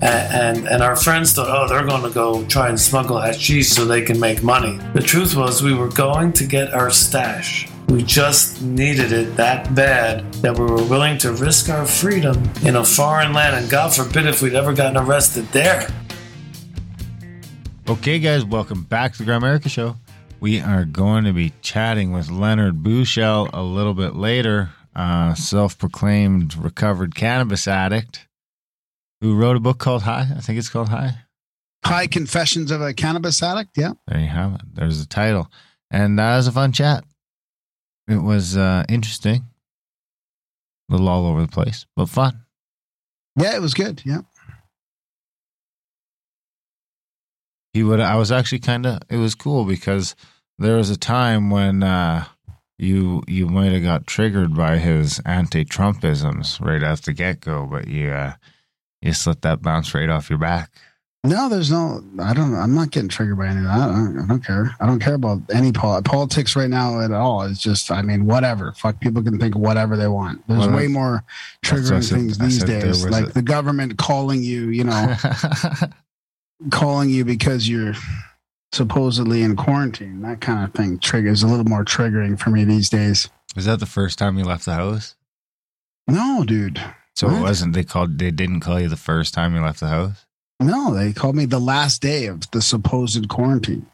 And and our friends thought, oh, they're going to go try and smuggle hashish so they can make money. The truth was, we were going to get our stash. We just needed it that bad that we were willing to risk our freedom in a foreign land, and God forbid if we'd ever gotten arrested there. Okay, guys, welcome back to the Grimerica Show. We are going to be chatting with Leonard Buschel a little bit later, uh, self proclaimed recovered cannabis addict who wrote a book called High. I think it's called High. High Confessions of a Cannabis Addict. Yeah. There you have it. There's the title. And that was a fun chat. It was uh, interesting, a little all over the place, but fun. Yeah, it was good. Yeah. he would i was actually kind of it was cool because there was a time when uh you you might have got triggered by his anti-trumpisms right at the get-go but you uh you let that bounce right off your back No, there's no. I don't. I'm not getting triggered by any of that. I don't, I don't care. I don't care about any pol- politics right now at all. It's just. I mean, whatever. Fuck. People can think whatever they want. There's Well, way more that's what I triggering said- things these days, like a- the government calling you. You know, calling you because you're supposedly in quarantine. That kind of thing triggers a little more triggering for me these days. was that the first time you left the house No, dude. so it wasn't they called they didn't call you the first time you left the house No, they called me the last day of the supposed quarantine,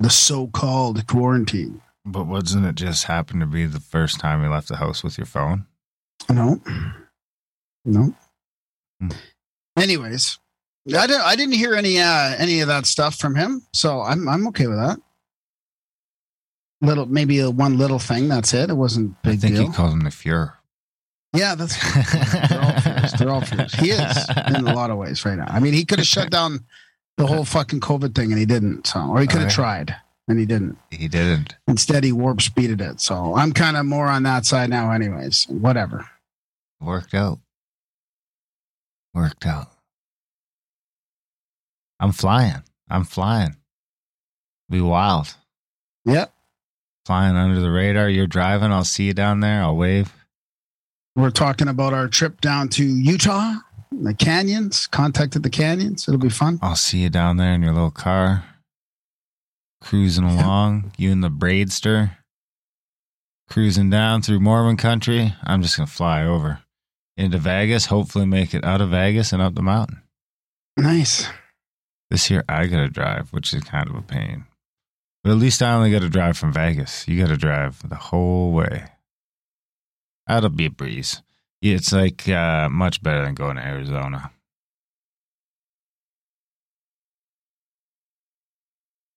the so-called quarantine. but wasn't it just happened to be the first time you left the house with your phone No, no. Hmm. Anyways, I didn't. I didn't hear any uh, any of that stuff from him, so I'm I'm okay with that. Little, maybe a one little thing. That's it. It wasn't a i big think deal. he called him the fuhrer yeah, that's. They're all fools. They're all fools. He is in a lot of ways right now. I mean, he could have shut down the whole fucking COVID thing, and he didn't. So, or he could have Okay. tried, and he didn't. he didn't Instead, he warp speeded it. So I'm kind of more on that side now, anyways. Whatever. Worked out. Worked out. I'm flying. I'm flying. Be wild. Yep. Flying under the radar. You're driving. I'll see you down there. I'll wave. We're talking about our trip down to Utah, the canyons. Contacted the canyons. It'll be fun. I'll see you down there in your little car. Cruising along. You and the braidster. Cruising down through Mormon country. I'm just going to fly over into Vegas. Hopefully, make it out of Vegas and up the mountain. Nice. This year I got to drive, which is kind of a pain. But at least I only got to drive from Vegas. You got to drive the whole way. That'll be a breeze. Yeah, It's like uh, much better than going to Arizona.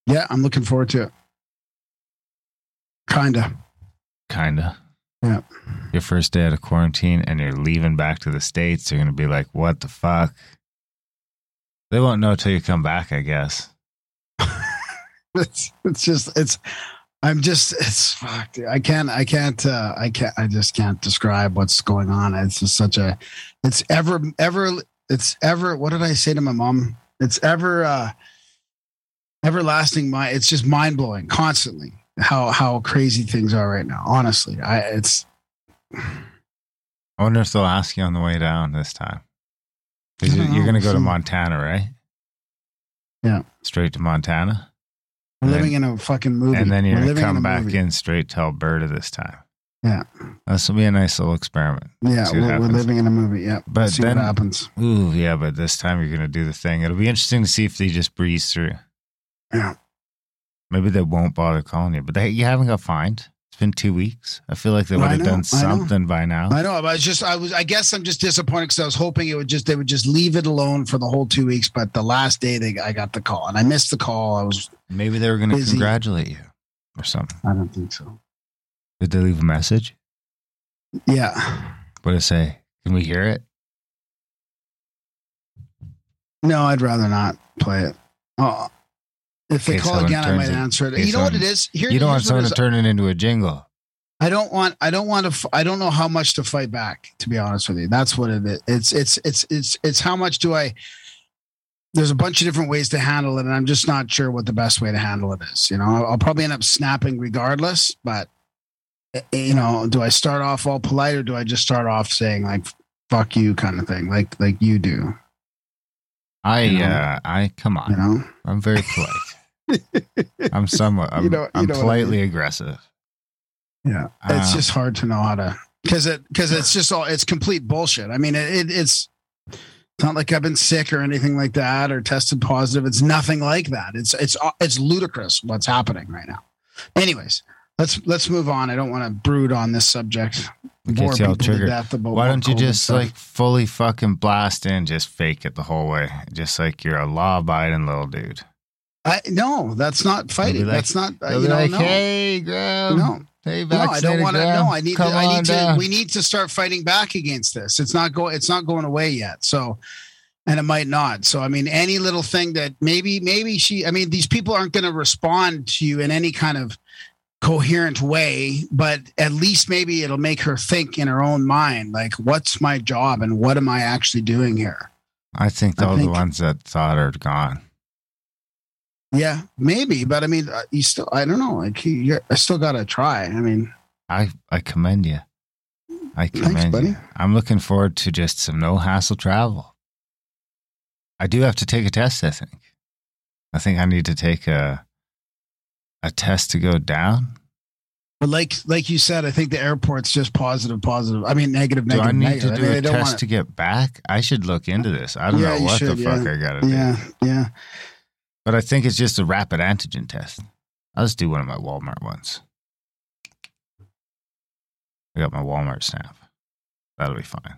Yeah, I'm looking forward to it. Kinda. Kinda. Yeah. Your first day out of quarantine and you're leaving back to the States, you're going to be like, what the fuck? They won't know till you come back, I guess. It's it's just it's I'm just it's fucked. I can't I can't uh I can't I just can't describe what's going on. It's just such a it's ever ever it's ever what did I say to my mom? It's ever uh everlasting my it's just mind blowing constantly how how crazy things are right now. Honestly. I it's I wonder if they'll ask you on the way down this time. You're, know. going to go to Montana, right? Yeah. Straight to Montana. we're living in a fucking movie. And then you're going to come a back movie. in straight to Alberta this time. Yeah. This will be a nice little experiment. Yeah, we're, we're living in a movie. Yeah. But See then- what happens. Ooh, yeah, but this time you're going to do the thing. It'll be interesting to see if they just breeze through. Yeah. Maybe they won't bother calling you, but they, you haven't got fined. Been two weeks. I feel like they would have done something by now. I know. I was just, I was, I guess I'm just disappointed because I was hoping it would just, they would just leave it alone for the whole two weeks. But the last day, they, I got the call, and I missed the call. I was, Maybe they were going to congratulate you or something. I don't think so. Did they leave a message? Yeah. What did it say? Can we hear it? No, I'd rather not play it. Oh, if they call again, I might it- answer it. You know what it is. Here, you don't want someone to turn it into a jingle. I don't want. I don't want to. f- I don't know how much to fight back. To be honest with you, that's what it is. It's it's it's it's it's how much do I? There's a bunch of different ways to handle it, and I'm just not sure what the best way to handle it is. You know, I'll, probably end up snapping regardless. But eh, you know, do I start off all polite or do I just start off saying like "fuck you" kind of thing, like like you do? I, You know? uh, I, come on. You know, I'm very polite. I'm somewhat, I'm, You know- you I'm know what I politely aggressive. Yeah, it's Um, just hard to know how to because it because it's just all it's complete bullshit. I mean, it, it it's it's not like I've been sick or anything like that or tested positive. It's nothing like that. It's it's it's ludicrous what's happening right now. Anyways, let's let's move on. I don't want to brood on this subject. It Bore gets you all people to death about Why don't you just like fully fucking blast in, just fake it the whole way? Just like you're a law abiding little dude. I no, that's not fighting. like- that's not uh, you know like, no. hey, Graham. no. Hey, No, I don't want to. No, I need. To, I need to. We need to start fighting back against this. It's not going. It's not going away yet. So, and it might not. So, I mean, any little thing that maybe, maybe she. I mean, these people aren't going to respond to you in any kind of coherent way, but at least maybe it'll make her think in her own mind, like, what's my job and what am I actually doing here? I think I all the ones that thought are gone. Yeah, maybe, but I mean, uh, you still. I don't know. Like, you- you're, I still got to try. I mean, I I commend you. I commend buddy. you. I'm looking forward to just some no hassle travel. I do have to take a test. I think. I think I need to take a a test to go down. but like, like you said, I think the airport's just positive, positive. I mean, negative, Do I need negative. to I do mean, a I test wanna- to get back? I should look into this. I don't Yeah, know what the should, fuck yeah. I gotta do. Yeah, yeah. But I think it's just a rapid antigen test. I'll just do one of my Walmart ones. I got my Walmart snap. That'll be fine.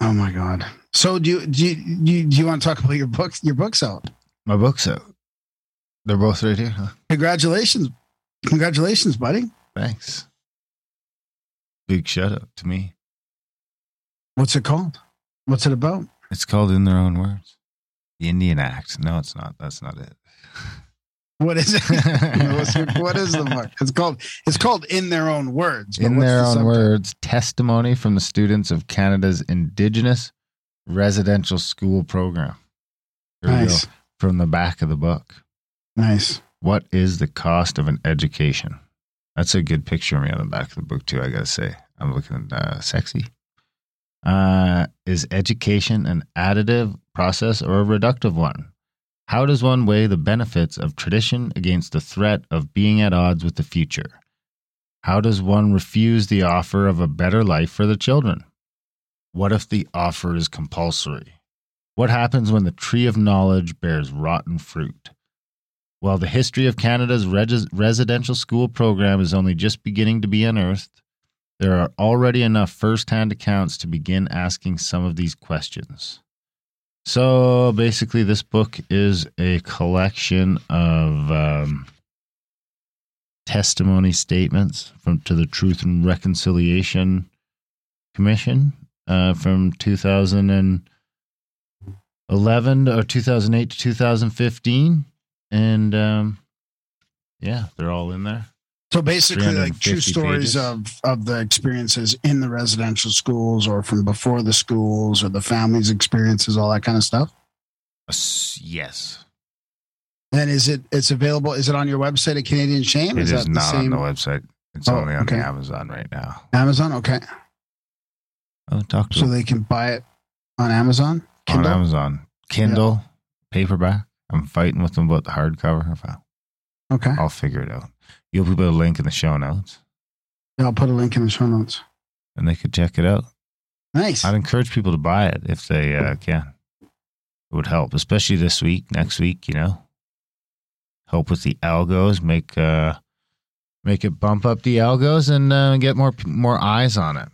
Oh my god. So do you do you, do you, do you want to talk about your books? Your books out. My book's out. They're both right here. Huh? Congratulations, congratulations, buddy. Thanks. Big shout out to me. What's it called? What's it about? It's called In Their Own Words. The Indian Act. No, it's not. That's not it. What is it? What is the book? It's called. It's called in their own words. In their the own subject? words, testimony from the students of Canada's Indigenous Residential School Program. Here. Nice, From the back of the book. nice. What is the cost of an education? That's a good picture of me on the back of the book too. I gotta say, I'm looking uh, sexy. Uh, is education an additive process or a reductive one? How does one weigh the benefits of tradition against the threat of being at odds with the future? How does one refuse the offer of a better life for the children? What if the offer is compulsory? What happens when the tree of knowledge bears rotten fruit? While the history of Canada's reg- residential school program is only just beginning to be unearthed, there are already enough first hand accounts to begin asking some of these questions. So basically, this book is a collection of um, testimony statements from to the Truth and Reconciliation Commission uh, from 2011 or 2008 to 2015 and um, yeah, they're all in there. So basically, like true stories pages. of of the experiences in the residential schools, or from before the schools, or the families' experiences, all that kind of stuff. Yes, And is it? It's available. Is it on your website at Canadian Shame? it is that the not on the website. It's Oh, only on okay. Amazon right now. Amazon. Okay, Oh, talk to so them. they can buy it on Amazon. on Kindle? Amazon, Kindle, paperback. I'm fighting with them about the hardcover. If I- Okay, I'll figure it out. You'll put a link in the show notes, Yeah, I'll put a link in the show notes. and they could check it out. Nice. I'd encourage people to buy it if they uh, can. It would help, especially this week, next week. You know, help with the algos, make uh, make it bump up the algos and uh, get more more eyes on it,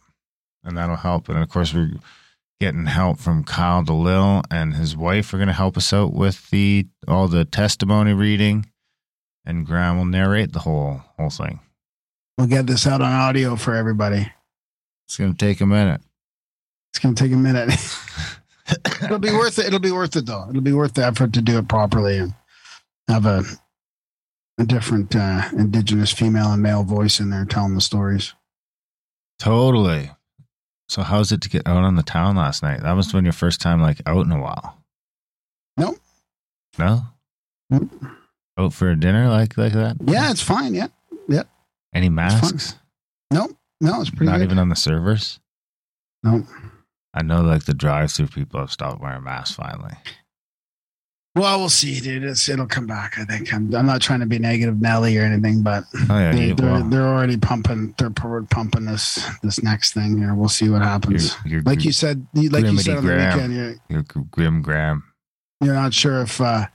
and that'll help. And of course, we're getting help from Kyle DeLille and his wife are going to help us out with the all the testimony reading, and Graham will narrate the whole whole thing. We'll get this out on audio for everybody. It's going to take a minute. It's going to take a minute. it'll be worth it. It'll be worth it though. It'll be worth the effort to do it properly and have a a different uh, indigenous female and male voice in there telling the stories. Totally. So how's it to get out on the town last night? That must have been your first time like out in a while. Nope. No? Nope. Out for a dinner like like that? Yeah, it's fine. Yeah, yeah. Any masks? no, no, it's pretty Not good. even on the servers? no. I know like the drive through people have stopped wearing masks finally. Well, we'll see, dude. It's, it'll come back. I think. I'm, I'm not trying to be negative Nelly or anything, but Oh yeah, they, you, they're, they're already pumping. They're forward pumping this this next thing here. We'll see what you're, happens. you're, like you said, you- like you said on the Graham. weekend, you're, you're grim Graham. you're not sure if uh,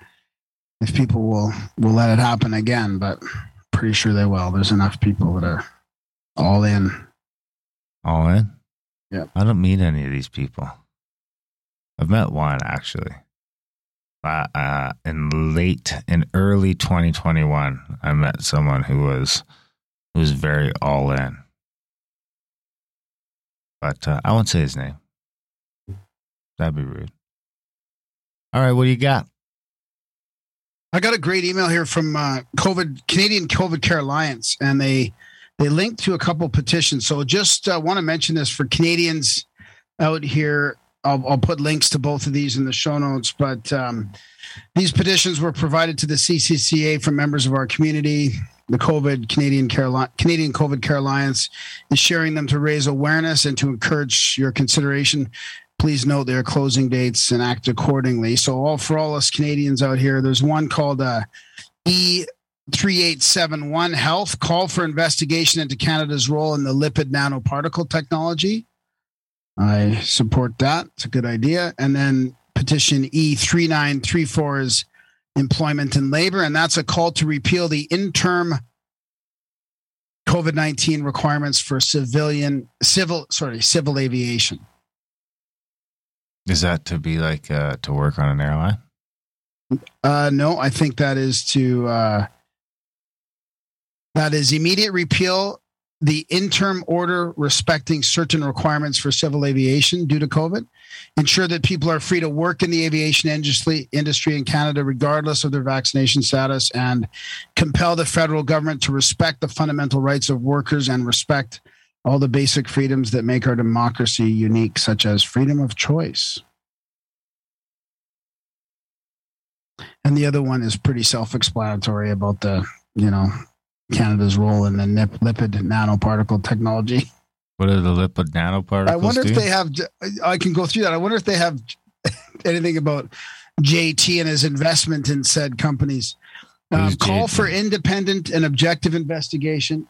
if people will will let it happen again, but pretty sure they will. There's enough people that are all in. All in? Yeah. I don't meet any of these people. I've met one actually. Uh, uh, in late, in early 2021, I met someone who was who was very all in. But uh, I won't say his name. That'd be rude. All right, what do you got? I got a great email here from uh, COVID Canadian COVID Care Alliance, and they they linked to a couple petitions. So just uh, want to mention this for Canadians out here. I'll, I'll put links to both of these in the show notes. But um, these petitions were provided to the CCCA from members of our community. The COVID Canadian Care Canadian COVID Care Alliance is sharing them to raise awareness and to encourage your consideration please note their closing dates and act accordingly. So, all for all us Canadians out here, there's one called uh, E3871 Health Call for Investigation into Canada's role in the lipid nanoparticle technology. I support that. It's a good idea. And then petition E3934 is employment and labor, and that's a call to repeal the interim COVID 19 requirements for civilian, civil, sorry, civil aviation. Is that to be like uh, to work on an airline? Uh, no, I think that is to uh, that is immediate repeal the interim order respecting certain requirements for civil aviation due to COVID. Ensure that people are free to work in the aviation industry industry in Canada regardless of their vaccination status, and compel the federal government to respect the fundamental rights of workers and respect all the basic freedoms that make our democracy unique, such as freedom of choice. And the other one is pretty self-explanatory about the, you know, Canada's role in the nip, lipid nanoparticle technology. What are the lipid nanoparticles? I wonder do? if they have. I can go through that. I wonder if they have anything about JT and his investment in said companies. Um, call for independent and objective investigation.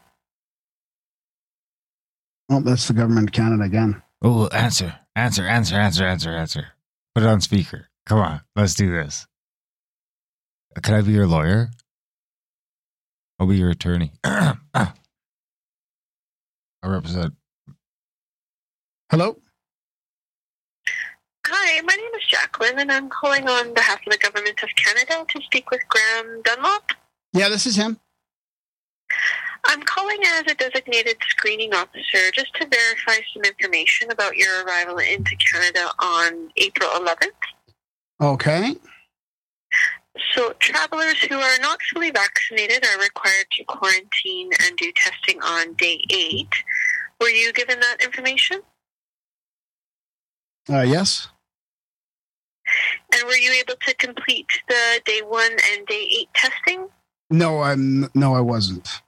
Oh, that's the government of Canada again. Oh, answer, answer, answer, answer, answer, answer. Put it on speaker. Come on, let's do this. Can I be your lawyer? I'll be your attorney. I represent. Hello. Hi, my name is Jacqueline, and I'm calling on behalf of the Government of Canada to speak with Graham Dunlop. Yeah, this is him. I'm calling as a designated screening officer just to verify some information about your arrival into Canada on April 11th. Okay. So, travelers who are not fully vaccinated are required to quarantine and do testing on day eight. Were you given that information? Uh, yes. And were you able to complete the day one and day eight testing? No, I'm. No, I wasn't.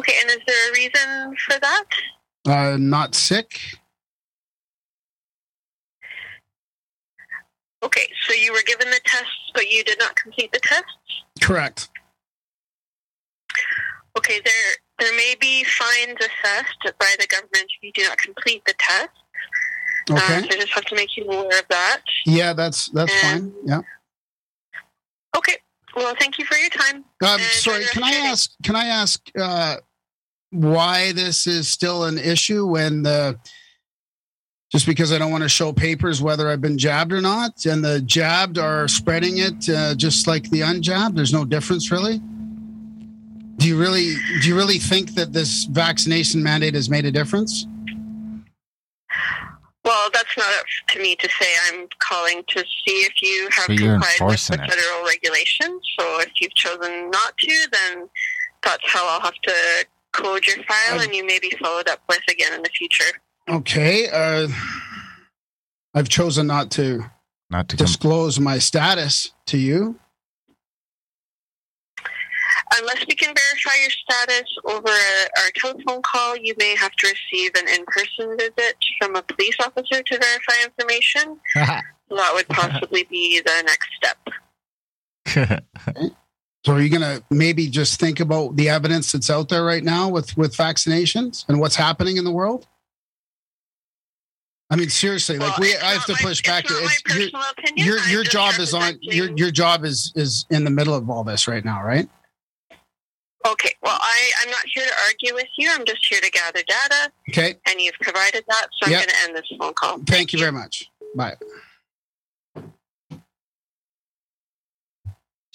Okay, and is there a reason for that? Uh, not sick. Okay, so you were given the tests, but you did not complete the tests? Correct. Okay, there there may be fines assessed by the government if you do not complete the test. Uh, Okay. so I just have to make you aware of that. Yeah, that's that's fine. Um, Yeah. Okay, Well, thank you for your time. Um, sorry, can I rest of your day. ask? Can I ask uh, why this is still an issue when the just because I don't want to show papers whether I've been jabbed or not, and the jabbed are spreading it uh, just like the unjabbed. There's no difference, really. Do you really do you really think that this vaccination mandate has made a difference? Well, that's not up to me to say. I'm calling to see if you have So complied with enforcing the it. federal regulations. So if you've chosen not to, then that's how I'll have to code your file, I- and you may be followed up with again in the future. Okay, uh, I've chosen not to Not to come. disclose my status to you. Unless we can verify your status over a, our telephone call, you may have to receive an in-person visit from a police officer to verify information. That would possibly be the next step. So are you going to maybe just think about the evidence that's out there right now with with vaccinations and what's happening in the world? I mean, seriously, like we, I have to my- push back. It's It's, your opinion. your, your job is on your your job is is in the middle of all this right now, right? Okay, well, I, I'm not here to argue with you. I'm just here to gather data, Okay. and you've provided that, so I'm going to end this phone call. Thank you very much. Bye.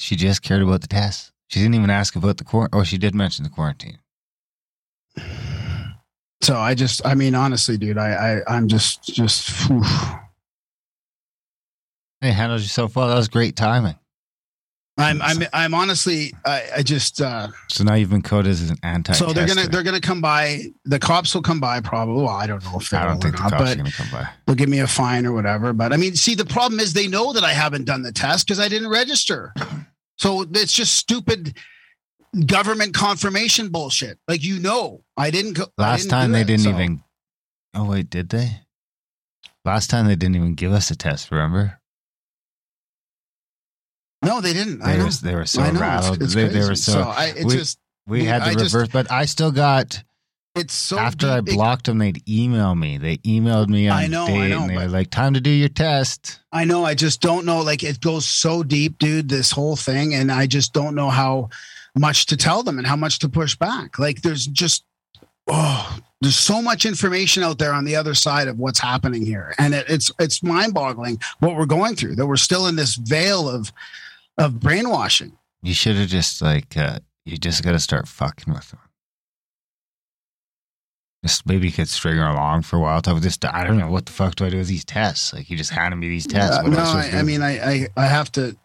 She just cared about the test. She didn't even ask about the quarantine. Oh, she did mention the quarantine. So I just, I mean, honestly, dude, I, I I'm just, just. whew. Hey, handled yourself well. That was great timing. I'm, I'm, I'm honestly, I, I just. uh So now you've been coded as an anti. So they're gonna, they're gonna come by. The cops will come by, probably. Well, I don't know if they I will don't think or the not, cops but are gonna come by. they'll give me a fine or whatever. But I mean, see, the problem is they know that I haven't done the test because I didn't register. So it's just stupid government confirmation bullshit. Like you know, I didn't go. Last didn't time they it, didn't so- even. Oh wait, did they? Last time they didn't even give us a test. Remember? No, they didn't. I They know. were, they were so I know. It's- rattled. It's, they, they were crazy. so. I, it we- just we had to I just- reverse, but I still got. It's so after I deep- it- blocked them, they'd email me. They emailed me on I know, I know, and they were like, "Time to do your test." I know. I just don't know. Like it goes so deep, dude. This whole thing, and I just don't know how much to tell them and how much to push back. Like there's just oh, there's so much information out there on the other side of what's happening here, and it, it's it's mind boggling what we're going through. That we're still in this veil of of brainwashing. You should have just like uh, you just got to start fucking with them. Just maybe you could string her along for a while. Talk with this. I don't know what the fuck do I do with these tests. Like you just handed me these tests. What no, I, I, I mean, I, I I have to.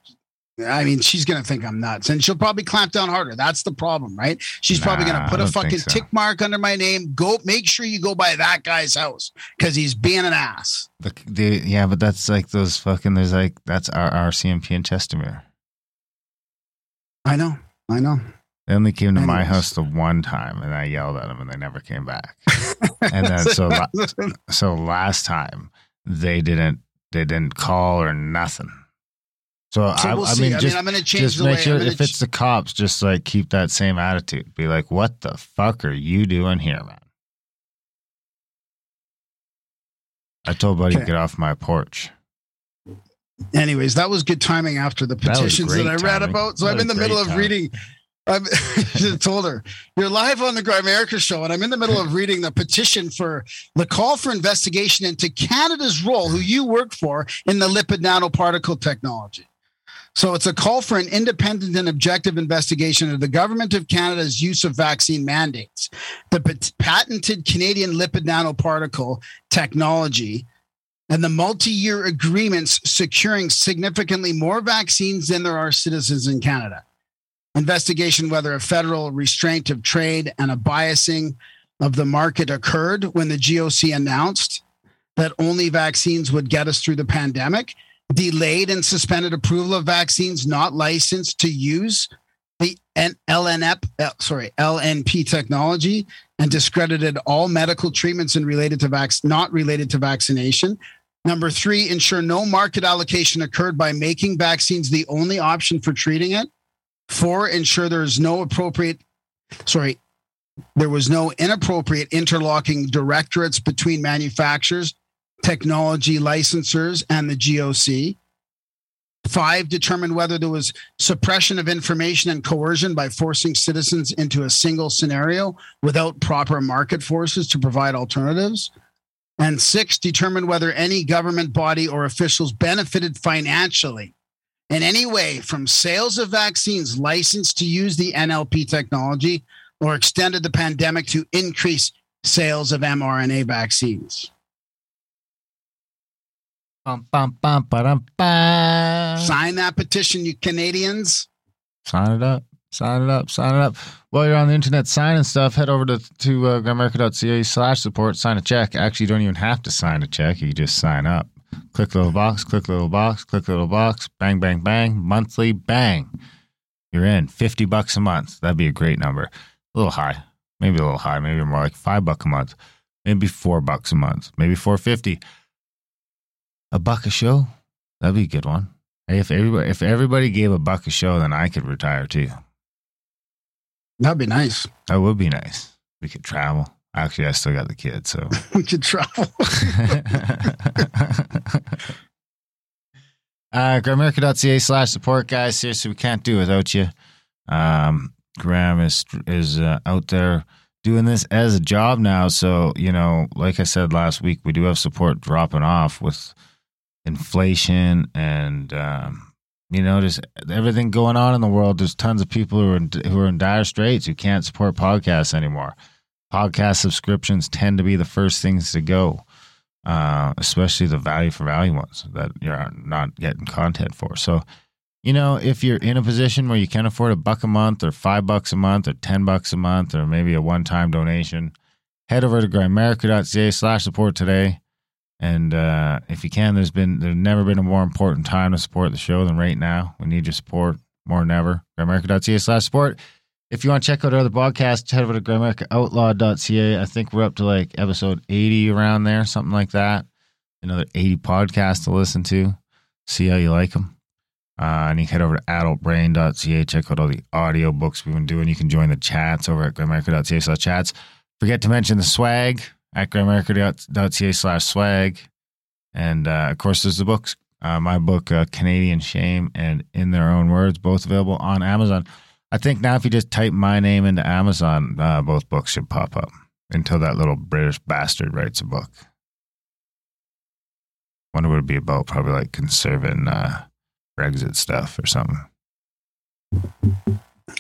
I mean, she's gonna think I'm nuts, and she'll probably clamp down harder. That's the problem, right? She's probably gonna put a fucking so. tick mark under my name. Go, make sure you go by that guy's house because he's being an ass. The, the, yeah, but that's like those fucking. There's like that's our RCMP in Chestermere. I know, I know. They only came to my house the one time, and I yelled at them, and they never came back. And then so la- so last time they didn't they didn't call or nothing. So, So I, we'll I mean, I mean, just I'm gonna change just make way. sure if it's the cops, just like keep that same attitude. Be like, what the fuck are you doing here, man? I told Buddy to get off my porch. Anyways, that was good timing after the petitions that, great I read timing. about. So That I'm in the middle of reading. I'm, told her, you're live on the Grimerica show, and I'm in the middle of reading the petition for the call for investigation into Canada's role, who you work for, in the lipid nanoparticle technology. So it's a call for an independent and objective investigation of the government of Canada's use of vaccine mandates, the pat- patented Canadian lipid nanoparticle technology, and the multi-year agreements securing significantly more vaccines than there are citizens in Canada. Investigation whether a federal restraint of trade and a biasing of the market occurred when the GOC announced that only vaccines would get us through the pandemic, delayed and suspended approval of vaccines not licensed to use the LNP, uh, sorry, LNP technology, and discredited all medical treatments and related to vac- not related to vaccination. Number three, ensure no market allocation occurred by making vaccines the only option for treating it. Four, ensure there's no appropriate, sorry, there was no inappropriate interlocking directorates between manufacturers, technology licensors, and the GOC. Five, determine whether there was suppression of information and coercion by forcing citizens into a single scenario without proper market forces to provide alternatives. And six, determine whether any government body or officials benefited financially in any way from sales of vaccines licensed to use the NLP technology or extended the pandemic to increase sales of mRNA vaccines. Bum, bum, bum, ba-dum, ba. Sign that petition, you Canadians. Sign it up. Sign it up. Sign it up. While you're on the internet signing stuff, head over to, to uh, grimerica.ca slash support, sign a check. Actually, you don't even have to sign a check. You just sign up. Click little box, click little box, click the little box, bang, bang, bang, monthly, bang. You're in. 50 bucks a month. That'd be a great number. A little high. Maybe a little high. Maybe more like five bucks a month. Maybe four bucks a month. Maybe 450. A buck a show? That'd be a good one. If everybody if everybody gave a buck a show, then I could retire too. That'd be nice. That would be nice. We could travel. Actually, I still got the kid, so We could travel. uh, grimerica.ca slash support, guys. Seriously, we can't do it without you. Um, Graham is is uh, out there doing this as a job now. So, you know, like I said last week, we do have support dropping off with inflation and, um, you know, just everything going on in the world. There's tons of people who are in, who are in dire straits who can't support podcasts anymore. Podcast subscriptions tend to be the first things to go, uh, especially the value for value ones that you're not getting content for. So, you know, if you're in a position where you can afford a buck a month or five bucks a month or 10 bucks a month or maybe a one time donation, head over to grimerica.ca slash support today. And uh, if you can, there's been there's never been a more important time to support the show than right now. We need your support more than ever. Grimerica.ca slash support. If you want to check out our other podcasts, head over to grimericaoutlaw.ca. I think we're up to like episode 80 around there, something like that. Another 80 podcasts to listen to. See how you like them. Uh, and you can head over to adultbrain.ca, check out all the audio books we've been doing. You can join the chats over at grimerica.ca slash chats. Forget to mention the swag at grimerica.ca slash swag. And uh, of course, there's the books. Uh, my book, uh, Canadian Shame and In Their Own Words, both available on Amazon. I think now if you just type my name into Amazon, uh, both books should pop up until that little British bastard writes a book. Wonder what it'd be about. Probably like conserving uh, Brexit stuff or something.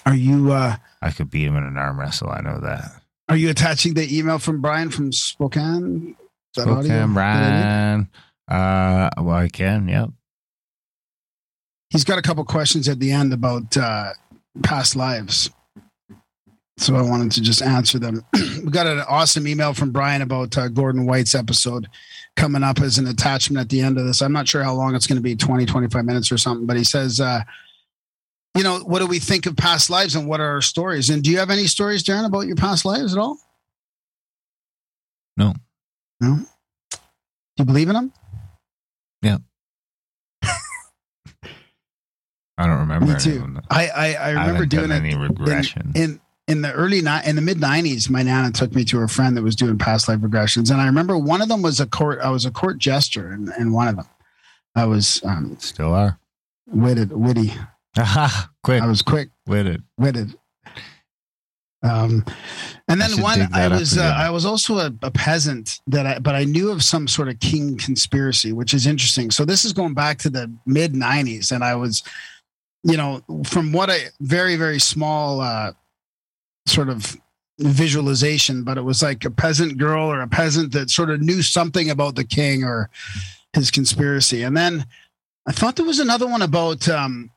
Are you uh I could beat him in an arm wrestle. I know that. are you attaching the email from Brian from Spokane? Is that Spokane, that I need? Brian. Uh, well, I can. Yep. He's got a couple questions at the end about uh past lives. So I wanted to just answer them. we got an awesome email from Brian about uh, Gordon White's episode coming up as an attachment at the end of this. I'm not sure how long it's going to be 20, 25 minutes or something, but he says, uh, you know, what do we think of past lives and what are our stories? And do you have any stories, Darren, about your past lives at all? No. No. Do you believe in them? I don't remember. Me too. I I, I I remember haven't doing it any regression. in in the early ni- in the mid 90s my nana took me to her friend that was doing past life regressions and i remember one of them was a court i was a court jester in, in one of them i was um Still are. witted witty Aha, quick, i was quick with it. witted um and then should one i was uh, i was also a, a peasant that i but i knew of some sort of king conspiracy which is interesting so this is going back to the mid 90s and i was you know from what i very very small uh sort of visualization but it was like a peasant girl or a peasant that sort of knew something about the king or his conspiracy and then i thought there was another one about um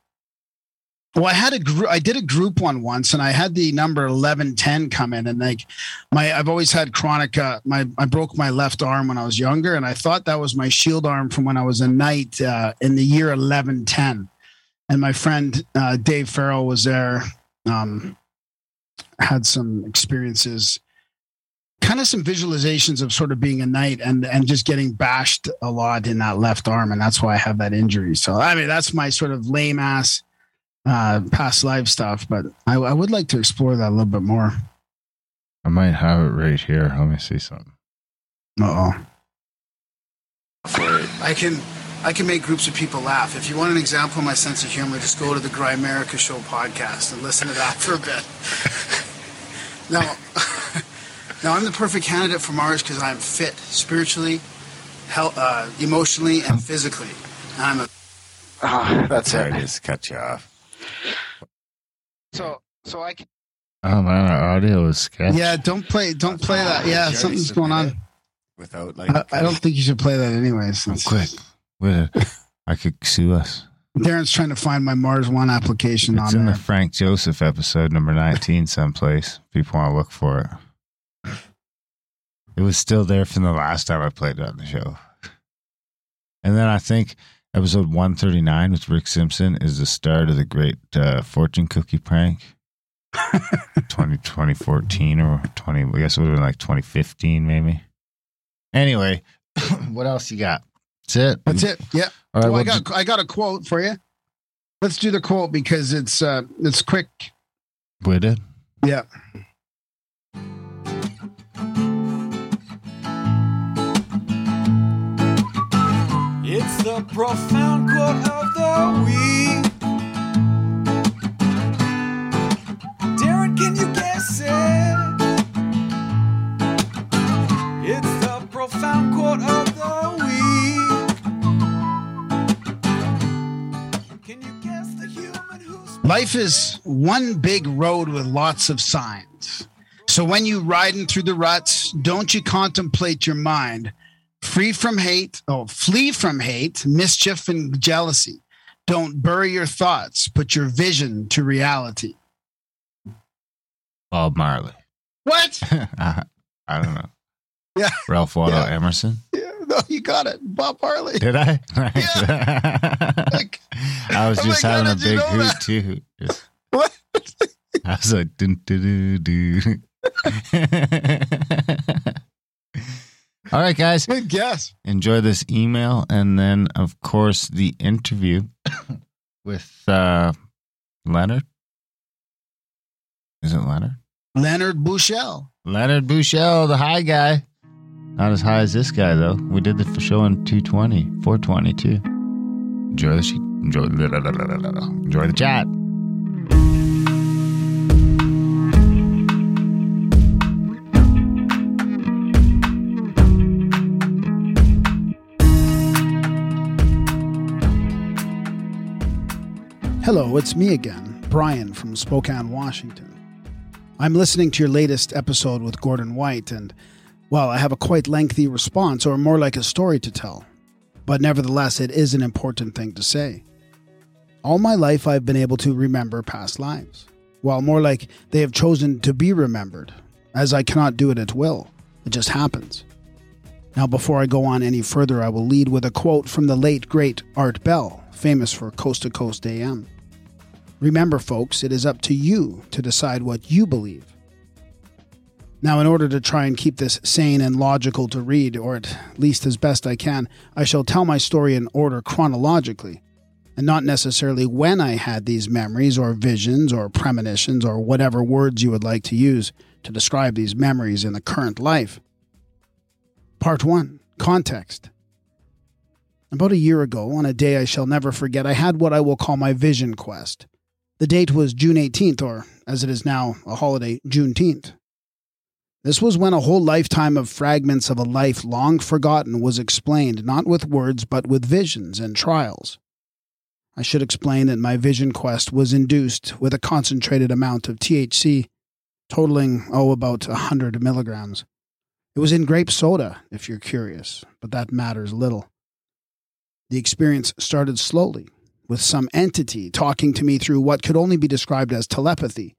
well, I had a group. I did a group one once, and I had the number eleven ten come in, and like my, I've always had chronic. Uh, my, I broke my left arm when I was younger, and I thought that was my shield arm from when I was a knight uh, in the year eleven ten. And my friend uh, Dave Farrell was there. Um, had some experiences, kind of some visualizations of sort of being a knight and and just getting bashed a lot in that left arm, and that's why I have that injury. So I mean, that's my sort of lame ass uh, past life stuff, but I, I would like to explore that a little bit more. I might have it right here. Let me see something. Uh oh. I can I can make groups of people laugh. If you want an example of my sense of humor, just go to the Grimerica Show podcast and listen to that for a bit. now, now I'm the perfect candidate for Mars because I'm fit spiritually, hel- uh, emotionally, and physically. And I'm a. Ah, that's Sorry, I it. just cut you off. So, so I can. Oh man, our audio is sketch. Yeah, don't play. Don't play that. Yeah, something's going on. Without like, I, I don't think you should play that anyways. Oh, It's- quick. I could sue us. Darren's trying to find my Mars One application It's on in there. the Frank Joseph episode number 19 someplace. People want to look for it. It was still there from the last time I played it on the show. And then I think episode 139 with Rick Simpson is the start of the great uh, fortune cookie prank. 20, 2014 or 20, I guess it would have been like 2015 maybe. Anyway, what else you got? That's it. That's it. Yeah. All right, well, I got I got a quote for you. Let's do the quote because it's uh it's quick. we did. Yeah. It's the profound quote of the week. Life is one big road with lots of signs. So when you riding through the ruts, don't you contemplate your mind. Free from hate, oh, flee from hate, mischief, and jealousy. Don't bury your thoughts, put your vision to reality. Bob Marley. What? I, I don't know. Yeah. Ralph Waldo Yeah. Emerson. Yeah, no, you got it. Bob Harley. Did I? Like, I was Oh just God, having a big hoot that? too. Just- what? I was like, dun, dun, dun, dun. All right, guys, Good guess. enjoy this email and then, of course, the interview with uh, Leonard. Is it Leonard? Leonard Buschel. Leonard Buschel, the high guy. Not as high as this guy, though. We did the show in 220, 420 too. Enjoy the. Enjoy, enjoy the chat. Hello, it's me again, Brian from Spokane, Washington. I'm listening to your latest episode with Gordon White, and, well, I have a quite lengthy response, or more like a story to tell. But nevertheless, it is an important thing to say. All my life, I've been able to remember past lives. Well, more like they have chosen to be remembered, as I cannot do it at will. It just happens. Now, before I go on any further, I will lead with a quote from the late, great Art Bell, famous for Coast to Coast AM. Remember, folks, it is up to you to decide what you believe. Now, in order to try and keep this sane and logical to read, or at least as best I can, I shall tell my story in order chronologically, and not necessarily when I had these memories, or visions, or premonitions, or whatever words you would like to use to describe these memories in the current life. Part 1 Context. About a year ago, on a day I shall never forget, I had what I will call my vision quest. The date was June 18th, or as it is now a holiday, Juneteenth. This was when a whole lifetime of fragments of a life long forgotten was explained not with words but with visions and trials. I should explain that my vision quest was induced with a concentrated amount of THC, totaling, oh, about a 100 milligrams. It was in grape soda, if you're curious, but that matters little. The experience started slowly, with some entity talking to me through what could only be described as telepathy.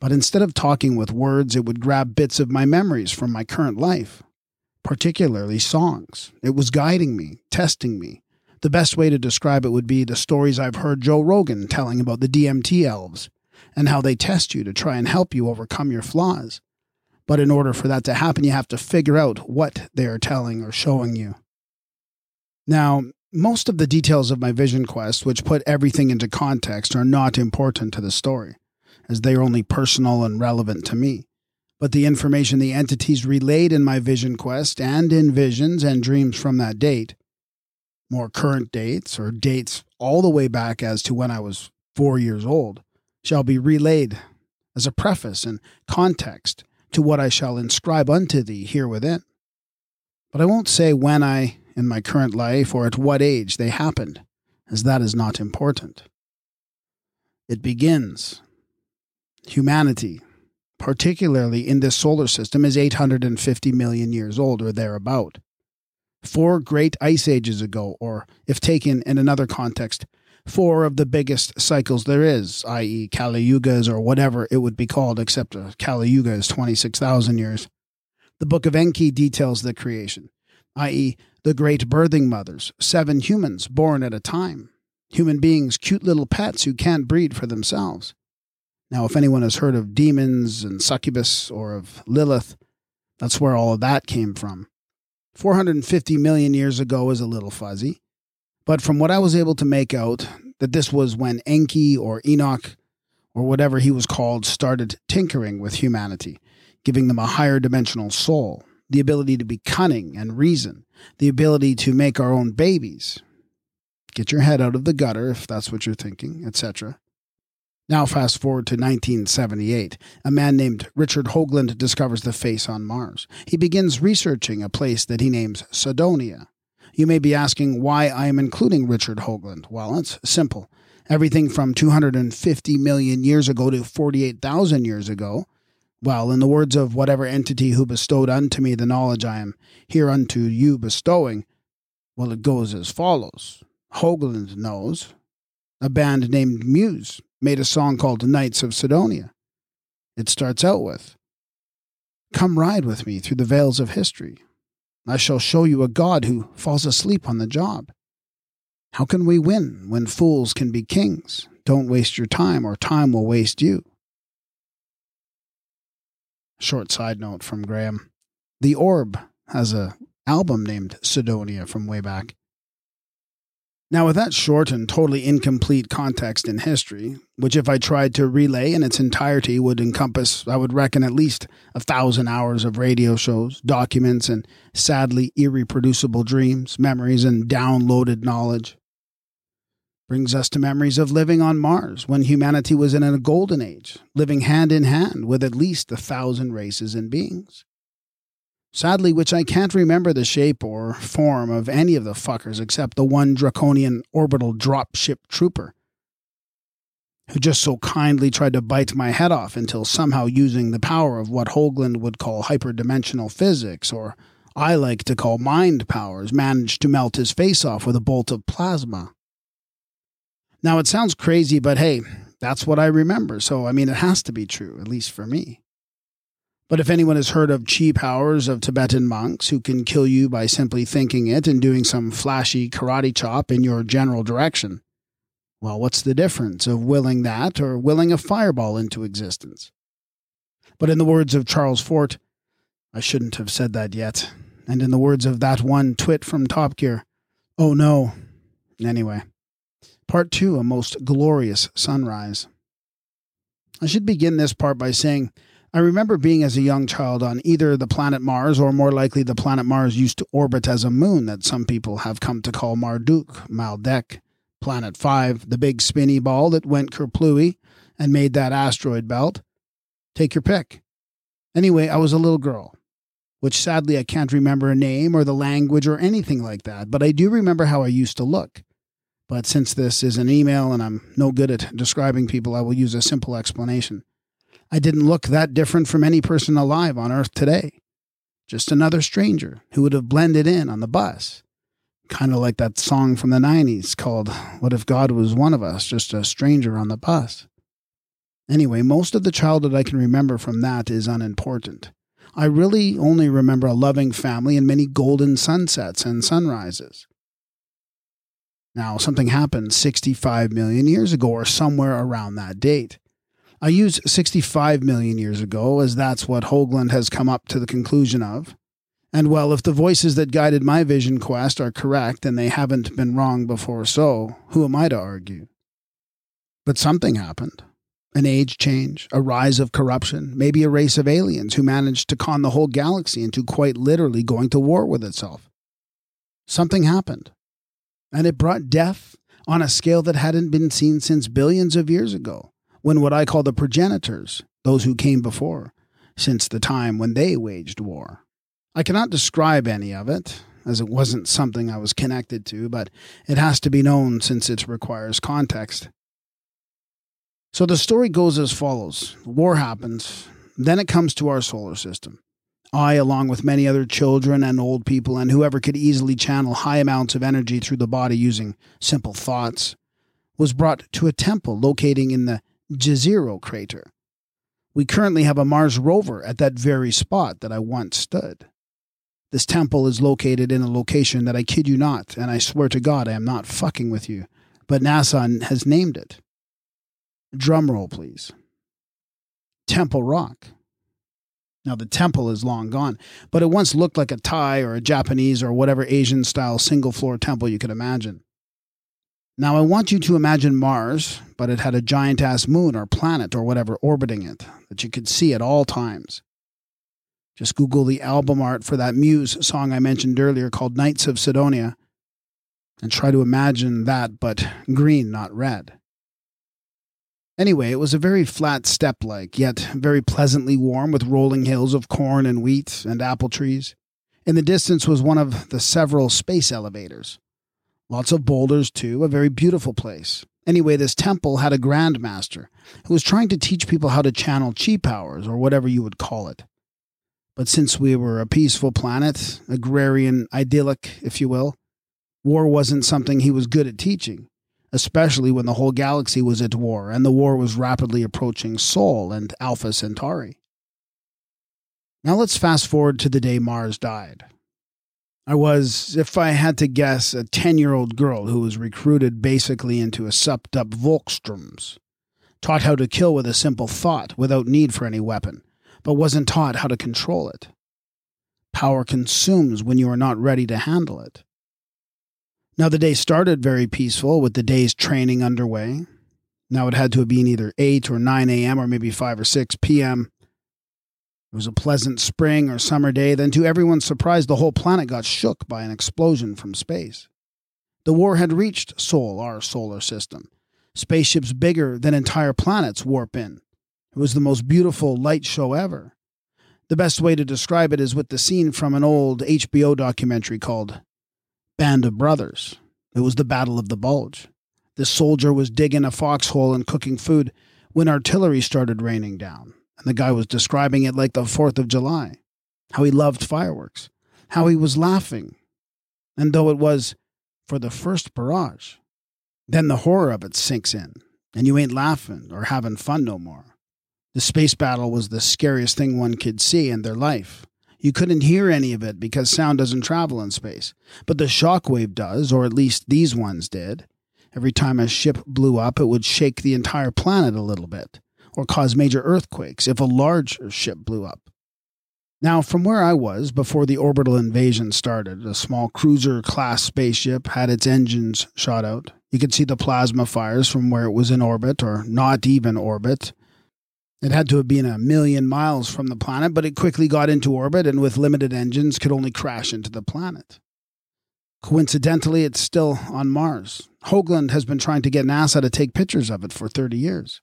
But instead of talking with words, it would grab bits of my memories from my current life, particularly songs. It was guiding me, testing me. The best way to describe it would be the stories I've heard Joe Rogan telling about the DMT elves and how they test you to try and help you overcome your flaws. But in order for that to happen, you have to figure out what they are telling or showing you. Now, most of the details of my vision quest, which put everything into context, are not important to the story, as they are only personal and relevant to me. But the information the entities relayed in my vision quest and in visions and dreams from that date, more current dates or dates all the way back as to when I was four years old, shall be relayed as a preface and context to what I shall inscribe unto thee here within. But I won't say when I, in my current life, or at what age they happened, as that is not important. It begins. Humanity, particularly in this solar system, is 850 million years old or thereabout. Four great ice ages ago, or if taken in another context, four of the biggest cycles there is, i.e., Kali Yugas or whatever it would be called, except uh, Kali Yuga is 26,000 years. The Book of Enki details the creation, i.e., the great birthing mothers, seven humans born at a time, human beings, cute little pets who can't breed for themselves. Now, if anyone has heard of demons and succubus or of Lilith, that's where all of that came from. 450 million years ago is a little fuzzy, but from what I was able to make out, that this was when Enki or Enoch or whatever he was called started tinkering with humanity, giving them a higher dimensional soul, the ability to be cunning and reason, the ability to make our own babies. Get your head out of the gutter if that's what you're thinking, etc. Now, fast forward to 1978. A man named Richard Hoagland discovers the face on Mars. He begins researching a place that he names Cydonia. You may be asking why I am including Richard Hoagland. Well, it's simple. Everything from 250 million years ago to 48,000 years ago. Well, in the words of whatever entity who bestowed unto me the knowledge I am hereunto you bestowing, well, it goes as follows. Hoagland knows. A band named Muse made a song called Knights of Cydonia. It starts out with Come ride with me through the veils of history. I shall show you a God who falls asleep on the job. How can we win when fools can be kings? Don't waste your time, or time will waste you. Short side note from Graham. The Orb has a album named Sidonia from way back. Now, with that short and totally incomplete context in history, which if I tried to relay in its entirety would encompass, I would reckon, at least a thousand hours of radio shows, documents, and sadly irreproducible dreams, memories, and downloaded knowledge, brings us to memories of living on Mars when humanity was in a golden age, living hand in hand with at least a thousand races and beings sadly, which I can't remember the shape or form of any of the fuckers except the one draconian orbital dropship trooper, who just so kindly tried to bite my head off until somehow using the power of what Hoagland would call hyperdimensional physics, or I like to call mind powers, managed to melt his face off with a bolt of plasma. Now, it sounds crazy, but hey, that's what I remember, so I mean, it has to be true, at least for me. But if anyone has heard of chi powers of Tibetan monks who can kill you by simply thinking it and doing some flashy karate chop in your general direction, well, what's the difference of willing that or willing a fireball into existence? But in the words of Charles Fort, I shouldn't have said that yet. And in the words of that one twit from Top Gear, oh no. Anyway, part two, a most glorious sunrise. I should begin this part by saying I remember being as a young child on either the planet Mars or more likely the planet Mars used to orbit as a moon that some people have come to call Marduk, Maldek, Planet 5, the big spinny ball that went kerplooey and made that asteroid belt. Take your pick. Anyway, I was a little girl, which sadly I can't remember a name or the language or anything like that, but I do remember how I used to look. But since this is an email and I'm no good at describing people, I will use a simple explanation. I didn't look that different from any person alive on Earth today. Just another stranger who would have blended in on the bus. Kind of like that song from the 90s called What If God Was One of Us, just a stranger on the bus. Anyway, most of the childhood I can remember from that is unimportant. I really only remember a loving family and many golden sunsets and sunrises. Now, something happened 65 million years ago or somewhere around that date. I use 65 million years ago, as that's what Hoagland has come up to the conclusion of. And well, if the voices that guided my vision quest are correct and they haven't been wrong before so, who am I to argue? But something happened. An age change, a rise of corruption, maybe a race of aliens who managed to con the whole galaxy into quite literally going to war with itself. Something happened. And it brought death on a scale that hadn't been seen since billions of years ago, when what I call the progenitors, those who came before, since the time when they waged war. I cannot describe any of it, as it wasn't something I was connected to, but it has to be known since it requires context. So the story goes as follows War happens, then it comes to our solar system. I, along with many other children and old people, and whoever could easily channel high amounts of energy through the body using simple thoughts, was brought to a temple locating in the Jezero crater. We currently have a Mars rover at that very spot that I once stood. This temple is located in a location that I kid you not, and I swear to God I am not fucking with you, but NASA has named it. Drum roll, please. Temple Rock. Now, the temple is long gone, but it once looked like a Thai or a Japanese or whatever Asian style single floor temple you could imagine. Now, I want you to imagine Mars, but it had a giant ass moon or planet or whatever orbiting it that you could see at all times. Just Google the album art for that Muse song I mentioned earlier called Knights of Cydonia and try to imagine that, but green, not red. Anyway, it was a very flat steppe like, yet very pleasantly warm with rolling hills of corn and wheat and apple trees. In the distance was one of the several space elevators. Lots of boulders, too, a very beautiful place. Anyway, this temple had a grandmaster who was trying to teach people how to channel chi powers, or whatever you would call it. But since we were a peaceful planet, agrarian, idyllic, if you will, war wasn't something he was good at teaching especially when the whole galaxy was at war and the war was rapidly approaching Sol and Alpha Centauri. Now let's fast forward to the day Mars died. I was, if I had to guess, a 10 year old girl who was recruited basically into a supped up Volkssturms, taught how to kill with a simple thought without need for any weapon, but wasn't taught how to control it. Power consumes when you are not ready to handle it. Now, the day started very peaceful with the day's training underway. Now, it had to have been either 8 or 9 a.m. or maybe 5 or 6 p.m. It was a pleasant spring or summer day. Then, to everyone's surprise, the whole planet got shook by an explosion from space. The war had reached Sol, our solar system. Spaceships bigger than entire planets warp in. It was the most beautiful light show ever. The best way to describe it is with the scene from an old HBO documentary called band of brothers. It was the Battle of the Bulge. This soldier was digging a foxhole and cooking food when artillery started raining down, and the guy was describing it like the 4th of July. How he loved fireworks, how he was laughing. And though it was for the first barrage, then the horror of it sinks in, and you ain't laughing or having fun no more. The space battle was the scariest thing one could see in their life. You couldn't hear any of it because sound doesn't travel in space. But the shockwave does, or at least these ones did. Every time a ship blew up, it would shake the entire planet a little bit, or cause major earthquakes if a large ship blew up. Now, from where I was before the orbital invasion started, a small cruiser class spaceship had its engines shot out. You could see the plasma fires from where it was in orbit or not even orbit. It had to have been a million miles from the planet, but it quickly got into orbit and with limited engines could only crash into the planet. Coincidentally, it's still on Mars. Hoagland has been trying to get NASA to take pictures of it for 30 years.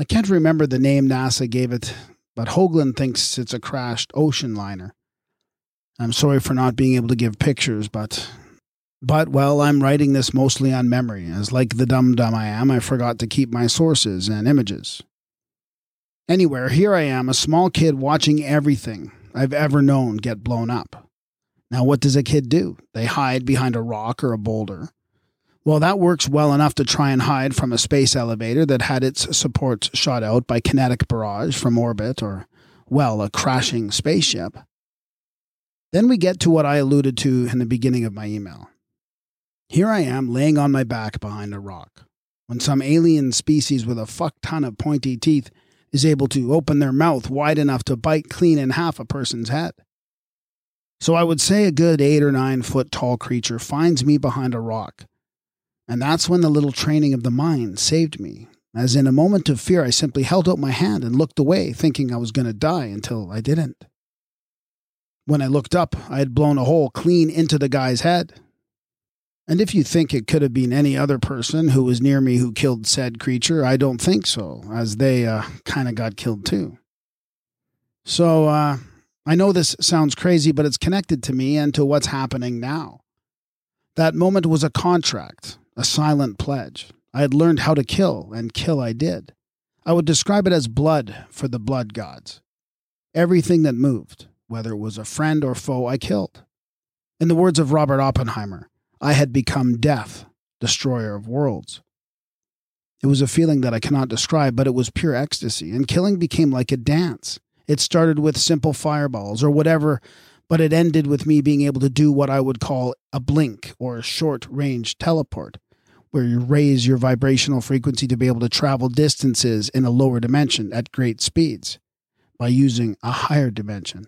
I can't remember the name NASA gave it, but Hoagland thinks it's a crashed ocean liner. I'm sorry for not being able to give pictures, but but well, I'm writing this mostly on memory, as like the dumb dumb I am, I forgot to keep my sources and images. Anywhere, here I am, a small kid watching everything I've ever known get blown up. Now, what does a kid do? They hide behind a rock or a boulder. Well, that works well enough to try and hide from a space elevator that had its supports shot out by kinetic barrage from orbit or, well, a crashing spaceship. Then we get to what I alluded to in the beginning of my email. Here I am laying on my back behind a rock, when some alien species with a fuck ton of pointy teeth is able to open their mouth wide enough to bite clean in half a person's head. So I would say a good eight or nine foot tall creature finds me behind a rock. And that's when the little training of the mind saved me, as in a moment of fear I simply held out my hand and looked away, thinking I was going to die until I didn't. When I looked up, I had blown a hole clean into the guy's head. And if you think it could have been any other person who was near me who killed said creature, I don't think so, as they uh, kind of got killed too. So uh, I know this sounds crazy, but it's connected to me and to what's happening now. That moment was a contract, a silent pledge. I had learned how to kill, and kill I did. I would describe it as blood for the blood gods. Everything that moved, whether it was a friend or foe, I killed. In the words of Robert Oppenheimer, I had become death, destroyer of worlds. It was a feeling that I cannot describe, but it was pure ecstasy, and killing became like a dance. It started with simple fireballs or whatever, but it ended with me being able to do what I would call a blink or a short range teleport, where you raise your vibrational frequency to be able to travel distances in a lower dimension at great speeds by using a higher dimension.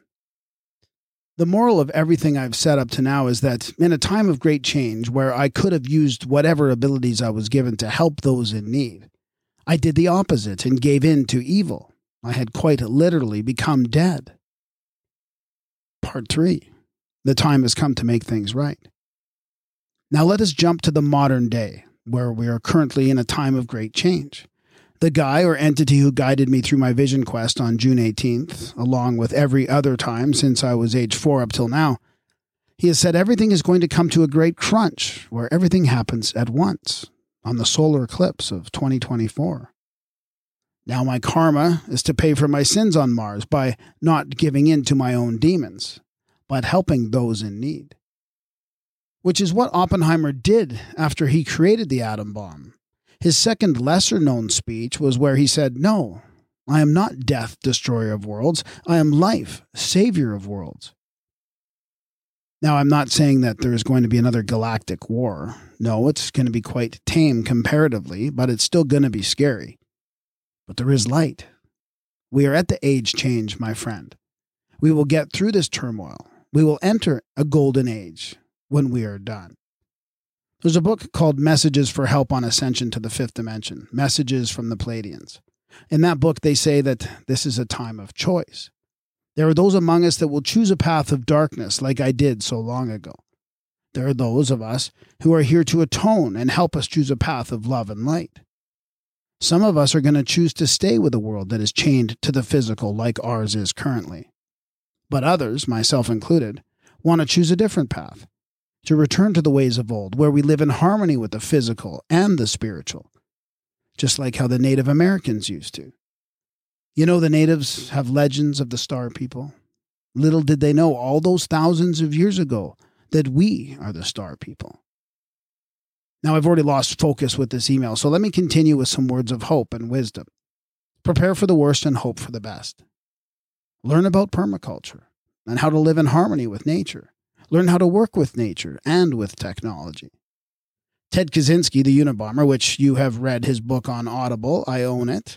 The moral of everything I've said up to now is that in a time of great change where I could have used whatever abilities I was given to help those in need, I did the opposite and gave in to evil. I had quite literally become dead. Part 3 The time has come to make things right. Now let us jump to the modern day, where we are currently in a time of great change. The guy or entity who guided me through my vision quest on June 18th, along with every other time since I was age four up till now, he has said everything is going to come to a great crunch where everything happens at once on the solar eclipse of 2024. Now, my karma is to pay for my sins on Mars by not giving in to my own demons, but helping those in need. Which is what Oppenheimer did after he created the atom bomb his second lesser known speech was where he said, No, I am not death, destroyer of worlds. I am life, savior of worlds. Now, I'm not saying that there is going to be another galactic war. No, it's going to be quite tame comparatively, but it's still going to be scary. But there is light. We are at the age change, my friend. We will get through this turmoil. We will enter a golden age when we are done. There's a book called Messages for Help on Ascension to the Fifth Dimension Messages from the Pleiadians. In that book, they say that this is a time of choice. There are those among us that will choose a path of darkness like I did so long ago. There are those of us who are here to atone and help us choose a path of love and light. Some of us are going to choose to stay with a world that is chained to the physical like ours is currently. But others, myself included, want to choose a different path to return to the ways of old, where we live in harmony with the physical and the spiritual, just like how the Native Americans used to. You know, the natives have legends of the star people. Little did they know all those thousands of years ago that we are the star people. Now, I've already lost focus with this email, so let me continue with some words of hope and wisdom. Prepare for the worst and hope for the best. Learn about permaculture and how to live in harmony with nature. Learn how to work with nature and with technology. Ted Kaczynski, the Unabomber, which you have read his book on Audible, I own it.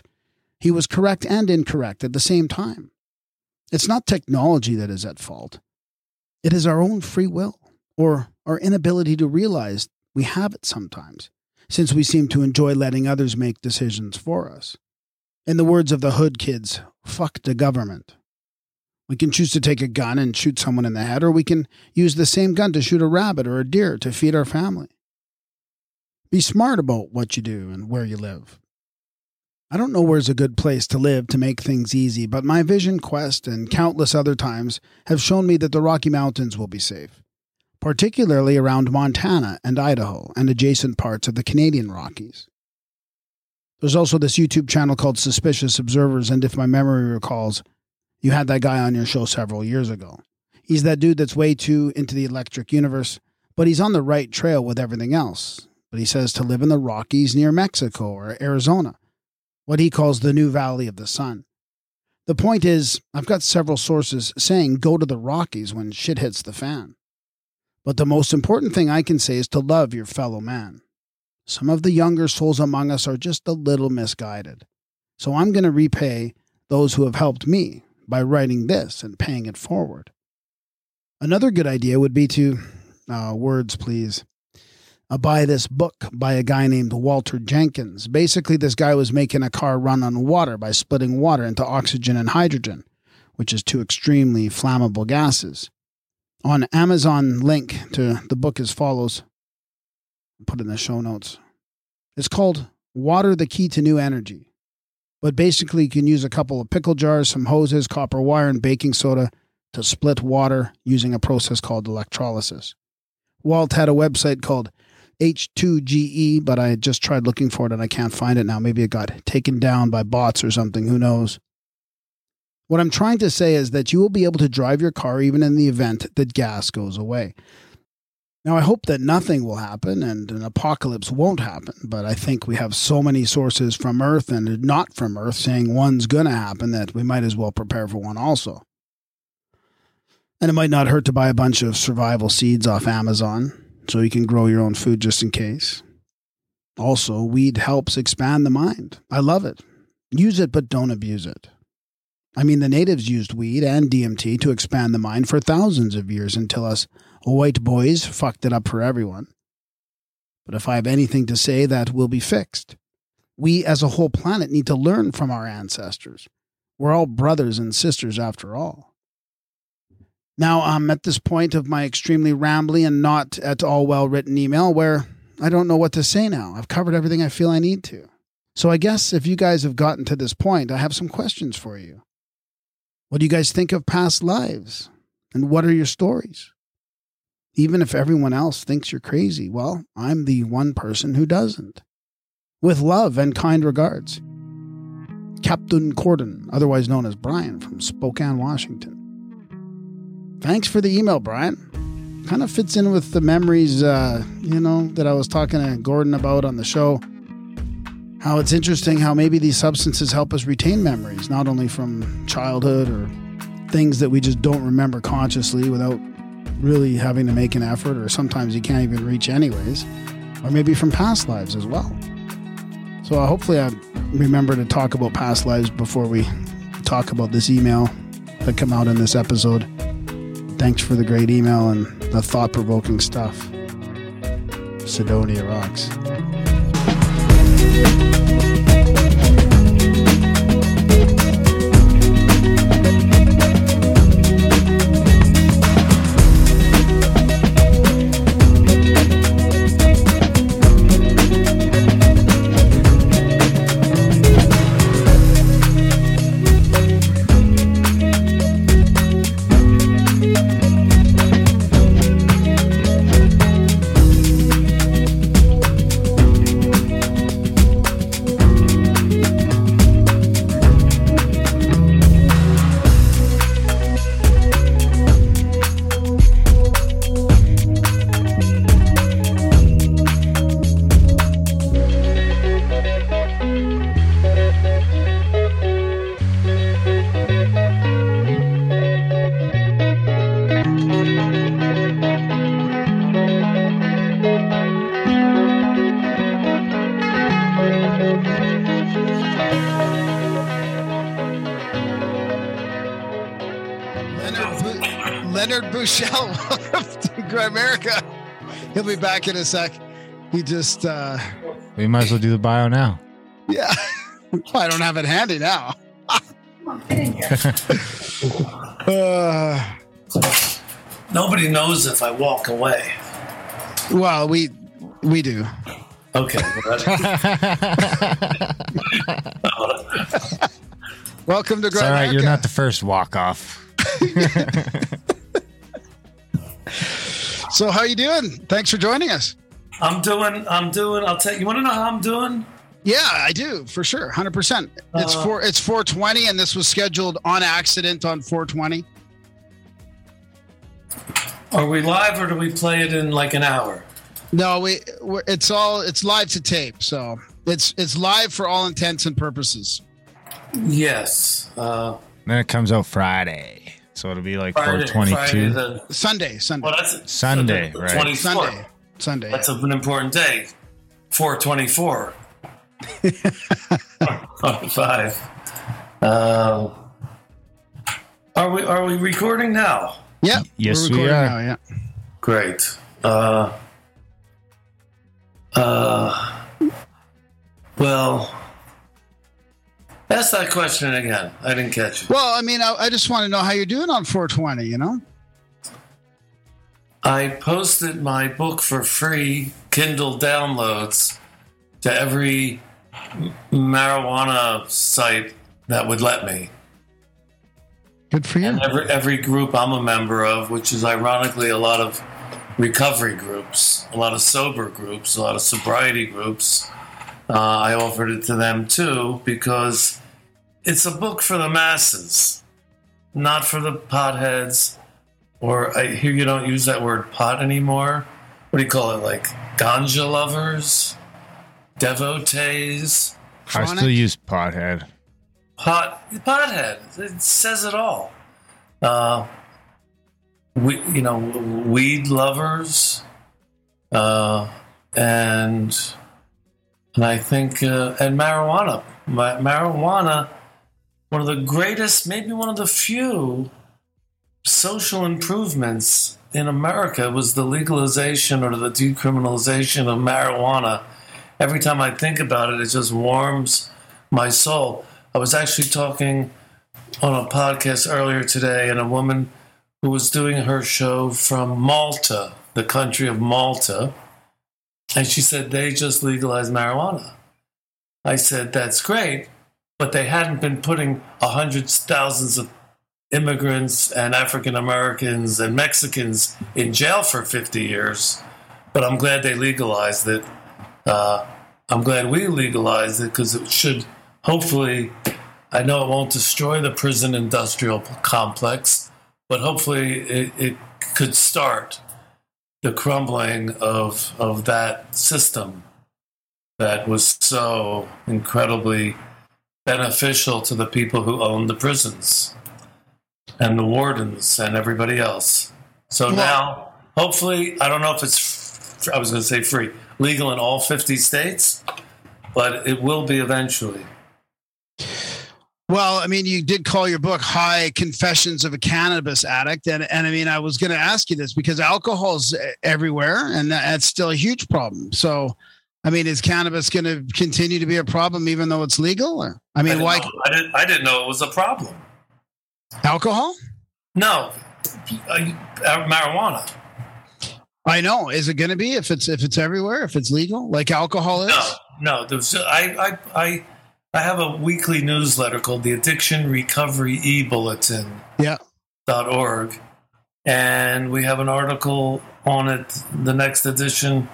He was correct and incorrect at the same time. It's not technology that is at fault. It is our own free will, or our inability to realize we have it sometimes, since we seem to enjoy letting others make decisions for us. In the words of the Hood kids, fuck the government. We can choose to take a gun and shoot someone in the head, or we can use the same gun to shoot a rabbit or a deer to feed our family. Be smart about what you do and where you live. I don't know where's a good place to live to make things easy, but my vision quest and countless other times have shown me that the Rocky Mountains will be safe, particularly around Montana and Idaho and adjacent parts of the Canadian Rockies. There's also this YouTube channel called Suspicious Observers, and if my memory recalls, you had that guy on your show several years ago. He's that dude that's way too into the electric universe, but he's on the right trail with everything else. But he says to live in the Rockies near Mexico or Arizona, what he calls the new Valley of the Sun. The point is, I've got several sources saying go to the Rockies when shit hits the fan. But the most important thing I can say is to love your fellow man. Some of the younger souls among us are just a little misguided. So I'm going to repay those who have helped me by writing this and paying it forward. Another good idea would be to, uh, words please, uh, buy this book by a guy named Walter Jenkins. Basically, this guy was making a car run on water by splitting water into oxygen and hydrogen, which is two extremely flammable gases. On Amazon, link to the book as follows put in the show notes. It's called Water the Key to New Energy. But basically, you can use a couple of pickle jars, some hoses, copper wire, and baking soda to split water using a process called electrolysis. Walt had a website called H2GE, but I just tried looking for it and I can't find it now. Maybe it got taken down by bots or something. Who knows? What I'm trying to say is that you will be able to drive your car even in the event that gas goes away. Now, I hope that nothing will happen and an apocalypse won't happen, but I think we have so many sources from Earth and not from Earth saying one's going to happen that we might as well prepare for one also. And it might not hurt to buy a bunch of survival seeds off Amazon so you can grow your own food just in case. Also, weed helps expand the mind. I love it. Use it, but don't abuse it. I mean, the natives used weed and DMT to expand the mind for thousands of years until us white boys fucked it up for everyone. But if I have anything to say, that will be fixed. We as a whole planet need to learn from our ancestors. We're all brothers and sisters after all. Now I'm at this point of my extremely rambly and not at all well written email where I don't know what to say now. I've covered everything I feel I need to. So I guess if you guys have gotten to this point, I have some questions for you. What do you guys think of past lives? And what are your stories? Even if everyone else thinks you're crazy, well, I'm the one person who doesn't. With love and kind regards. Captain Corden, otherwise known as Brian from Spokane, Washington. Thanks for the email, Brian. Kind of fits in with the memories, uh, you know, that I was talking to Gordon about on the show. How it's interesting how maybe these substances help us retain memories, not only from childhood or things that we just don't remember consciously without really having to make an effort, or sometimes you can't even reach anyways, or maybe from past lives as well. So uh, hopefully, I remember to talk about past lives before we talk about this email that come out in this episode. Thanks for the great email and the thought provoking stuff. Cydonia rocks. Be back in a sec. He just, uh, We might as well do the bio now. yeah, I don't have it handy now. uh, Nobody knows if I walk away. well, we we do. Okay. well, Welcome to It's all right. You're not the first walk off. So how you doing? Thanks for joining us. I'm doing. I'm doing. I'll tell you. You want to know how I'm doing? Yeah, I do for sure, hundred percent. It's Uh, four. It's four twenty, and this was scheduled on accident on four twenty. Are we live or do we play it in like an hour? No, we. We're, it's all. It's live to tape, so it's it's live for all intents and purposes. Yes. Uh, Then it comes out Friday. So it'll be like Friday, Friday 422. the, Sunday, Sunday, well, that's Sunday, the right. 24th. Sunday, Sunday. That's an important day. 424. Five. Uh, are we are we recording now? yeah. Yes, we're we are. Now, yeah. Great. Uh, uh, well, ask that question again. I didn't catch it. Well, I mean, I, I just want to know how you're doing on 420. You know. I posted my book for free Kindle downloads to every marijuana site that would let me. Good for you. And every, every group I'm a member of, which is ironically a lot of recovery groups, a lot of sober groups, a lot of sobriety groups, uh, I offered it to them too because it's a book for the masses, not for the potheads. Or I hear you don't use that word pot anymore. What do you call it? Like ganja lovers, devotees. I still use pothead. pot pothead. It says it all. Uh, we, you know, weed lovers, uh, and and I think uh, and marijuana. Ma- marijuana, one of the greatest, maybe one of the few social improvements in America was the legalization or the decriminalization of marijuana. Every time I think about it, it just warms my soul. I was actually talking on a podcast earlier today, and a woman who was doing her show from Malta, the country of Malta, and she said they just legalized marijuana. I said, that's great, but they hadn't been putting hundreds, thousands of immigrants and African Americans and Mexicans in jail for 50 years. But I'm glad they legalized it. Uh, I'm glad we legalized it because it should hopefully, I know it won't destroy the prison industrial complex, but hopefully it, it could start the crumbling of, of that system that was so incredibly beneficial to the people who owned the prisons and the wardens and everybody else. So Well- now, hopefully, I don't know if it's, I was going to say free, legal in all 50 states, but it will be eventually. Well, I mean, you did call your book "High Confessions of a Cannabis Addict," and and I mean, I was going to ask you this because alcohol's everywhere, and that's still a huge problem. So, I mean, is cannabis going to continue to be a problem even though it's legal? Or I I mean, didn't, why know, I, didn't, I didn't know it was a problem. alcohol? No, uh, marijuana. I know. Is it going to be if it's if it's everywhere? If it's legal, like alcohol is? No, no. There's, I, I, I, I have a weekly newsletter called the Addiction Recovery E Bulletin. Yeah. dot org, and we have an article on it. The next edition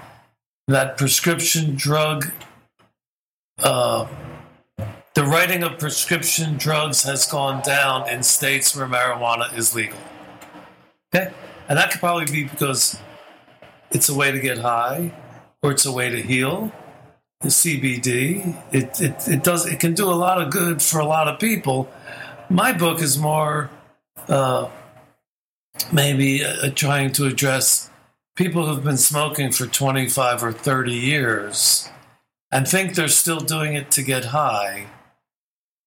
that prescription drug, uh, the writing of prescription drugs has gone down in states where marijuana is legal. Okay, and that could probably be because it's a way to get high, or it's a way to heal. The CBD, it, it, it does it can do a lot of good for a lot of people. My book is more uh, maybe uh, trying to address people who've been smoking for 25 or 30 years and think they're still doing it to get high,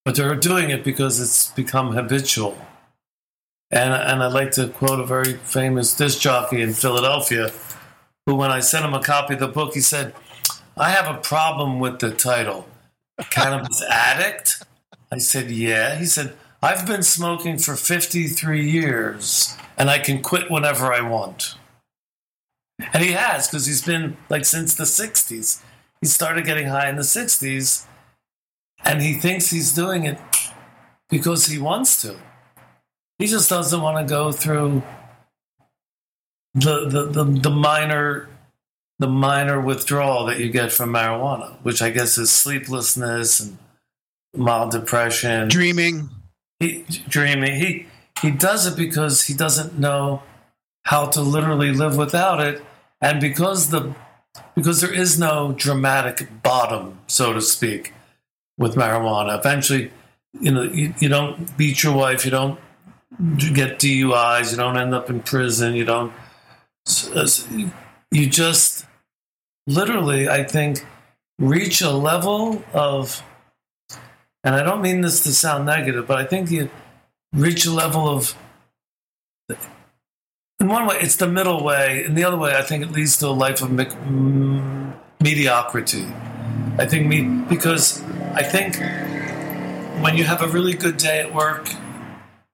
but they're doing it because it's become habitual. And, and I'd like to quote a very famous disc jockey in Philadelphia who, when I sent him a copy of the book, he said, I have a problem with the title Cannabis Addict. I said, Yeah. He said, I've been smoking for 53 years and I can quit whenever I want. And he has because he's been like since the 60s. He started getting high in the 60s and he thinks he's doing it because he wants to. He just doesn't want to go through the, the, the, the minor the minor withdrawal that you get from marijuana, which I guess is sleeplessness and mild depression. Dreaming. he dreaming. He he does it because he doesn't know how to literally live without it. And because the because there is no dramatic bottom so to speak with marijuana. Eventually you know you, you don't beat your wife. You don't get duis you don't end up in prison. You don't you just literally i think reach a level of and I don't mean this to sound negative, but I think you reach a level of, in one way, it's the middle way. In the other way, I think it leads to a life of me- mm, mediocrity. I think me because I think when you have a really good day at work,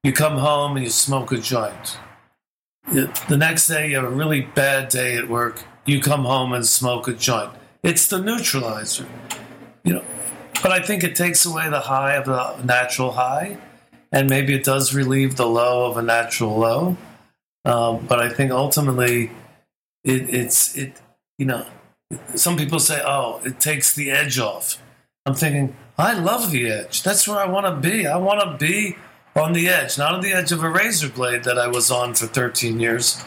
you come home and you smoke a joint. The next day, you have a really bad day at work, you come home and smoke a joint. It's the neutralizer, you know. But I think it takes away the high of the natural high, and maybe it does relieve the low of a natural low. Um, but I think ultimately, it, it's it. You know, some people say, "Oh, it takes the edge off." I'm thinking, I love the edge. That's where I want to be. I want to be on the edge, not on the edge of a razor blade that I was on for 13 years,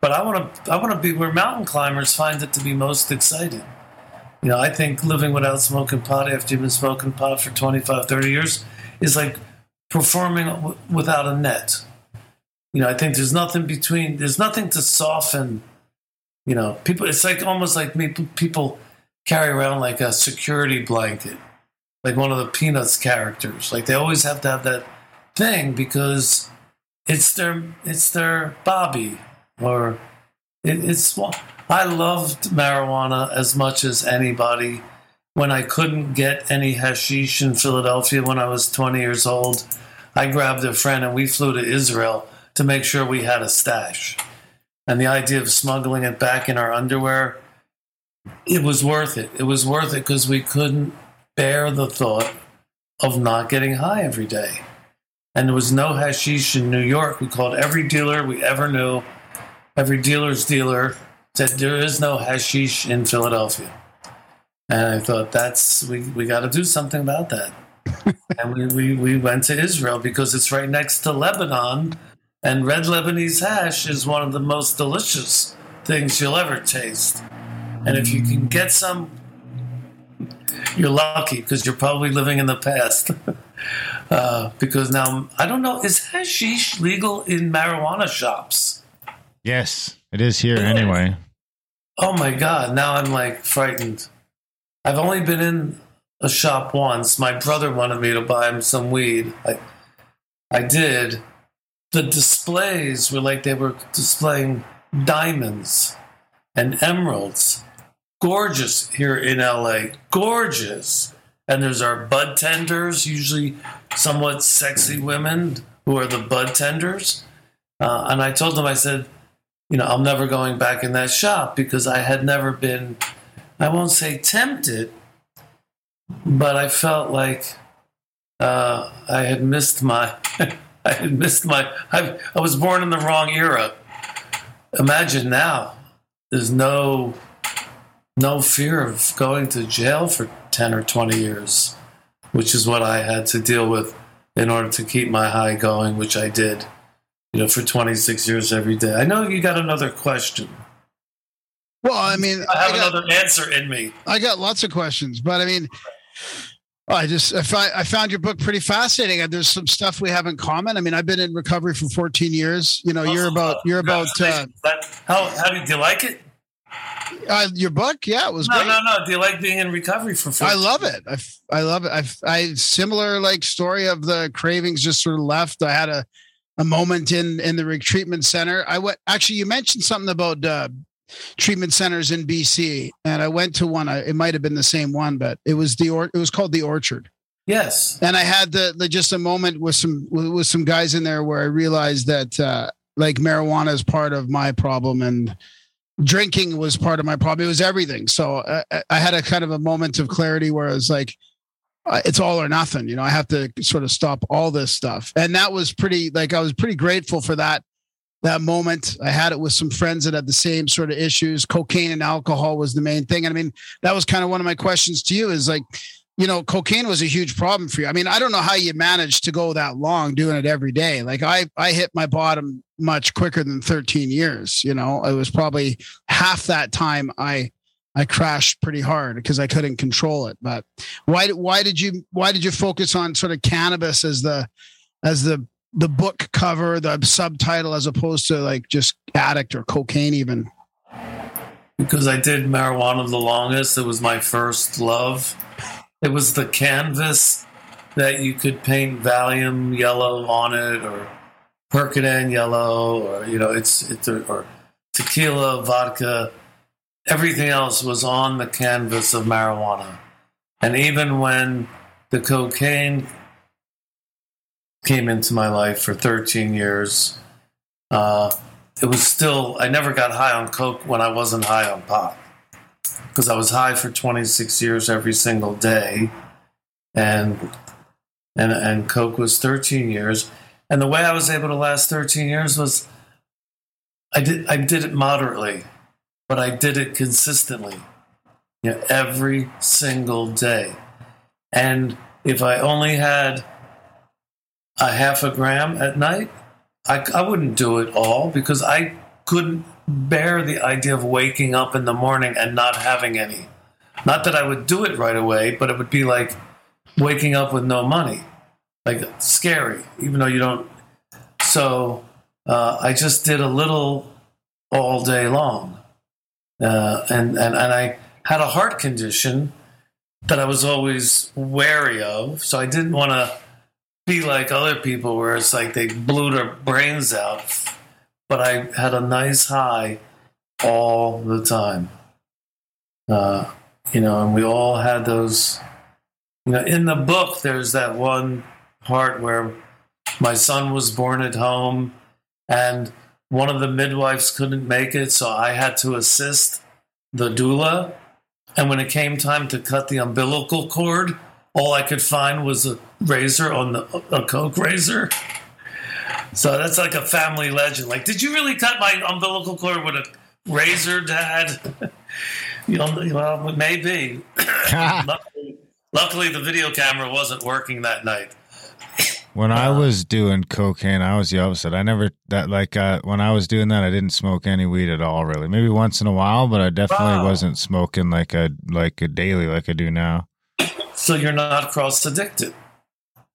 but I want to. I want to be where mountain climbers find it to be most exciting. You know, I think living without smoking pot after you've been smoking pot for 25, 30 years is like performing w- without a net. You know, I think there's nothing between, there's nothing to soften, you know, people, it's like almost like people carry around like a security blanket, like one of the Peanuts characters. Like they always have to have that thing because it's their, it's their Bobby or it, it's, I loved marijuana as much as anybody. When I couldn't get any hashish in Philadelphia when I was 20 years old, I grabbed a friend and we flew to Israel to make sure we had a stash. And the idea of smuggling it back in our underwear, it was worth it. It was worth it because we couldn't bear the thought of not getting high every day. And there was no hashish in New York. We called every dealer we ever knew, every dealer's dealer, said there is no hashish in Philadelphia. And I thought that's we, we got to do something about that. and we, we, we went to Israel because it's right next to Lebanon, and red Lebanese hash is one of the most delicious things you'll ever taste. And if you can get some, you're lucky because you're probably living in the past. uh, because now I don't know, is hashish legal in marijuana shops? Yes, it is here anyway. Oh my god! Now I'm like frightened. I've only been in a shop once. My brother wanted me to buy him some weed. I, I did. The displays were like they were displaying diamonds and emeralds. Gorgeous here in LA. Gorgeous. And there's our bud tenders, usually somewhat sexy women who are the bud tenders. Uh, and I told them, I said, you know, I'm never going back in that shop because I had never been, I won't say tempted, but I felt like uh, I had missed my, I had missed my, I, I was born in the wrong era. Imagine now, there's no, no fear of going to jail for 10 or 20 years, which is what I had to deal with in order to keep my high going, which I did you know, for 26 years every day. I know you got another question. Well, I mean, I have I got, another answer in me. I got lots of questions, but I mean, I just I, I found your book pretty fascinating. And There's some stuff we have in common. I mean, I've been in recovery for 14 years. You know, you're about you're about uh, how how did you like it? Uh, your book. Yeah, it was No, great. no, no. Do you like being in recovery for? 14 I love it. I, I love it. I've, I similar like story of the cravings just sort of left. I had a, a moment in in the retreatment center. I went actually. You mentioned something about uh, treatment centers in BC, and I went to one. I, it might have been the same one, but it was the or, it was called the Orchard. Yes. And I had the, the just a moment with some with, with some guys in there where I realized that uh, like marijuana is part of my problem and drinking was part of my problem. It was everything. So uh, I, I had a kind of a moment of clarity where I was like, uh, it's all or nothing. You know, I have to sort of stop all this stuff. And that was pretty like I was pretty grateful for that that moment. I had it with some friends that had the same sort of issues. Cocaine and alcohol was the main thing. And I mean, that was kind of one of my questions to you is like, you know, cocaine was a huge problem for you. I mean, I don't know how you managed to go that long doing it every day. Like I, I hit my bottom much quicker than 13 years. You know, it was probably half that time I, I crashed pretty hard because I couldn't control it. But why, why did you, why did you focus on sort of cannabis as the, as the, the book cover, the subtitle, as opposed to like just addict or cocaine even? Because I did marijuana the longest. It was my first love. It was the canvas that you could paint Valium yellow on it, or Percodan yellow, or you know, it's it's or tequila, vodka. Everything else was on the canvas of marijuana, and even when the cocaine came into my life for 13 years, uh, it was still I never got high on coke when I wasn't high on pot because I was high for 26 years every single day, and and and coke was 13 years. And the way I was able to last 13 years was I did I did it moderately, but I did it consistently, you know, every single day. And if I only had a half a gram at night, I, I wouldn't do it all because I couldn't bear the idea of waking up in the morning and not having any. Not that I would do it right away, but it would be like waking up with no money. Like scary, even though you don't. So uh, I just did a little all day long. Uh, and, and, and I had a heart condition that I was always wary of. So I didn't want to be like other people where it's like they blew their brains out. But I had a nice high all the time. Uh, you know, and we all had those. You know, in the book, there's that one part where my son was born at home and one of the midwives couldn't make it, so I had to assist the doula. And when it came time to cut the umbilical cord, all I could find was a razor on the a coke razor. So that's like a family legend. Like, did you really cut my umbilical cord with a razor, Dad? you know, well, maybe. luckily, luckily, the video camera wasn't working that night. When I was doing cocaine, I was the opposite. I never that like uh, when I was doing that, I didn't smoke any weed at all. Really, maybe once in a while, but I definitely Wow. wasn't smoking like a like a daily like I do now. So you're not cross addicted.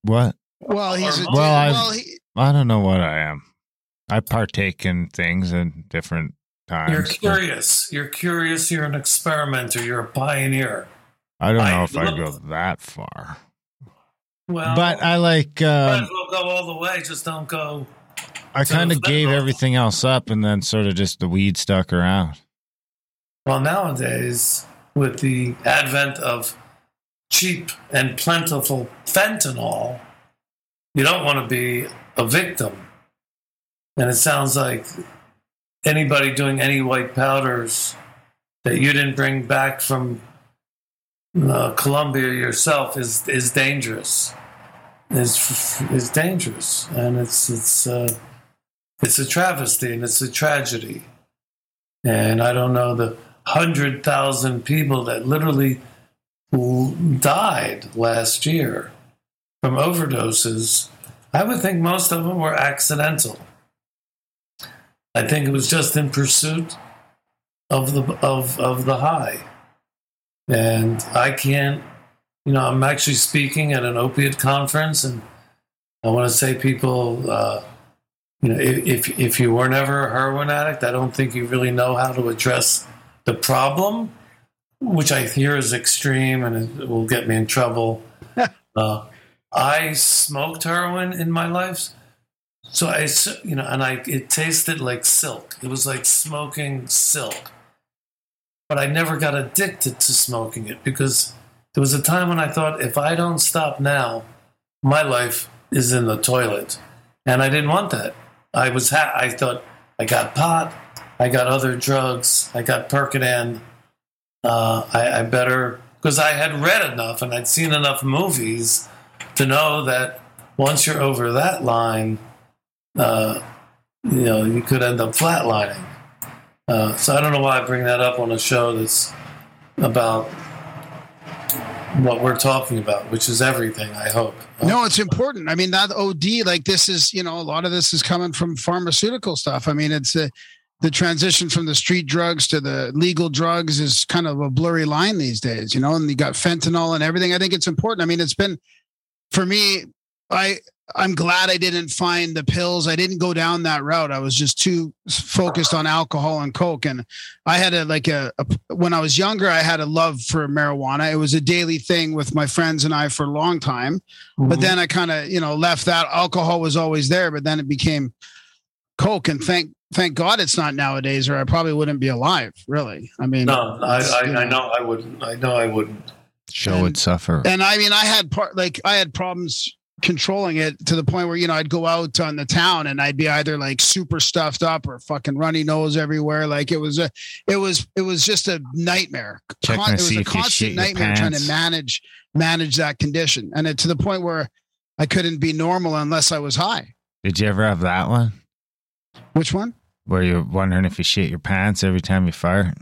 What? Well, he's a, Well, well, he, I don't know what I am. I partake in things in different times. You're curious. You're curious. You're an experimenter. You're a pioneer. I don't know I if I go that far. Well, But I like. might Um, as well go all the way. Just don't go. I kind of gave everything else up, and then sort of just the weed stuck around. Well, nowadays, with the advent of cheap and plentiful fentanyl, you don't want to be a victim. And it sounds like anybody doing any white powders that you didn't bring back from uh, Colombia yourself is is dangerous. Is is dangerous, and it's it's uh, it's a travesty and it's a tragedy. And I don't know the hundred thousand people that literally died last year from overdoses. I would think most of them were accidental. I think it was just in pursuit of the of of the high. And I can't, you know, I'm actually speaking at an opiate conference, and I want to say people. Uh, you know, if, if if you were never a heroin addict, I don't think you really know how to address the problem, which I hear is extreme and it will get me in trouble. uh, I smoked heroin in my life, so I, you know, and I it tasted like silk. It was like smoking silk, but I never got addicted to smoking it because there was a time when I thought if I don't stop now, my life is in the toilet, and I didn't want that. I was ha- I thought I got pot, I got other drugs, I got Percodan. Uh, I, I better because I had read enough and I'd seen enough movies to know that once you're over that line, uh, you know you could end up flatlining. Uh, so I don't know why I bring that up on a show that's about what we're talking about, which is everything. I hope. no, it's important. I mean, that OD, like this is, you know, a lot of this is coming from pharmaceutical stuff. I mean, it's a, the transition from the street drugs to the legal drugs is kind of a blurry line these days, you know, and you got fentanyl and everything. I think it's important. I mean, it's been for me, I I'm glad I didn't find the pills. I didn't go down that route. I was just too focused on alcohol and coke. And I had a like a, a when I was younger, I had a love for marijuana. It was a daily thing with my friends and I for a long time. But mm-hmm. then I kind of you know left that. Alcohol was always there, but then it became coke. And thank thank God it's not nowadays, or I probably wouldn't be alive. Really, I mean, No, I, I, you I know I wouldn't. I know I wouldn't. Show would suffer. And I mean, I had part like I had problems controlling it to the point where you know I'd go out on the town and I'd be either like super stuffed up or fucking runny nose everywhere. Like it was a, it was it was just a nightmare. Con- it was a if you shit constant nightmare trying to manage manage that condition, and it, to the point where I couldn't be normal unless I was high. Did you ever have that one Which one? where you're wondering if you shit your pants every time you fart?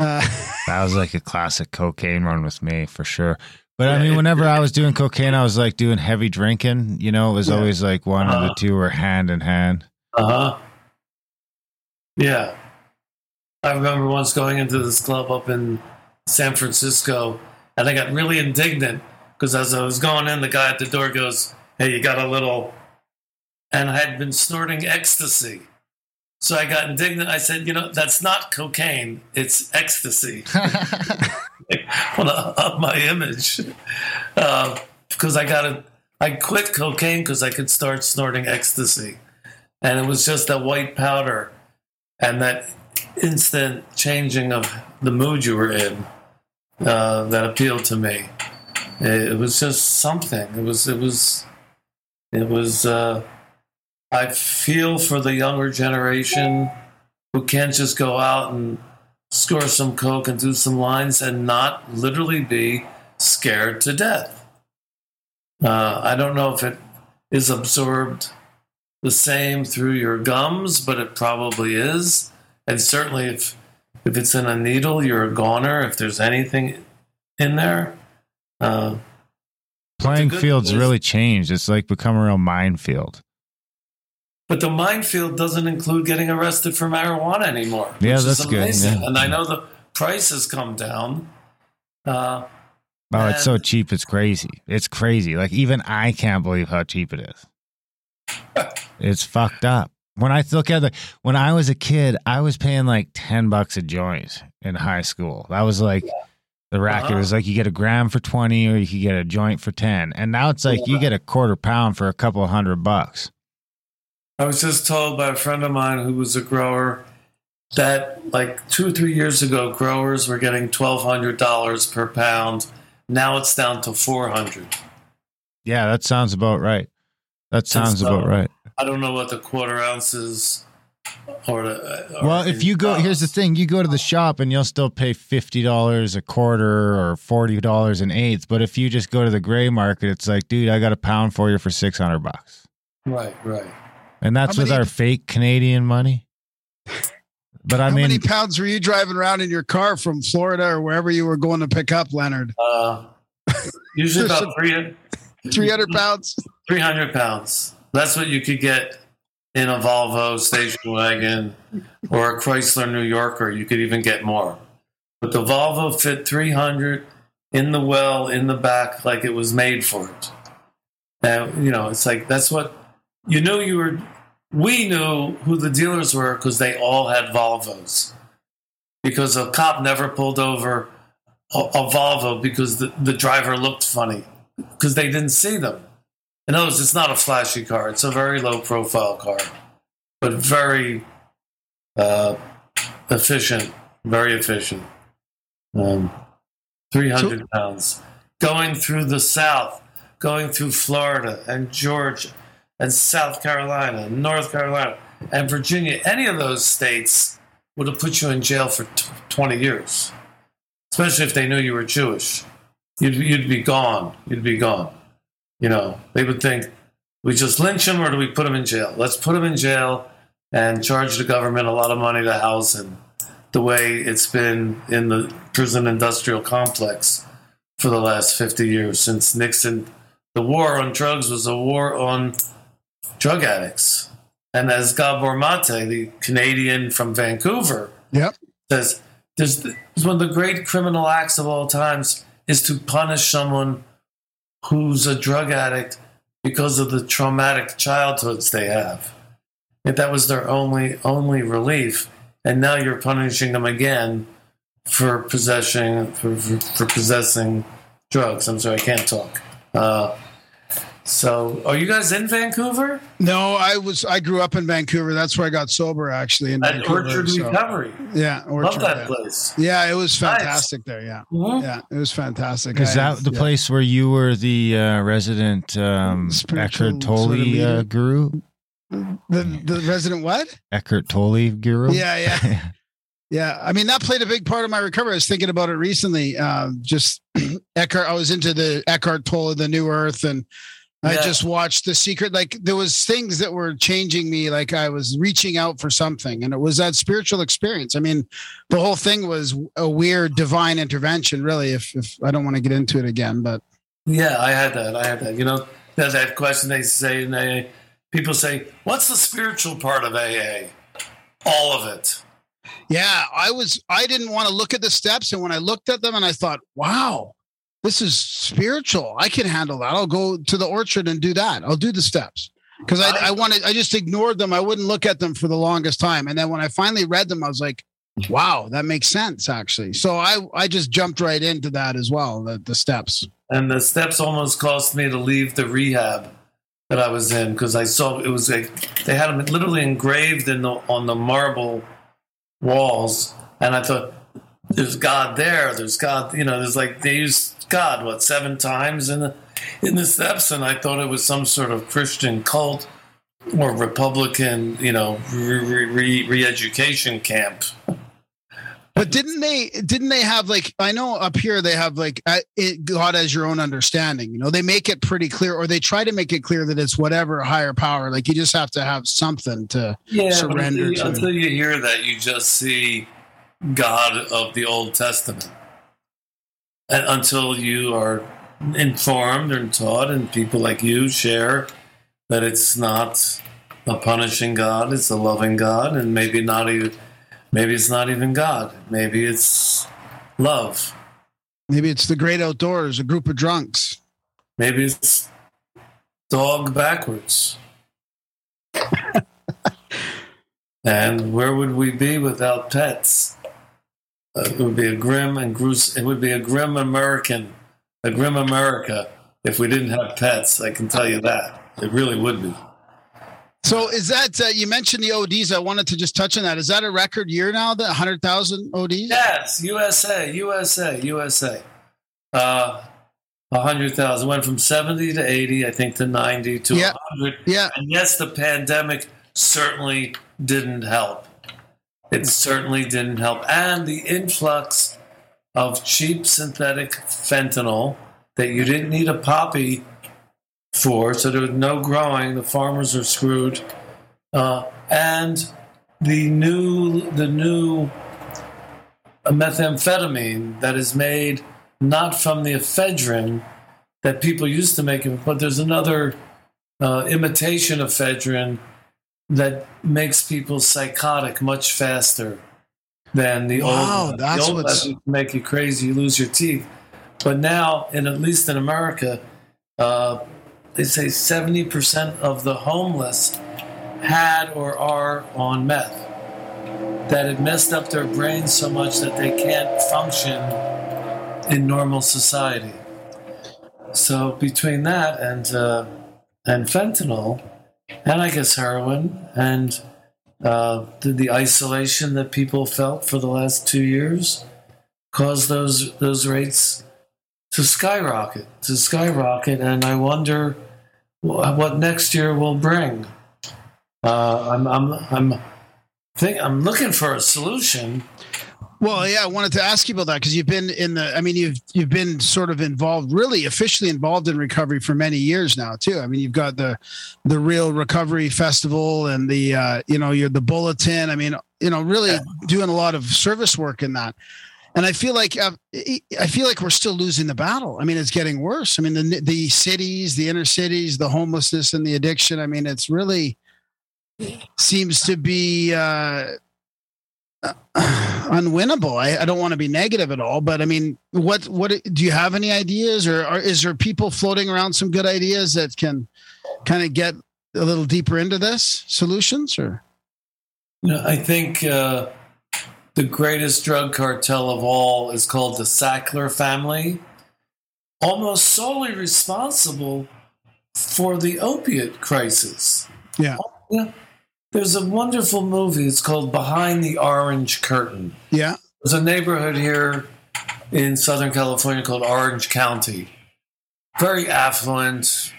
Uh, That was like a classic cocaine run with me for sure. But I mean, whenever I was doing cocaine, I was like doing heavy drinking. You know, it was Yeah. always like one of the Uh-huh. two were hand in hand. Uh huh. Yeah. I remember once going into this club up in San Francisco, and I got really indignant because as I was going in, the guy at the door goes, Hey, you got a little. And I had been snorting ecstasy. So I got indignant. I said, You know, that's not cocaine, it's ecstasy. I want to up my image uh, because I got to. I quit cocaine because I could start snorting ecstasy, and it was just that white powder and that instant changing of the mood you were in uh, that appealed to me. It, it was just something. It was. It was. It was. Uh, I feel for the younger generation who can't just go out and score some coke and do some lines and not literally be scared to death. Uh, I don't know if it is absorbed the same through your gums, but it probably is. And certainly, if if it's in a needle, you're a goner. If there's anything in there, uh, Playing fields news- really changed. It's like become a real minefield. But the minefield doesn't include getting arrested for marijuana anymore. Yeah, which is that's good, amazing. yeah. And I know the price has come down. Uh, Oh, it's so cheap. It's crazy. It's crazy. Like even I can't believe how cheap it is. It's fucked up. When I look at the when I was a kid, I was paying like ten bucks a joint in high school. That was like the racket Uh-huh. was like you get a gram for twenty, or you could get a joint for ten. And now it's like you get a quarter pound for a couple hundred bucks. I was just told by a friend of mine who was a grower that like two or three years ago, growers were getting twelve hundred dollars per pound. Now it's down to four hundred. Yeah, that sounds about right. That sounds so- about right. I don't know what the quarter ounces or the. Or Well, if you go, here's the thing: you go to the shop and you'll still pay fifty dollars a quarter or forty dollars an eighth. But if you just go to the gray market, it's like, dude, I got a pound for you for six hundred bucks, Right, right. And that's How with many- our fake Canadian money. But I mean, how many pounds were you driving around in your car from Florida or wherever you were going to pick up, Leonard? Uh, usually about three, 300 pounds? 300 pounds. That's what you could get in a Volvo station wagon or a Chrysler New Yorker. You could even get more. But the Volvo fit 300 in the well, in the back, like it was made for it. And, you know, it's like that's what you know you were. We knew who the dealers were because they all had Volvos. Because a cop never pulled over a, a Volvo because the, the driver looked funny because they didn't see them. In other words, it's not a flashy car. It's a very low profile car, but very uh, efficient, very efficient. Um, 300 pounds. Going through the South, going through Florida and Georgia and South Carolina North Carolina and Virginia, any of those states would have put you in jail for t- 20 years, especially if they knew you were Jewish. You'd, you'd be gone. You'd be gone. You know, they would think, we just lynch him or do we put him in jail? Let's put him in jail and charge the government a lot of money to house him, the way it's been in the prison industrial complex for the last 50 years since Nixon. The war on drugs was a war on drug addicts. And as Gabor Mate, the Canadian from Vancouver, Yep. says, there's, there's one of the great criminal acts of all times is to punish someone who's a drug addict because of the traumatic childhoods they have. If that was their only only relief, and now you're punishing them again for possessing for, for, for possessing drugs. I'm sorry, I can't talk. Uh, So, are you guys in Vancouver? No, I was. I grew up in Vancouver. That's where I got sober, actually. In At Vancouver, Orchard so- Recovery. Yeah, Love that yeah. place. Yeah, it was Nice. fantastic there. Yeah, Mhm. yeah, it was fantastic. Is I- that the yeah. place where you were the uh, resident um, Eckhart Tolle sort of uh, guru? The the resident what? Eckhart Tolle guru? Yeah, yeah. Yeah, I mean that played a big part of my recovery. I was thinking about it recently. Um, just Eckhart, I was into the Eckhart Tolle, the New Earth, and I Yeah. just watched The Secret. Like there was things that were changing me. Like I was reaching out for something, and it was that spiritual experience. I mean, the whole thing was a weird divine intervention. Really, if if I don't want to get into it again, but Yeah, I had that. I had that. You know, that, that question they say in AA. People say, "What's the spiritual part of AA?" All of it. Yeah, I was I didn't want to look at the steps and when I looked at them and I thought, "Wow, this is spiritual. I can handle that. I'll go to the orchard and do that. I'll do the steps." Cuz I I wanted I just ignored them. I wouldn't look at them for the longest time. And then when I finally read them, I was like, "Wow, that makes sense actually." So I I just jumped right into that as well, the the steps. And the steps almost caused me to leave the rehab that I was in because I saw it was like they had them literally engraved in the on the marble walls, and I thought, "There's God there. There's God." You know, there's like they used God what seven times in the in the steps, and I thought it was some sort of Christian cult or Republican, you know, re- re- re-education camp. But didn't they didn't they have like I know up here they have like uh, it, God as your own understanding. You know, they make it pretty clear, or they try to make it clear that it's whatever higher power. Like you just have to have something to. yeah, surrender until, to. until you hear that, you just see God of the Old Testament, until you are informed and taught, and people like you share that it's not a punishing God, it's a loving God, and maybe not even, maybe it's not even God, maybe it's love, Maybe it's the great outdoors, a group of drunks. maybe it's dog backwards. and where would we be without pets? Uh, it would be a grim and gruesome. It would be a grim American, a grim America, if we didn't have pets. I can tell you that it really would be. So is that uh, you mentioned the ODs? I wanted to just touch on that. Is that a record year now? The hundred thousand ODs? Yes, USA, USA, USA. Uh, a hundred thousand went from seventy to eighty, I think, to ninety to a Yeah. hundred. Yeah. And yes, the pandemic certainly didn't help. It certainly didn't help. And the influx of cheap synthetic fentanyl that you didn't need a poppy for, so there was no growing, the farmers are screwed. Uh, and the new the new methamphetamine that is made not from the ephedrine that people used to make it, but there's another uh, imitation ephedrine that makes people psychotic much faster than the Wow, old. that's the old what's- make you crazy. You lose your teeth. But now, in at least in America, uh, they say seventy percent of the homeless had or are on meth. That it messed up their brains so much that they can't function in normal society. So between that and uh, and fentanyl, and I guess heroin, and uh, the, the isolation that people felt for the last two years, caused those those rates to skyrocket, to skyrocket, and I wonder what next year will bring. Uh, I'm I'm I'm think I'm looking for a solution. Well, yeah, I wanted to ask you about that because you've been in the. I mean, you've you've been sort of involved, really officially involved in recovery for many years now, too. I mean, you've got the the Real Recovery Festival and the uh, you know you're the Bulletin. I mean, you know, really doing a lot of service work in that. And I feel like uh, I feel like we're still losing the battle. I mean, it's getting worse. I mean, the the cities, the inner cities, the homelessness and the addiction. I mean, it's really seems to be. Uh, unwinnable. I, I don't want to be negative at all, but I mean, what what do you have any ideas, or, or is there people floating around some good ideas that can kind of get a little deeper into this solutions? Or I think uh, the greatest drug cartel of all is called the Sackler family, almost solely responsible for the opiate crisis. Yeah. Yeah. There's a wonderful movie. It's called Behind the Orange Curtain. Yeah. There's a neighborhood here in Southern California called Orange County. Very affluent,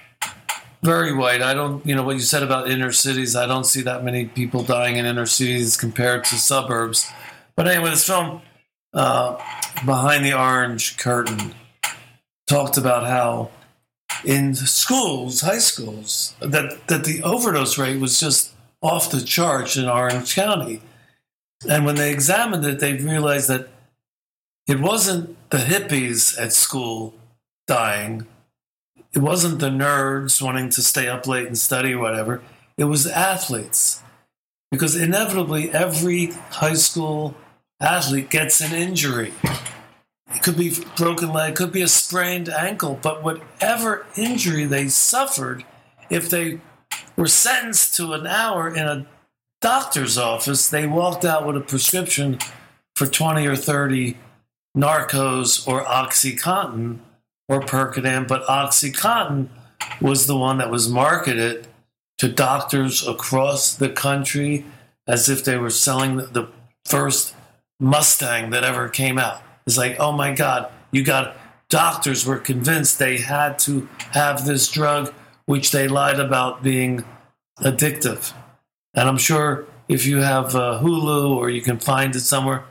very white. I don't, you know, what you said about inner cities, I don't see that many people dying in inner cities compared to suburbs. But anyway, this film, uh, Behind the Orange Curtain, talked about how in schools, high schools, that, that the overdose rate was just off the charts in Orange County. And when they examined it, they realized that it wasn't the hippies at school dying. It wasn't the nerds wanting to stay up late and study or whatever. It was athletes. Because inevitably, every high school athlete gets an injury. It could be broken leg, could be a sprained ankle, but whatever injury they suffered, if they were sentenced to an hour in a doctor's office, they walked out with a prescription for 20 or 30 Norcos or Oxycontin or Percodan, but Oxycontin was the one that was marketed to doctors across the country as if they were selling the, the first Mustang that ever came out. It's like, oh my God, you got doctors were convinced they had to have this drug, which they lied about being addictive. And I'm sure if you have uh, Hulu or you can find it somewhere,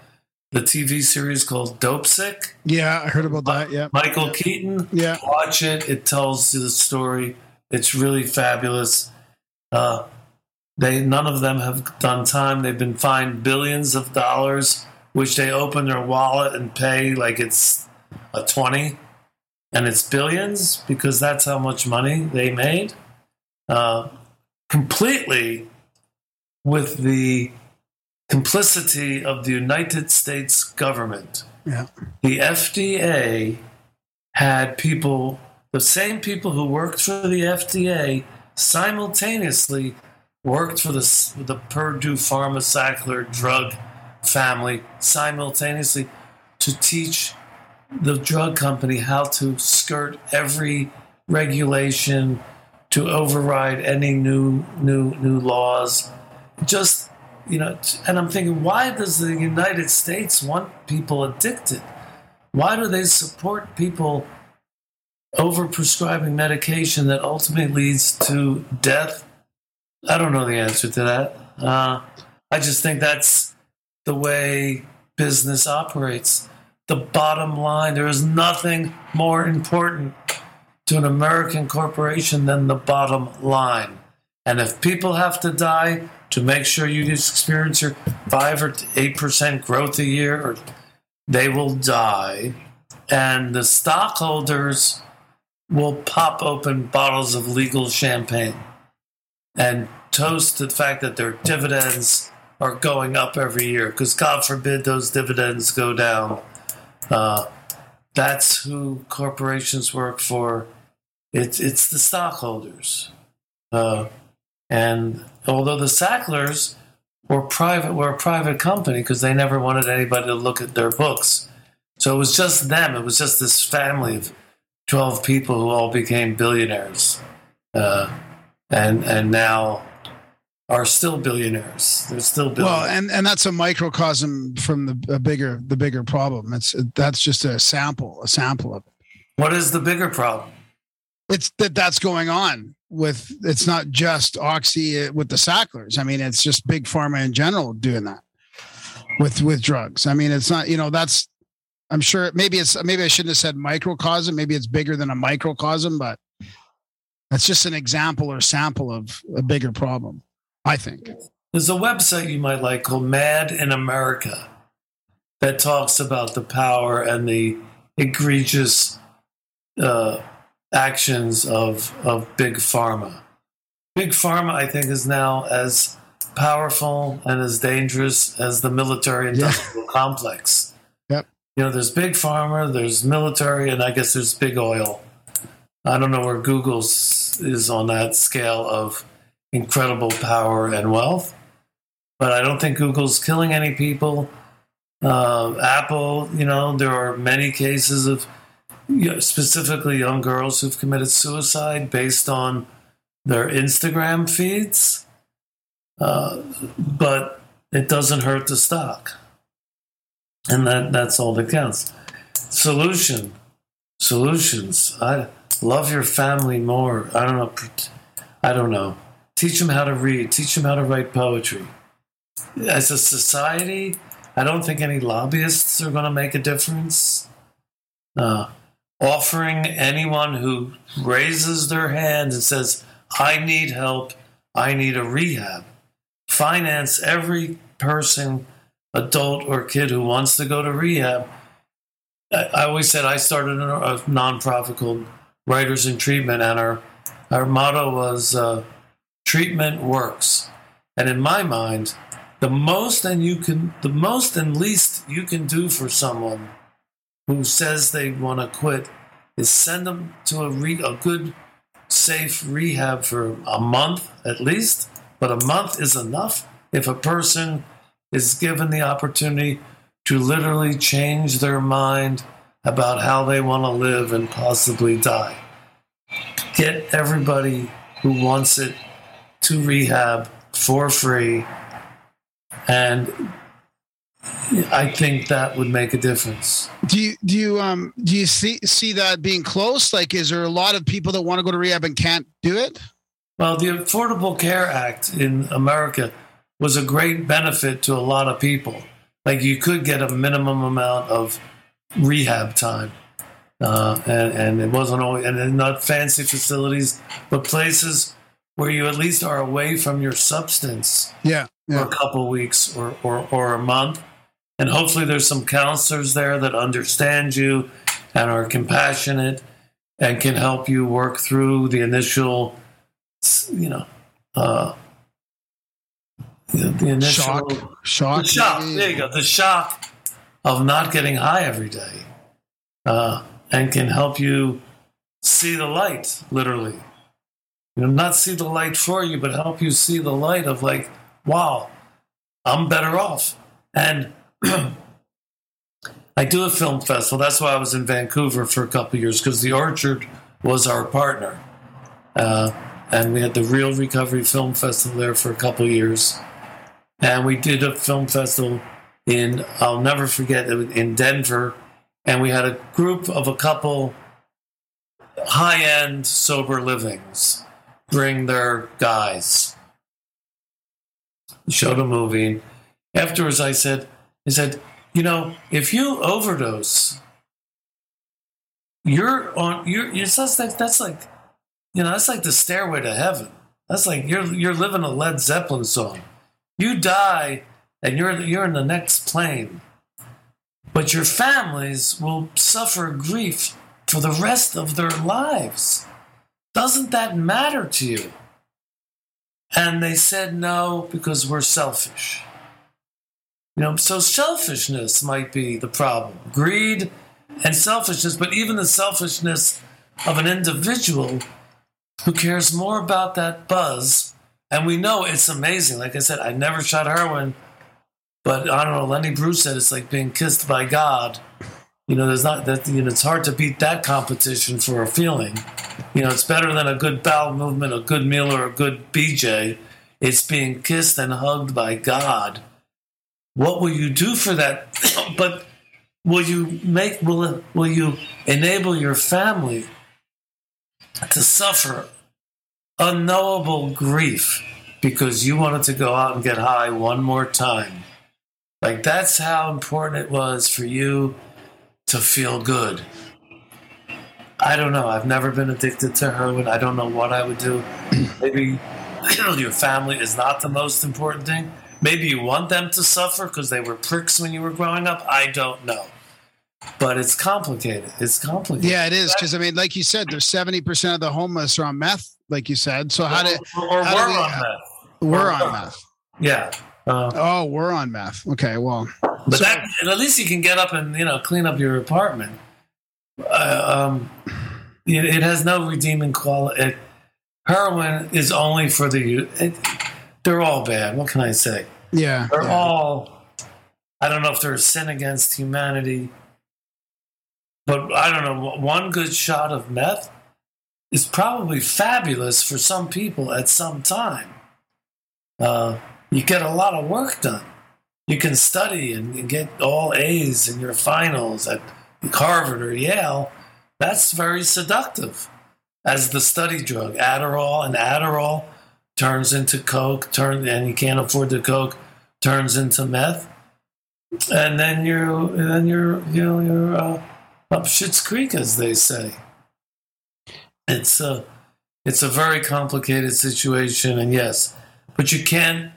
the TV series called Dopesick, Yeah. I heard about that. Yeah. Michael Keaton, Yeah. watch it. It tells you the story. It's really fabulous. Uh, they none of them have done time. They've been fined billions of dollars, which they open their wallet and pay like it's a twenty, and it's billions because that's how much money they made. Uh, completely with the complicity of the United States government Yeah. the FDA had people, the same people who worked for the FDA, simultaneously worked for the, the Purdue Pharma Sackler drug family, simultaneously to teach the drug company how to skirt every regulation, to override any new new new laws. Just you know, and I'm thinking, why does the United States want people addicted? Why do they support people overprescribing medication that ultimately leads to death? I don't know the answer to that. Uh, I just think that's the way business operates. The bottom line there is nothing more important to an American corporation than the bottom line. And if people have to die to make sure you experience your five or eight percent growth a year, they will die, and the stockholders will pop open bottles of legal champagne and toast to the fact that their dividends are going up every year. Because God forbid those dividends go down. Uh, that's who corporations work for. It's it's the stockholders. Uh, and although the Sacklers were private, were a private company because they never wanted anybody to look at their books. So it was just them. It was just this family of twelve people who all became billionaires, uh, and and now are still billionaires. They're still billionaires. Well, and and that's a microcosm from the a bigger the bigger problem. It's that's just a sample, a sample of it. what is the bigger problem? It's that that's going on with. It's not just Oxy uh, with the Sacklers. I mean, it's just big pharma in general doing that with with drugs. I mean, it's not. You know, that's. I'm sure maybe it's maybe I shouldn't have said microcosm. Maybe it's bigger than a microcosm, but that's just an example or sample of a bigger problem. I think. There's a website you might like called Mad in America that talks about the power and the egregious uh, actions of, of big pharma. Big pharma, I think, is now as powerful and as dangerous as the military industrial complex. Yep. You know, there's big pharma, there's military, and I guess there's big oil. I don't know where Google's is on that scale of incredible power and wealth, but I don't think Google's killing any people. Uh, Apple, you know, there are many cases of you know, specifically young girls who've committed suicide based on their Instagram feeds. Uh, but it doesn't hurt the stock. And that, that's all that counts. Solution. Solutions. I love your family more. I don't know. I don't know. Teach them how to read. Teach them how to write poetry. As a society, I don't think any lobbyists are going to make a difference. Uh, offering anyone who raises their hand and says, I need help, I need a rehab, finance every person, adult or kid who wants to go to rehab. I, I always said I started a, a nonprofit called Writers in Treatment, and our, our motto was uh, treatment works. And in my mind, the most and you can the most and least you can do for someone who says they want to quit is send them to a, re, a good safe rehab for a month at least but a month is enough if a person is given the opportunity to literally change their mind about how they want to live and possibly die get everybody who wants it to rehab for free and I think that would make a difference. Do you do you um do you see see that being close? Like, is there a lot of people that want to go to rehab and can't do it? Well, the Affordable Care Act in America was a great benefit to a lot of people. Like, you could get a minimum amount of rehab time. Uh, and, and it wasn't always, and not fancy facilities, but places where you at least are away from your substance Yeah, for a couple weeks or, or, or a month. And hopefully there's some counselors there that understand you and are compassionate and can help you work through the initial, you know, uh, the, the initial Shock, shock, the shock. There you go. The shock of not getting high every day, uh, and can help you see the light. Literally, you know, not see the light for you, but help you see the light of like, wow, I'm better off. And I do a film festival. That's why I was in Vancouver for a couple years because the Orchard was our partner, uh, and we had the Real Recovery Film Festival there for a couple years and we did a film festival in I'll never forget in Denver, and we had a group of a couple high end sober livings bring their guys. Showed a movie. Afterwards, I said, I said, you know, if you overdose, you're on. You're. It's like that's like, you know, that's like the stairway to heaven. That's like you're you're living a Led Zeppelin song. You die, and you're you're in the next plane. But your families will suffer grief for the rest of their lives. Doesn't that matter to you? And they said no because we're selfish. You know, so selfishness might be the problem. Greed and selfishness, but even the selfishness of an individual who cares more about that buzz. And we know it's amazing. Like I said, I never shot heroin, but I don't know. Lenny Bruce said it's like being kissed by God. You know, there's not that. You know, it's hard to beat that competition for a feeling. You know, it's better than a good bowel movement, a good meal, or a good BJ. It's being kissed and hugged by God. What will you do for that? but will you make? Will will you enable your family to suffer unknowable grief because you wanted to go out and get high one more time? Like that's how important it was for you to feel good. I don't know. I've never been addicted to heroin. I don't know what I would do. Maybe you know, your family is not the most important thing. Maybe you want them to suffer because they were pricks when you were growing up. I don't know. But it's complicated. It's complicated. Yeah, it is because I mean, like you said, there's seventy percent of the homeless are on meth, like you said. So how did or, or how we're do we- on that. we're or- on meth? Yeah. Uh, Oh, we're on meth. Okay, well, But So- that, at least you can get up and you know clean up your apartment. Uh, um, it, it has no redeeming quality. It, heroin is only for the. It, they're all bad. What can I say? yeah, They're yeah. all. I don't know if they're a sin against humanity, but I don't know. One good shot of meth is probably fabulous for some people at some time. Uh, you get a lot of work done. You can study and, get all A's in your finals at Harvard or Yale. That's very seductive as the study drug. Adderall and Adderall turns into coke, turn and you can't afford the coke, turns into meth, and then you're and then you're you know you're uh, up Shit's Creek, as they say. It's a it's a very complicated situation, and yes, but you can't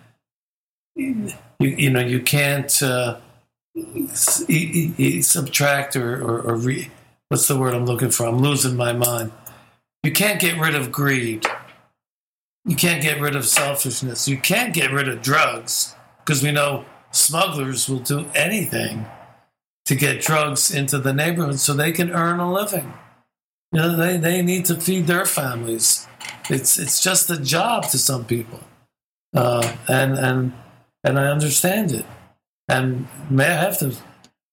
you you know you can't uh, subtract or or, or re, what's the word I'm looking for? I'm losing my mind. You can't get rid of greed. You can't get rid of selfishness. You can't get rid of drugs because we know smugglers will do anything to get drugs into the neighborhood so they can earn a living. You know, they, they need to feed their families. It's it's just a job to some people, uh, and and and I understand it. And may I have the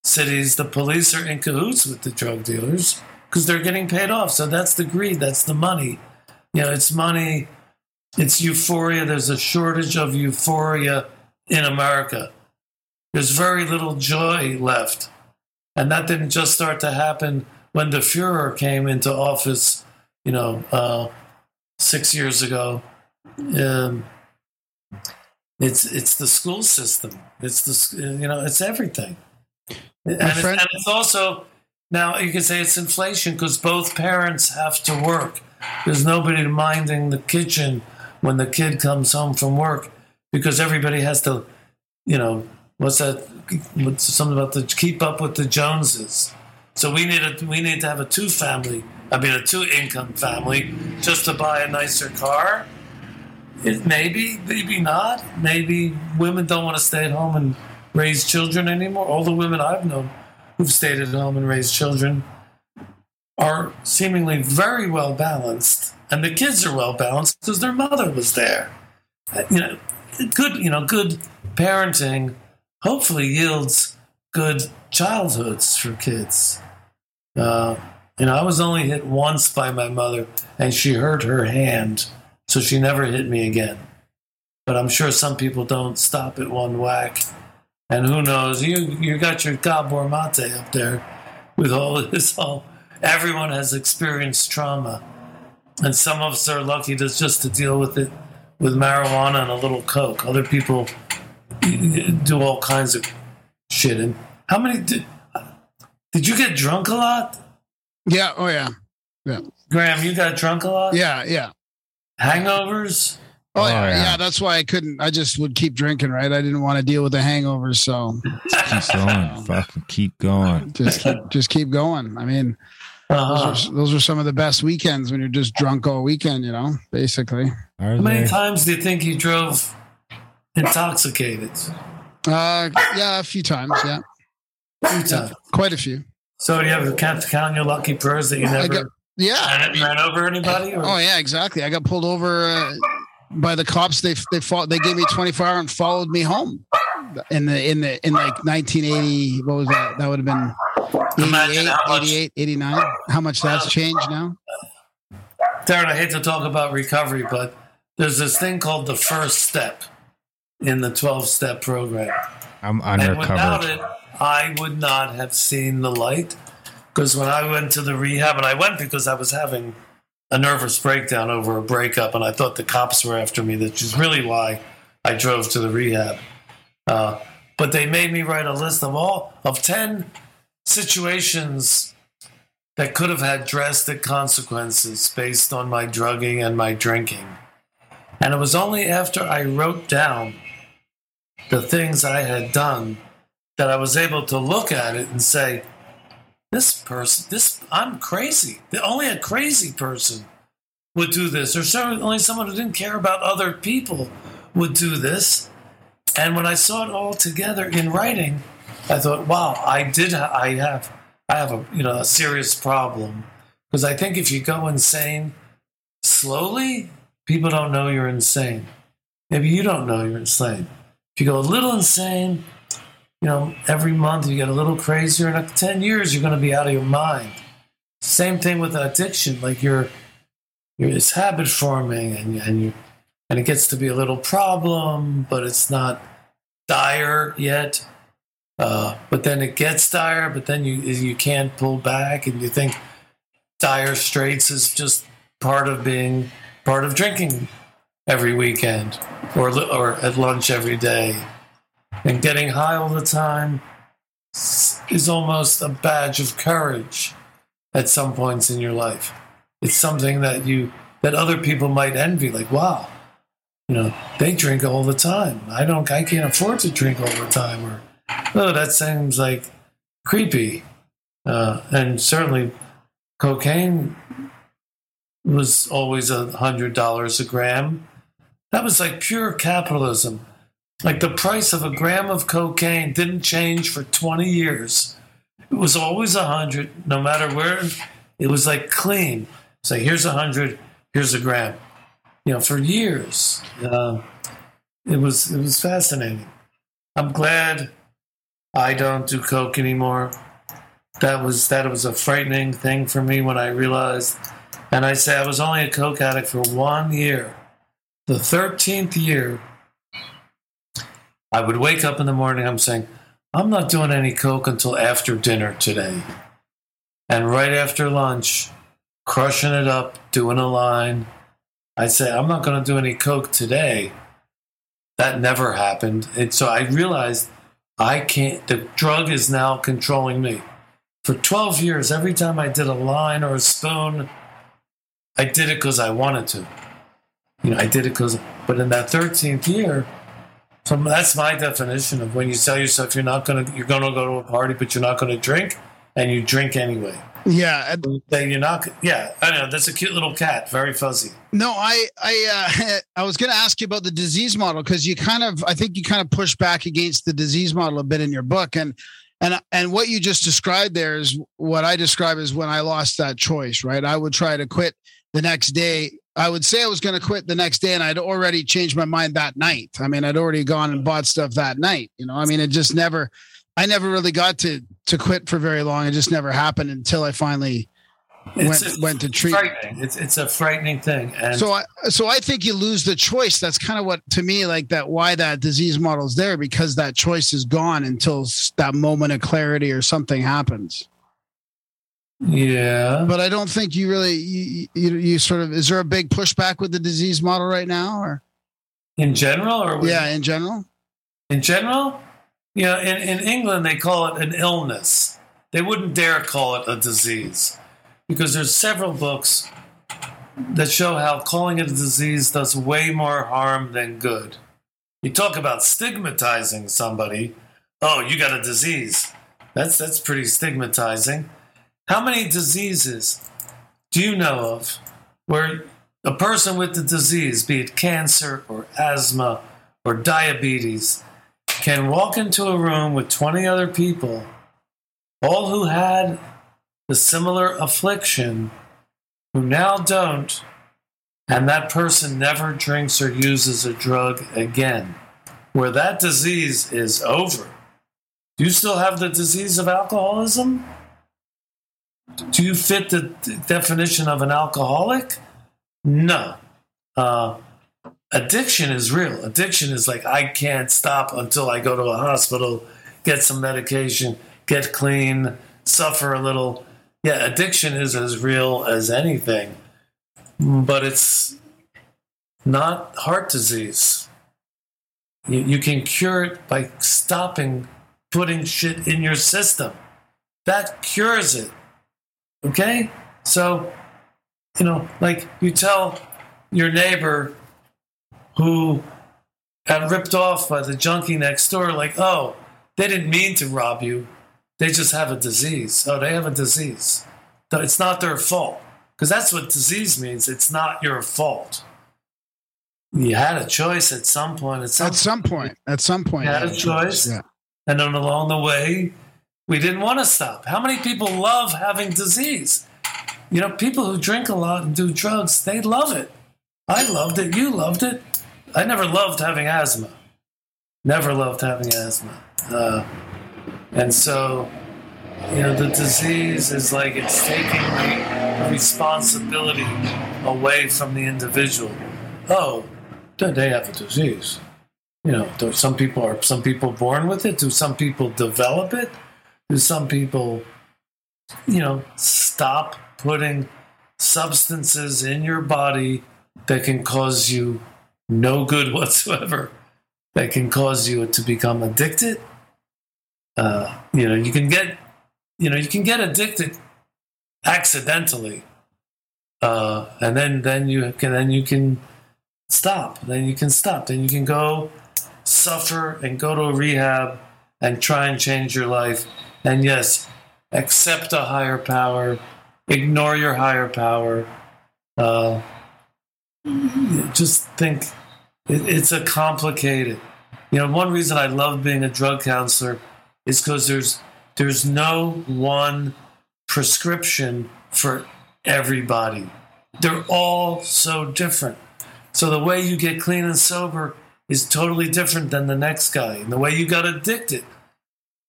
cities, the police are in cahoots with the drug dealers because they're getting paid off. So that's the greed. That's the money. You know, it's money. It's euphoria. There's a shortage of euphoria in America. There's very little joy left. And that didn't just start to happen when the Fuhrer came into office, you know, uh, six years ago. Um, it's it's the school system. It's the you know it's everything, and it's, and it's also now you can say it's inflation because both parents have to work. There's nobody minding the kitchen when the kid comes home from work because everybody has to, you know, what's that? What's something about the keep up with the Joneses. So we need a we need to have a two family. I mean a two income family just to buy a nicer car. It maybe, maybe not. Maybe women don't want to stay at home and raise children anymore. All the women I've known who've stayed at home and raised children are seemingly very well balanced, and the kids are well balanced because their mother was there. Uh, You know, good. You know, good parenting hopefully yields good childhoods for kids. Uh, you know, I was only hit once by my mother, and she hurt her hand, so she never hit me again. But I'm sure some people don't stop at one whack. And who knows? You you got your Gabor Mate up there with all this. All everyone has experienced trauma, and some of us are lucky to just to deal with it with marijuana and a little coke. Other people do all kinds of shit. And how many did did you get drunk a lot? Yeah. Oh yeah. Yeah. Graham, you got drunk a lot? Yeah. Yeah. Hangovers? Oh, Oh, yeah, yeah. yeah. That's why I couldn't. I just would keep drinking. Right. I didn't want to deal with the hangovers, so Keep going. Fucking keep going. just keep just keep going. I mean, Uh-huh. those, are, those are some of the best weekends when you're just drunk all weekend. You know, basically. Are How many they? times do you think you drove intoxicated? Uh, yeah, a few times. Yeah, Two times. quite a few. So you ever count count your lucky prayers that you I never got- Yeah. ran, ran over anybody? Or? Oh yeah, exactly. I got pulled over uh, by the cops. They they fought. They gave me 24 hour and followed me home. In the in the in like 1980. What was that? That would have been 88, much- 88, 89. How much that's changed now? Darren, I hate to talk about recovery, but there's this thing called the first step in the 12 step program. I'm And without it, I would not have seen the light. Because when I went to the rehab, and I went because I was having a nervous breakdown over a breakup, and I thought the cops were after me, which is really why I drove to the rehab. Uh, but they made me write a list of all of 10 situations that could have had drastic consequences based on my drugging and my drinking. And it was only after I wrote down the things I had done that I was able to look at it and say, this person, this, I'm crazy. Only a crazy person would do this, or certainly only someone who didn't care about other people would do this. And when I saw it all together in writing, I thought, wow, I did, ha- I have, I have a, you know, a serious problem. Because I think if you go insane slowly, people don't know you're insane. Maybe you don't know you're insane. If you go a little insane, you know, every month you get a little crazier, and after 10 years, you're going to be out of your mind. Same thing with addiction. Like you're, you're it's habit forming, and, and you and it gets to be a little problem, but it's not dire yet. Uh, but then it gets dire, but then you you can't pull back, and you think dire straits is just part of being part of drinking every weekend or or at lunch every day, and getting high all the time is almost a badge of courage at some points in your life. It's something that you that other people might envy, like wow, you know, they drink all the time. I don't, I can't afford to drink all the time, or oh, that seems like creepy. Uh, and certainly, cocaine was always a hundred dollars a gram. That was like pure capitalism. Like the price of a gram of cocaine didn't change for 20 years. It was always a hundred, no matter where. It was like clean. It's like here's a hundred, here's a gram you know, for years. Uh, it was it was fascinating. I'm glad I don't do coke anymore. That was that was a frightening thing for me when I realized. And I say I was only a coke addict for one year. The thirteenth year, I would wake up in the morning. I'm saying, I'm not doing any coke until after dinner today. And right after lunch, crushing it up, doing a line, I'd say, I'm not going to do any coke today. That never happened. And so I realized I can't, the drug is now controlling me. For 12 years, every time I did a line or a spoon, I did it because I wanted to. You know, I did it because, but in that 13th year, so that's my definition of when you tell yourself you're not going to, you're going to go to a party, but you're not going to drink, and you drink anyway. Yeah, then you're not. Yeah, I know that's a cute little cat, very fuzzy. No, I I uh, I was going to ask you about the disease model because you kind of I think you kind of push back against the disease model a bit in your book and and and what you just described there is what I describe as when I lost that choice. Right, I would try to quit the next day. I would say I was going to quit the next day, and I'd already changed my mind that night. I mean, I'd already gone and bought stuff that night. You know, I mean, it just never I never really got to to quit for very long. It just never happened until I finally went It's- went to treatment. Frightening. It's it's a frightening thing, and So I so I think you lose the choice. That's kind of what to me like that why that disease model is there because that choice is gone until that moment of clarity or something happens. Yeah, But I don't think you really you, you, you sort of is there a big pushback with the disease model right now or in general, or yeah in general? in general, you know, in, in England they call it an illness. They wouldn't dare call it a disease because there's several books that show how calling it a disease does way more harm than good. You talk about stigmatizing somebody. Oh, you got a disease. That's that's pretty stigmatizing. How many diseases do you know of where a person with the disease, be it cancer or asthma or diabetes, can walk into a room with 20 other people, all who had the similar affliction, who now don't, and that person never drinks or uses a drug again, where that disease is over. Do you still have the disease of alcoholism? Do you fit the definition of an alcoholic? No. Uh, addiction is real. Addiction is like I can't stop until I go to a hospital, get some medication, get clean, suffer a little. Yeah, addiction is as real as anything, but it's not heart disease. You, you can cure it by stopping putting shit in your system. That cures it. Okay? So, you know, like you tell your neighbor who got ripped off by the junkie next door, like, oh, they didn't mean to rob you. They just have a disease. Oh, they have a disease. It's not their fault. Because that's what disease means. It's not your fault. You had a choice at some point. At some, At some point, at some point, You had a choice. Yeah. and then along the way, we didn't want to stop. How many people love having disease? You know, people who drink a lot and do drugs, they love it. I loved it. You loved it. I never loved having asthma. Never loved having asthma. Uh, And so, you know, the disease is like it's taking the responsibility away from the individual. Oh, they have a disease. You know, some people are some people born with it? Do some people develop it? Some people, you know, stop putting substances in your body that can cause you no good whatsoever, that can cause you to become addicted? Uh, you know, you can get, you know, you can get addicted accidentally, uh, and then then you can then you can stop. Then you can stop. Then you can go suffer and go to a rehab and try and change your life. And yes, accept a higher power, ignore your higher power. Uh, just think it, it's a complicated. You know, one reason I love being a drug counselor is because there's there's no one prescription for everybody. They're all so different. So the way you get clean and sober is totally different than the next guy. And the way you got addicted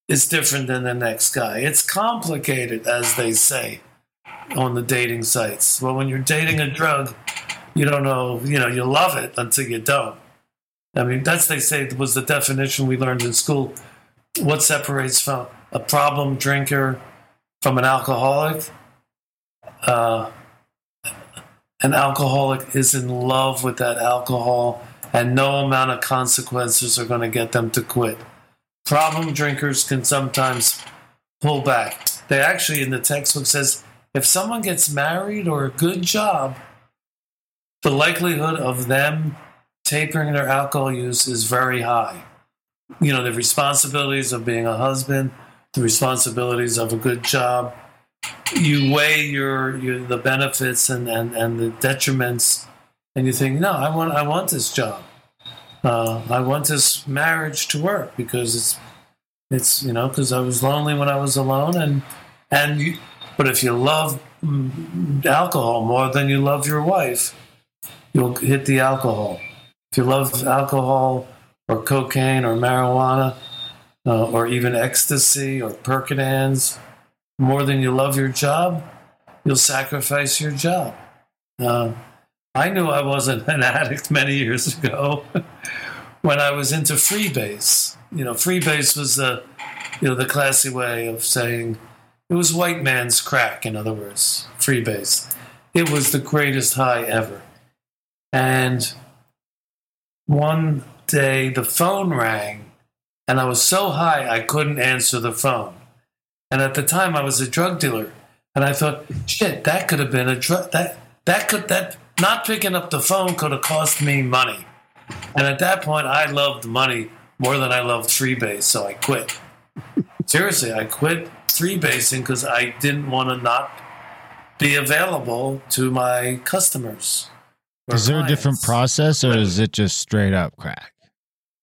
is different than the next guy. It's complicated, as they say on the dating sites. Well, when you're dating a drug, you don't know, you know, you love it until you don't. I mean, that's, they say, was the definition we learned in school. What separates from a problem drinker from an alcoholic? Uh, an alcoholic is in love with that alcohol, and no amount of consequences are going to get them to quit. Problem drinkers can sometimes pull back. They actually, in the textbook, says if someone gets married or a good job, the likelihood of them tapering their alcohol use is very high. You know, the responsibilities of being a husband, the responsibilities of a good job, you weigh your, your the benefits and, and, and the detriments and you think no i want i want this job uh, i want this marriage to work because it's it's you know because i was lonely when i was alone and and you, but if you love mm, alcohol more than you love your wife you'll hit the alcohol if you love alcohol or cocaine or marijuana uh, or even ecstasy or Percodans more than you love your job, you'll sacrifice your job. Uh, I knew I wasn't an addict many years ago when I was into freebase. You know, freebase was the, you know, the classy way of saying it was white man's crack. In other words, freebase. It was the greatest high ever. And one day the phone rang, and I was so high I couldn't answer the phone. And at the time, I was a drug dealer, and I thought, shit, that could have been a drug. That that could that not picking up the phone could have cost me money. And at that point, I loved money more than I loved freebase, so I quit. Seriously, I quit freebasing because I didn't want to not be available to my customers. Is there clients. a different process, or is it just straight up crack?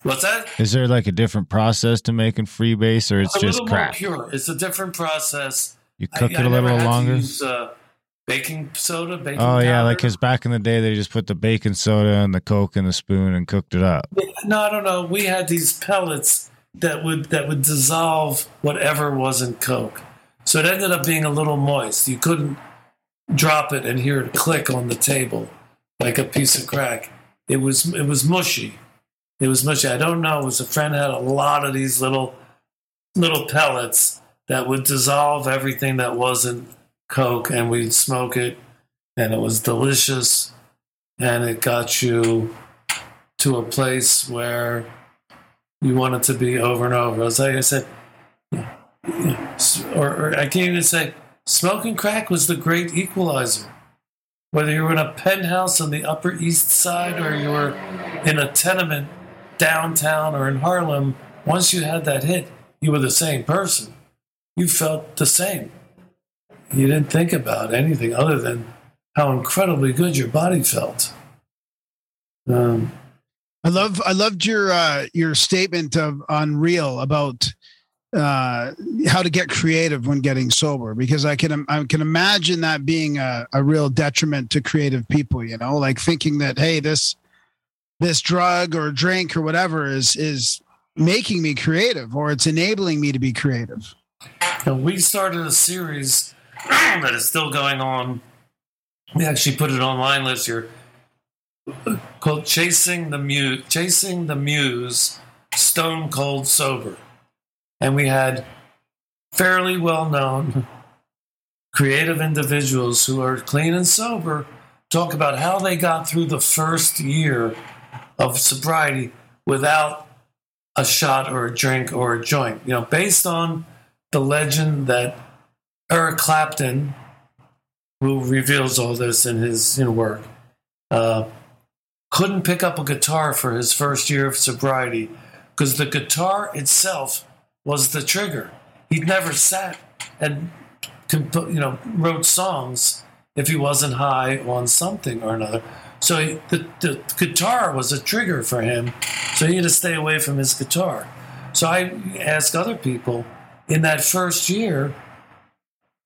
What's that? Is there like a different process to making freebase, or it's a just crack? pure. It's a different process. You cook I, it a little longer. Use, uh, baking soda. Baking oh powder. yeah, like because back in the day they just put the baking soda and the coke in the spoon and cooked it up. No, I don't know. We had these pellets that would that would dissolve whatever was in coke, so it ended up being a little moist. You couldn't drop it and hear it click on the table like a piece of crack. It was it was mushy. It was mushy. I don't know. It was a friend had a lot of these little little pellets that would dissolve everything that wasn't Coke, and we'd smoke it, and it was delicious, and it got you to a place where you wanted to be over and over. As like I said, or, or I can't even say smoking crack was the great equalizer. Whether you were in a penthouse on the Upper East Side or you were in a tenement downtown or in Harlem, once you had that hit, you were the same person. You felt the same. You didn't think about anything other than how incredibly good your body felt. Um, I love I loved your uh, your statement of on Reel about uh, how to get creative when getting sober because I can I can imagine that being a, a real detriment to creative people. You know, like thinking that hey this this drug or drink or whatever is is making me creative or it's enabling me to be creative. And we started a series that is still going on. We actually put it online last year called Chasing the Muse, Chasing the Muse Stone Cold Sober. And we had fairly well known creative individuals who are clean and sober talk about how they got through the first year of sobriety without a shot or a drink or a joint. You know, based on the legend that Eric Clapton, who reveals all this in his know, work, uh, couldn't pick up a guitar for his first year of sobriety because the guitar itself was the trigger. He'd never sat and you know wrote songs if he wasn't high on something or another. So he, the, the guitar was a trigger for him. So he had to stay away from his guitar. So I ask other people in that first year,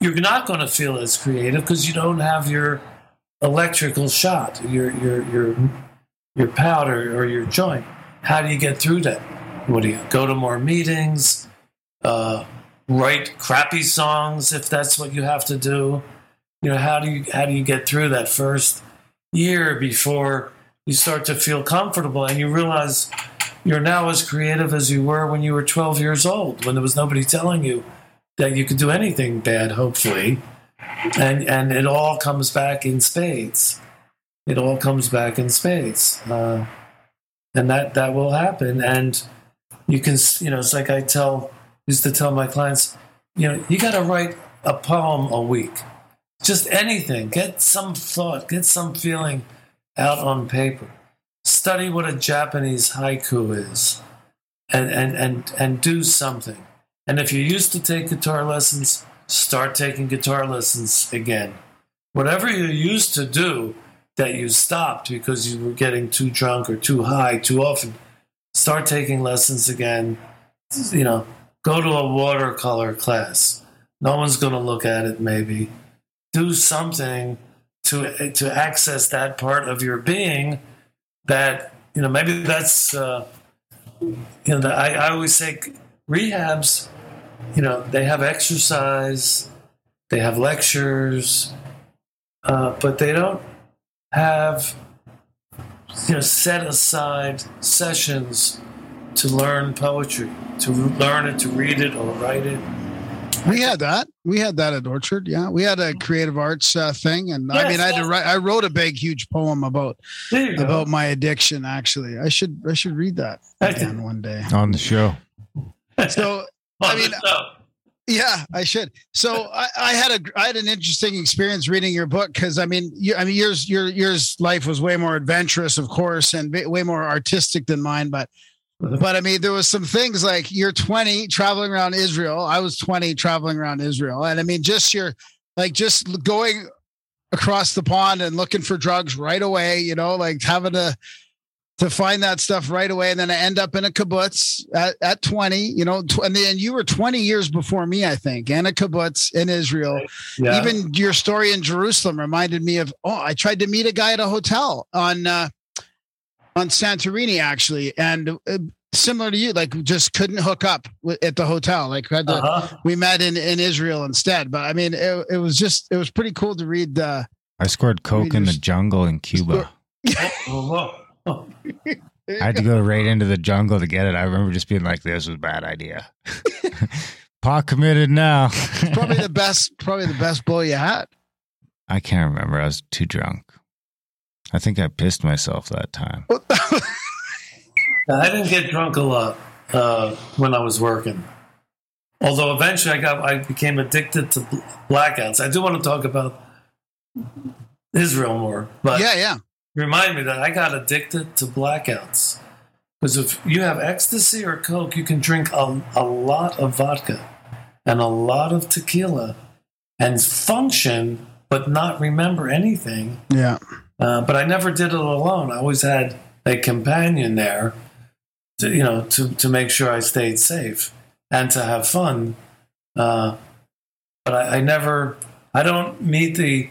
you're not going to feel as creative because you don't have your electrical shot, your your your your powder or your joint. How do you get through that? What do you go to more meetings? Uh, write crappy songs if that's what you have to do. You know how do you how do you get through that first year before you start to feel comfortable and you realize you're now as creative as you were when you were 12 years old when there was nobody telling you that you could do anything bad hopefully. And and it all comes back in spades. It all comes back in spades. Uh, and that that will happen. And you can you know it's like i tell used to tell my clients you know you got to write a poem a week. Just anything. Get some thought. Get some feeling out on paper. Study what a japanese haiku is. And and and, and do something and if you used to take guitar lessons start taking guitar lessons again. Whatever you used to do that you stopped because you were getting too drunk or too high too often start taking lessons again. You know go to a watercolor class. No one's going to look at it maybe. Do something to to access that part of your being that you know maybe that's uh, you know I, I always say rehabs you know they have exercise they have lectures uh, but they don't have you know set aside sessions to learn poetry to learn it to read it or write it We had that. We had that at Orchard. Yeah, we had a creative arts uh, thing, and I mean, I had to write. I wrote a big, huge poem about there you go. about my addiction. Actually, I should I should read that again one day. on the show. So I mean, Yeah, I should. So I, I had a I had an interesting experience reading your book because I mean, you, I mean, yours your yours life was way more adventurous, of course, and way- more artistic than mine. But mm-hmm. but I mean, there was some things like you're 20 traveling around Israel. I was 20 traveling around Israel, and I mean, just your like just going across the pond and looking for drugs right away. You know, like having to to find that stuff right away. And then I end up in a kibbutz at, at 20, you know, tw- and then you were 20 years before me, I think, in a kibbutz in Israel. yeah. Even your story in Jerusalem reminded me of, oh, I tried to meet a guy at a hotel on, uh, on Santorini actually. And uh, similar to you, like just couldn't hook up wi- at the hotel. Like had to, uh-huh. we met in, in Israel instead. But I mean, it, it was just, it was pretty cool to read the, I scored coke in the jungle in Cuba. Oh, oh, I had to go right into the jungle to get it. I remember just being like, "This was a bad idea." Pot committed now. probably the best, probably the best blow you had. I can't remember. I was too drunk. I think I pissed myself that time. I didn't get drunk a lot uh, when I was working. Although eventually I got, I became addicted to blackouts. I do want to talk about Israel more, but yeah, yeah. Remind me that I got addicted to blackouts because if you have ecstasy or coke, you can drink a, a lot of vodka and a lot of tequila and function, but not remember anything. Yeah. Uh, but I never did it alone. I always had a companion there, to, you know, to to make sure I stayed safe and to have fun. Uh, but I, I never, I don't meet the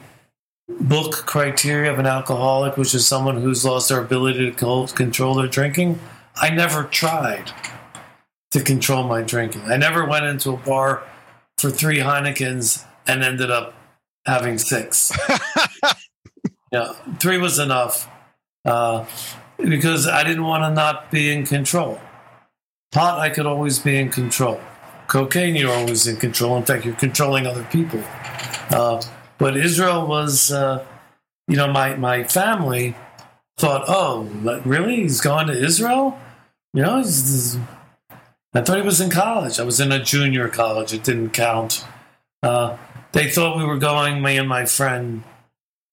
book criteria of an alcoholic, which is someone who's lost their ability to control their drinking. I never tried. to control my drinking. I never went into a bar for three Heinekens and ended up having six. yeah, three was enough uh, because I didn't want to not be in control. Pot, I could always be in control. Cocaine, you're always in control. In fact, you're controlling other people. Uh, but Israel was, uh, you know, my, my family thought, oh, really? He's gone to Israel? You know, he's, he's- I thought he was in college. I was in a junior college. It didn't count. Uh, they thought we were going, me and my friend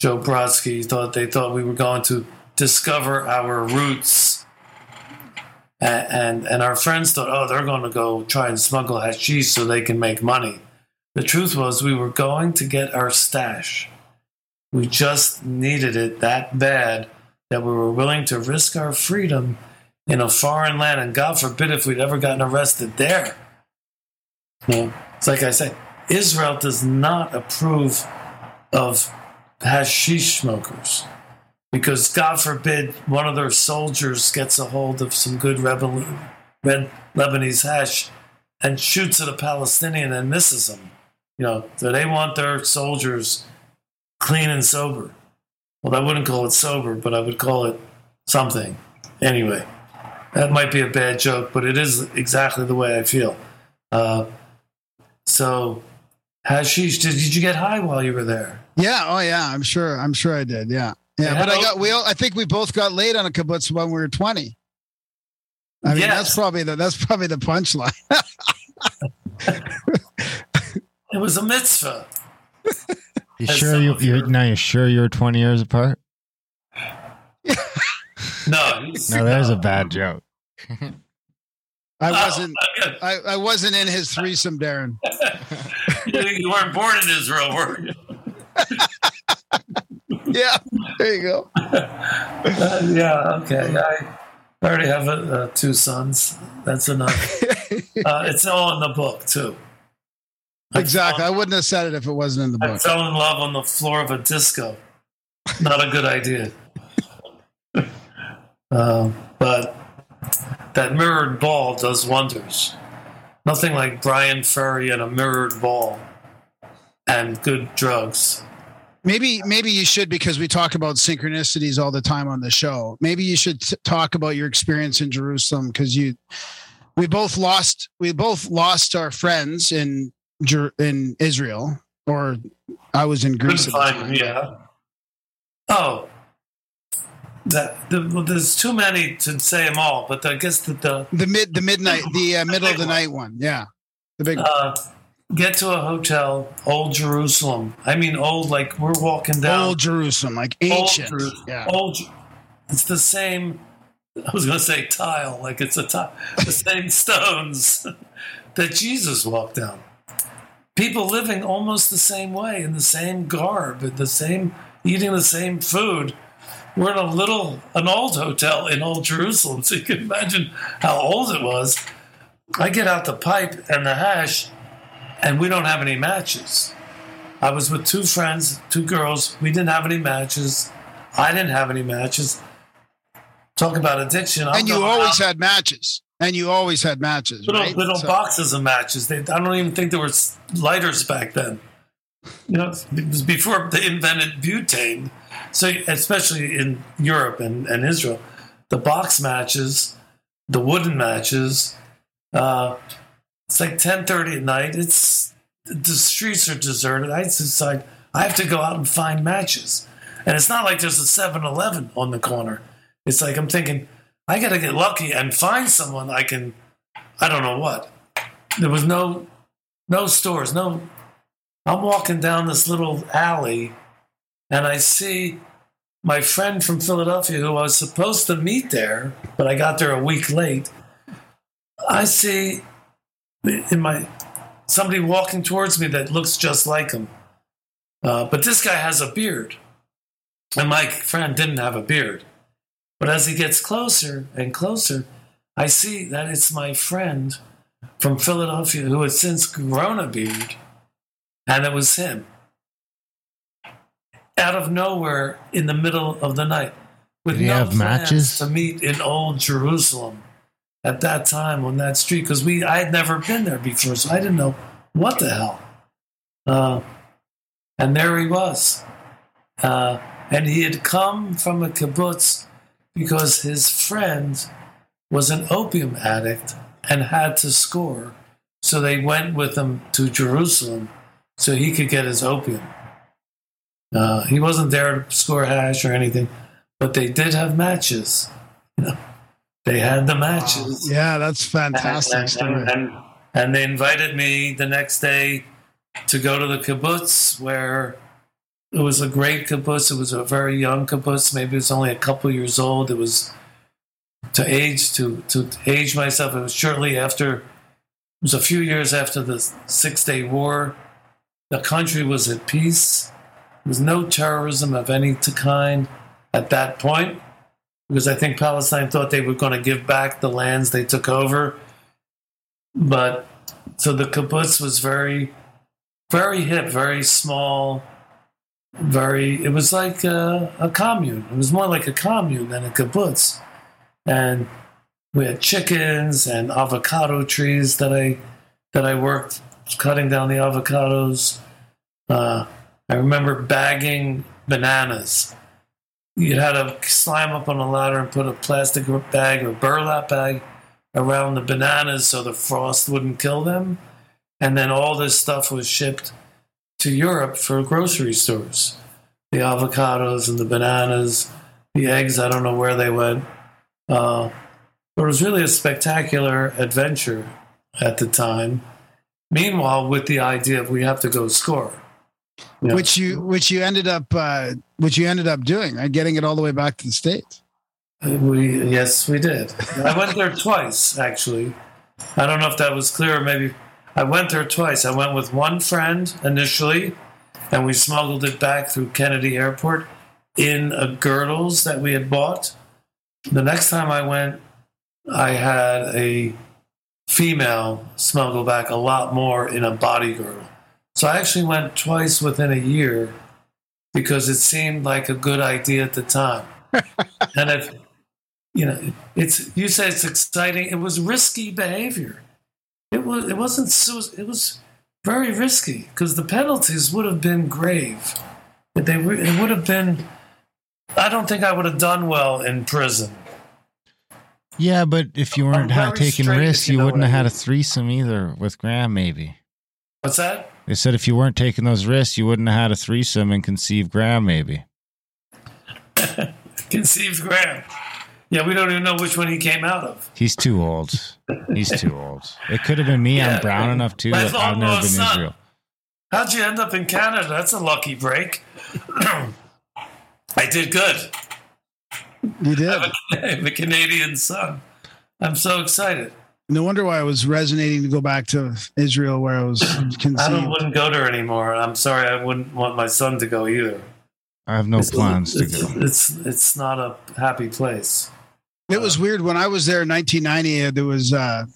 Joe Brodsky thought they thought we were going to discover our roots. A- And, and our friends thought, oh, they're going to go try and smuggle hashish so they can make money. The truth was, we were going to get our stash. We just needed it that bad that we were willing to risk our freedom in a foreign land. And God forbid if we'd ever gotten arrested there. Know, it's like I said, Israel does not approve of hashish smokers because God forbid one of their soldiers gets a hold of some good rebel, Lebanese hash and shoots at a Palestinian and misses him. You know, so they want their soldiers clean and sober. Well, I wouldn't call it sober, but I would call it something. Anyway, that might be a bad joke, but it is exactly the way I feel. Uh, so, hashish, did, did you get high while you were there? Yeah. Oh, yeah. I'm sure. I'm sure I did. Yeah. Yeah. Yeah. But I got. We. all I think we both got laid on a kibbutz when we were 20. I mean, Yes. that's probably the that's probably the punchline. It was a mitzvah. You As sure you, you now you're sure you're 20 years apart? No, he's- No, there's a bad joke. I Oh, wasn't. okay. I, I wasn't in his threesome, Darren. you weren't born in Israel, were you? Yeah. There you go. Uh, yeah, okay. I already have uh, uh, two sons. That's enough. Uh, it's all in the book, too. I Exactly. I fell- wouldn't have said it if it wasn't in the I book. fell in love on the floor of a disco. Not a good idea. um, but that mirrored ball does wonders. Nothing like Bryan Ferry and a mirrored ball and good drugs. Maybe maybe you should because we talk about synchronicities all the time on the show. Maybe you should t- talk about your experience in Jerusalem because you we both lost we both lost our friends in Jer- in Israel or I was in Greece. Couldn't at the find time. them, yeah. Oh, that the, well, there's too many to say them all, but I guess that the The mid the midnight the uh, middle of the night one. Yeah. The big uh, get to a hotel, Old Jerusalem. I mean, old like we're walking down old Jerusalem like ancient. Jerusalem. Yeah. Old. It's the same. I was going to say tile, like it's a tile. The same stones that Jesus walked down. People living almost the same way, in the same garb, in the same eating the same food. We're in a little, an old hotel in Old Jerusalem, so you can imagine how old it was. I get out the pipe and the hash, and we don't have any matches. I was with two friends, two girls. We didn't have any matches. I didn't have any matches. Talk about addiction. I'm And you always out- had matches. And you always had matches, little, right? little So- boxes of matches. They, I don't even think there was lighters back then. You know, it was before they invented butane. So, especially in Europe and, and Israel, the box matches, the wooden matches. Uh, it's like ten thirty at night. It's the streets are deserted. I decide I have to go out and find matches, and it's not like there's a 7-Eleven on the corner. It's like I'm thinking I got to get lucky and find someone I can. I don't know what. There was no, no stores. No. I'm walking down this little alley, and I see my friend from Philadelphia, who I was supposed to meet there, but I got there a week late. I see in my somebody walking towards me that looks just like him, uh, but this guy has a beard, and my friend didn't have a beard. But as he gets closer and closer, I see that it's my friend from Philadelphia who has since grown a beard, and it was him. Out of nowhere in the middle of the night, with no have plans matches? to meet in Old Jerusalem. at that time on that street because we I had never been there before, so I didn't know what the hell. Uh, and there he was, uh, and he had come from a kibbutz because his friend was an opium addict and had to score, so they went with him to Jerusalem so he could get his opium. Uh, he wasn't there to score hash or anything, but they did have matches. You know, they had the matches. Yeah, that's fantastic And, story. and, and, and they invited me the next day to go to the kibbutz where it was a great kibbutz. It was a very young kibbutz. Maybe it was only a couple years old. It was to age to to age myself. It was shortly after. It was a few years after the Six Day War. The country was at peace. There was no terrorism of any kind at that point, because I think Palestine thought they were going to give back the lands they took over. But so the kibbutz was very, very hip, very small, very. It was like a, a commune. It was more like a commune than a kibbutz, and we had chickens and avocado trees that I that I worked cutting down the avocados. Uh, I remember bagging bananas. You had to climb up on a ladder and put a plastic bag or burlap bag around the bananas so the frost wouldn't kill them. And then all this stuff was shipped to Europe for grocery stores. The avocados and the bananas, the eggs, I don't know where they went. Uh, but it was really a spectacular adventure at the time. Meanwhile, with the idea of we have to go score. Yeah. which you which you ended up uh, which you ended up doing, right? Getting it all the way back to the states. We yes, we did. I went there twice, actually. I don't know if that was clear. Maybe I went there twice. I went with one friend initially, and we smuggled it back through Kennedy Airport in a girdles that we had bought. The next time I went, I had a female smuggle back a lot more in a body girdle. So I actually went twice within a year because it seemed like a good idea at the time. and if you know, it's you say it's exciting. It was risky behavior. It was. It wasn't. So, it was very risky because the penalties would have been grave. They were, it would have been. I don't think I would have done well in prison. Yeah, but if you weren't I'm ha- very taking risks, you you know wouldn't have I had a threesome either with Graham. Maybe What's that? they said if you weren't taking those risks, you wouldn't have had a threesome and conceived Graham. Maybe. Conceived Graham. Yeah, we don't even know which one he came out of. He's too old. He's too old. It could have been me. Yeah. I'm brown enough too. My I've never been son. Israel. How'd you end up in Canada? That's a lucky break. I did good. You did. I'm a Canadian son. I'm so excited. No wonder why I was resonating to go back to Israel, where I was conceived. I don't, wouldn't go there anymore. I'm sorry. I wouldn't want my son to go either. I have no It's- plans to it's, go. It's it's not a happy place. It was weird when I was there in 1990. There was uh,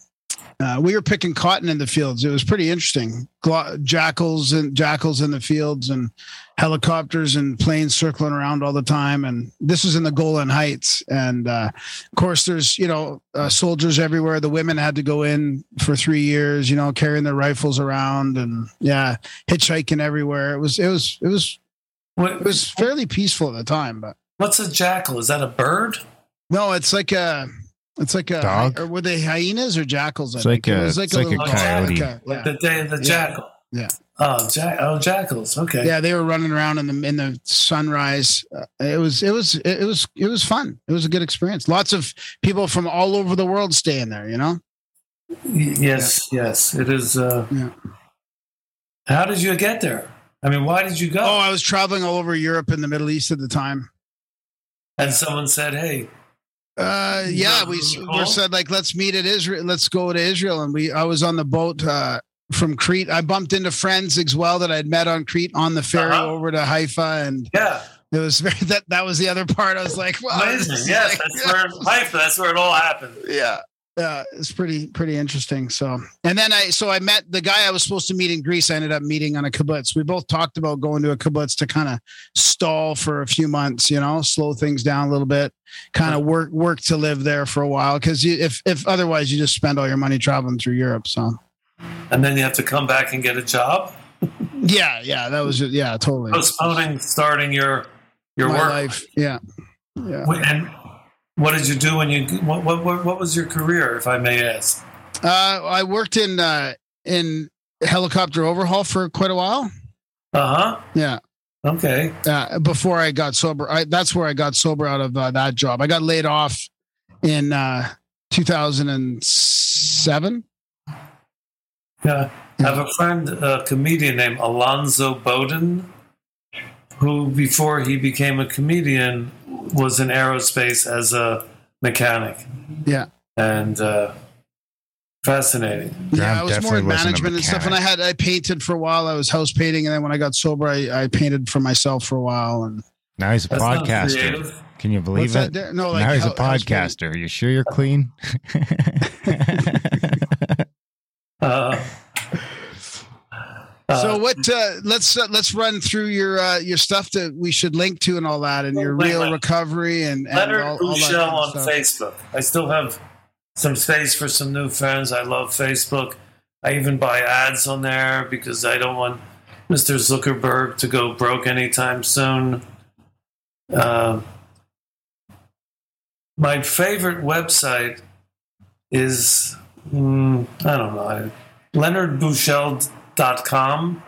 uh, we were picking cotton in the fields. It was pretty interesting. Jackals and jackals in the fields, and helicopters and planes circling around all the time. And this was in the Golan Heights. And uh, of course, there's you know uh, soldiers everywhere. The women had to go in for three years. You know, carrying their rifles around, and yeah, hitchhiking everywhere. It was it was it was What, it was fairly peaceful at the time, but. what's a jackal? Is that a bird? No, it's like a, it's like a Dog? Or were they hyenas or jackals? I It's like think? It a- was it's like a little- coyote. yeah. Like the day of the Yeah. jackal. Yeah. Oh, ja- oh, jackals. Okay. Yeah, they were running around in the in the sunrise. Uh, it was it was it was it was fun. It was a good experience. Lots of people from all over the world staying there. You know. Y- Yes. Yes. It is. Uh, Yeah. How did you get there? I mean, why did you go? Oh, I was traveling all over Europe and the Middle East at the time. and someone said, "Hey, Uh, yeah, we we said like let's meet at Israel. Let's go to Israel, and we I was on the boat uh, from Crete. I bumped into friends as well that I'd met on Crete on the ferry Uh-huh. over to Haifa, and yeah, it was very that that was the other part. I was like, wow, this amazing. Yes, like- that's where life. That's where it all happened. yeah. Uh, it's pretty pretty interesting. So, and then I so I met the guy I was supposed to meet in Greece. I ended up meeting on a kibbutz. We both talked about going to a kibbutz to kind of stall for a few months, you know, slow things down a little bit, kind of work work to live there for a while. Because if if otherwise you just spend all your money traveling through Europe. So, And then you have to come back and get a job. yeah, yeah, that was yeah, totally Postponing starting your your my work. life. Yeah, yeah. And what did you do when you what what what, was your career, if I may ask? Uh, I worked in uh, in helicopter overhaul for quite a while. Uh huh. Yeah. Okay. uh, before I got sober. I, that's where I got sober out of uh, that job. I got laid off in uh, 2007. Yeah. I have a friend, a comedian named Alonzo Bodden, who before he became a comedian was in aerospace as a mechanic. Yeah. And uh, fascinating. Yeah, Graham I was more in management and stuff. And I had I painted for a while. I was house painting, and then when I got sober, I, I painted for myself for a while. And Now he's a That's podcaster. Can you believe what's it? that? No, like now he's a hou- house painting. podcaster. You sure you're clean? Uh, So what? Uh, let's uh, let's run through your uh, your stuff that we should link to and all that, and your Wait, real wait. recovery and, and Leonard all, all that kind of on stuff. Facebook. I still have some space for some new friends. I love Facebook. I even buy ads on there because I don't want Mr. Zuckerberg to go broke anytime soon. Um, my favorite website is, mm, I don't know, leonardbuschel.com,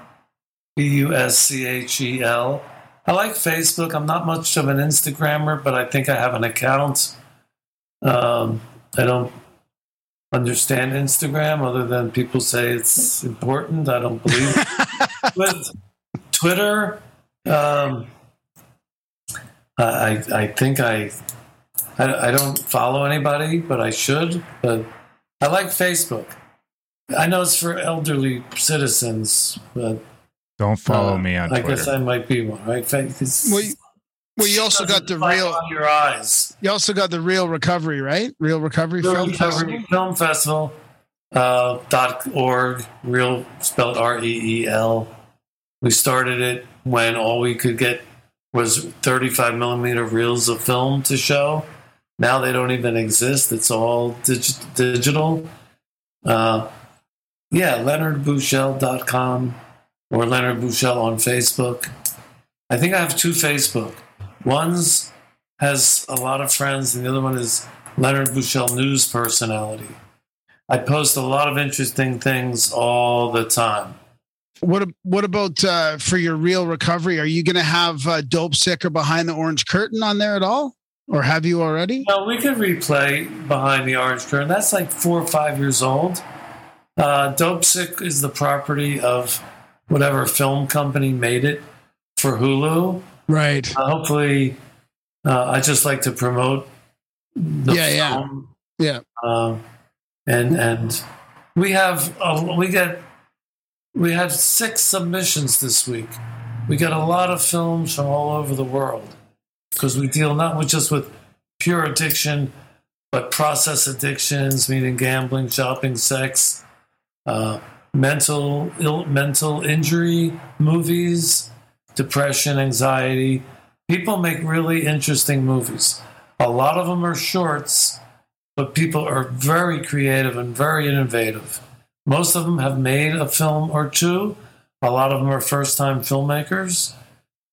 B U S C H E L. I like Facebook. I'm not much of an Instagrammer, but I think I have an account. Um, I don't understand Instagram other than people say it's important. I don't believe it. With Twitter, um, I, I think I, I I don't follow anybody, but I should. But I like Facebook. I know it's for elderly citizens, but Don't follow uh, me on I Twitter. guess I might be one, right? It's- Well, you, well, you also got the real. your eyes. You also got the Reel recovery, right? Reel recovery Reel film Recovery festival. Film Festival uh, dot org. Reel spelled R E E L. We started it when all we could get was 35 millimeter reels of film to show. Now they don't even exist. It's all dig- digital. Uh, yeah, leonardbuschel.com or Leonard Buschel on Facebook. I think I have two Facebook. One's has a lot of friends, and the other one is Leonard Buschel News Personality. I post a lot of interesting things all the time. What what about uh, for your Reel recovery? Are you going to have uh, Dopesick or Behind the Orange Curtain on there at all, or have you already? No, we could replay Behind the Orange Curtain. That's like four or five years old. Uh, Dopesick is the property of whatever film company made it for Hulu. Right. Uh, hopefully, uh, I just like to promote the Yeah, yeah. film. Yeah. Um, and and we have uh, we get we had six submissions this week. We got a lot of films from all over the world because we deal not with just with pure addiction, but process addictions, meaning gambling, shopping, sex, uh, mental Ill, mental injury movies, depression, anxiety. People make really interesting movies. A lot of them are shorts, but people are very creative and very innovative. Most of them have made a film or two. A lot of them are first time filmmakers.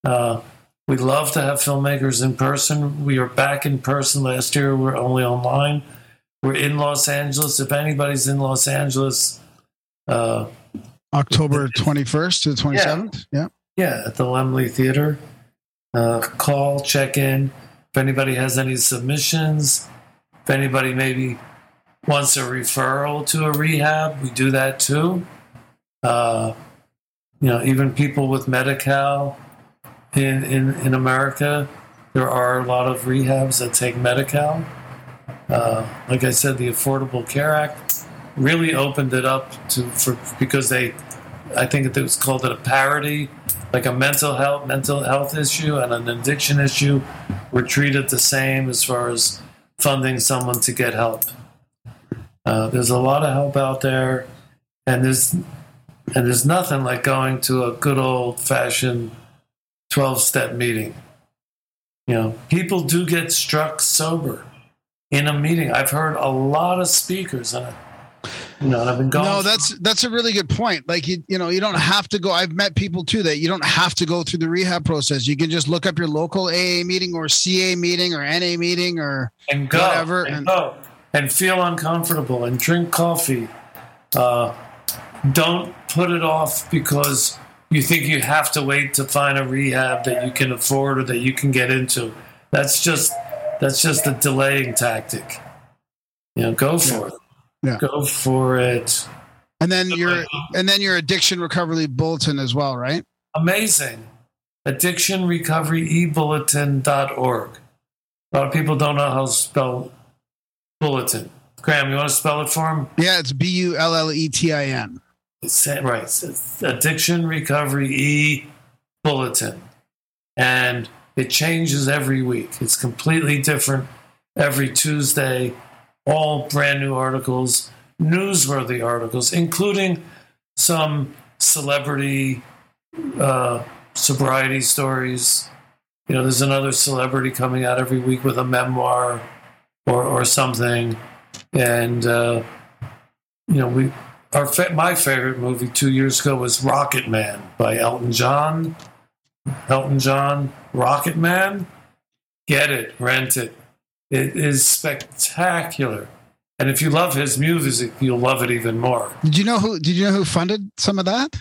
Uh, we love to have filmmakers in person. We are back in person last year. We're only online. We're in Los Angeles. If anybody's in Los Angeles, uh, October 21st to the 27th. Yeah. yeah, at the Laemmle Theater. Uh, call, check in. If anybody has any submissions, if anybody maybe wants a referral to a rehab, we do that too. Uh, you know, even people with Medi-Cal in, in, in America, there are a lot of rehabs that take Medi-Cal. Uh, like I said, the Affordable Care Act really opened it up to for because they I think it was called it a parity, like a mental health mental health issue and an addiction issue were treated the same as far as funding someone to get help. Uh, there's a lot of help out there, and there's and there's nothing like going to a good old fashioned twelve step meeting. You know, people do get struck sober in a meeting. I've heard a lot of speakers it. You know, and I've been going. No, that's that's a really good point. Like you, you know, you don't have to go. I've met people too that you don't have to go through the rehab process. You can just look up your local AA meeting or CA meeting or NA meeting or and go whatever, and, and- go and feel uncomfortable and drink coffee. Uh, don't put it off because you think you have to wait to find a rehab that you can afford or that you can get into. That's just that's just a delaying tactic. You know, go for it. Yeah. Go for it. and then your and then your addiction recovery bulletin as well, right? Amazing. Addiction Recovery eBulletin.org. A lot of people don't know how to spell bulletin. Graham, you want to spell it for him? Yeah, it's B U L L E T I N. It's, right. It's Addiction Recovery E Bulletin. And it changes every week. It's completely different every Tuesday. All brand new articles, newsworthy articles, including some celebrity uh, sobriety stories. You know, there's another celebrity coming out every week with a memoir or, or something. And, uh, you know, we our fa- my favorite movie two years ago was Rocket Man by Elton John. Elton John, Rocket Man. Get it, rent it. It is spectacular. And if you love his music, you'll love it even more. Did you know who? Did you know who funded some of that?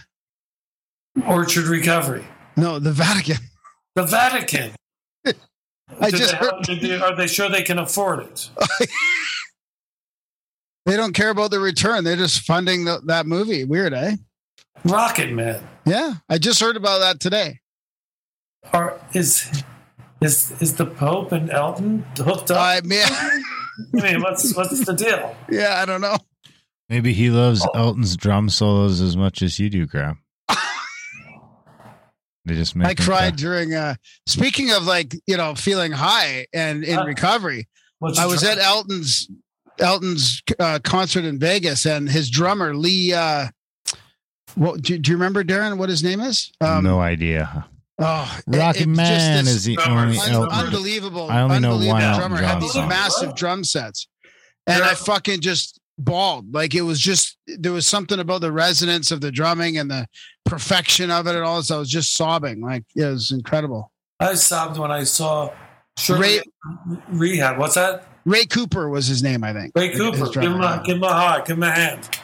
Orchard Recovery. No, the Vatican. The Vatican. I just they have- they- are they sure they can afford it? they don't care about the return. They're just funding the, that movie. Weird, eh? Rocket Man. Yeah, I just heard about that today. Are is is is the Pope and Elton hooked up? I mean, I mean, what's what's the deal? yeah, I don't know. Maybe he loves Elton's drum solos as much as you do, Graham. They just make I cried cry. during. uh Speaking of like you know feeling high and in Uh, recovery, I was drum- at Elton's Elton's uh, concert in Vegas, and his drummer Lee. uh what do, do you remember Darren? What his name is? no idea. Oh, it- Rocket it Man this is the drummer. only Un- un- Elton. unbelievable. I only know unbelievable one Elton drummer had these song. massive drum sets, and Yeah. I fucking just bawled. Like it was just there was something about the resonance of the drumming and the perfection of it and all. So I was just sobbing. Like it was incredible. I sobbed when I saw Shirley Ray- Rehab. What's that? Ray Cooper was his name, I think. Ray Cooper. Give drummer. him, a, give him a heart. Give him a hand.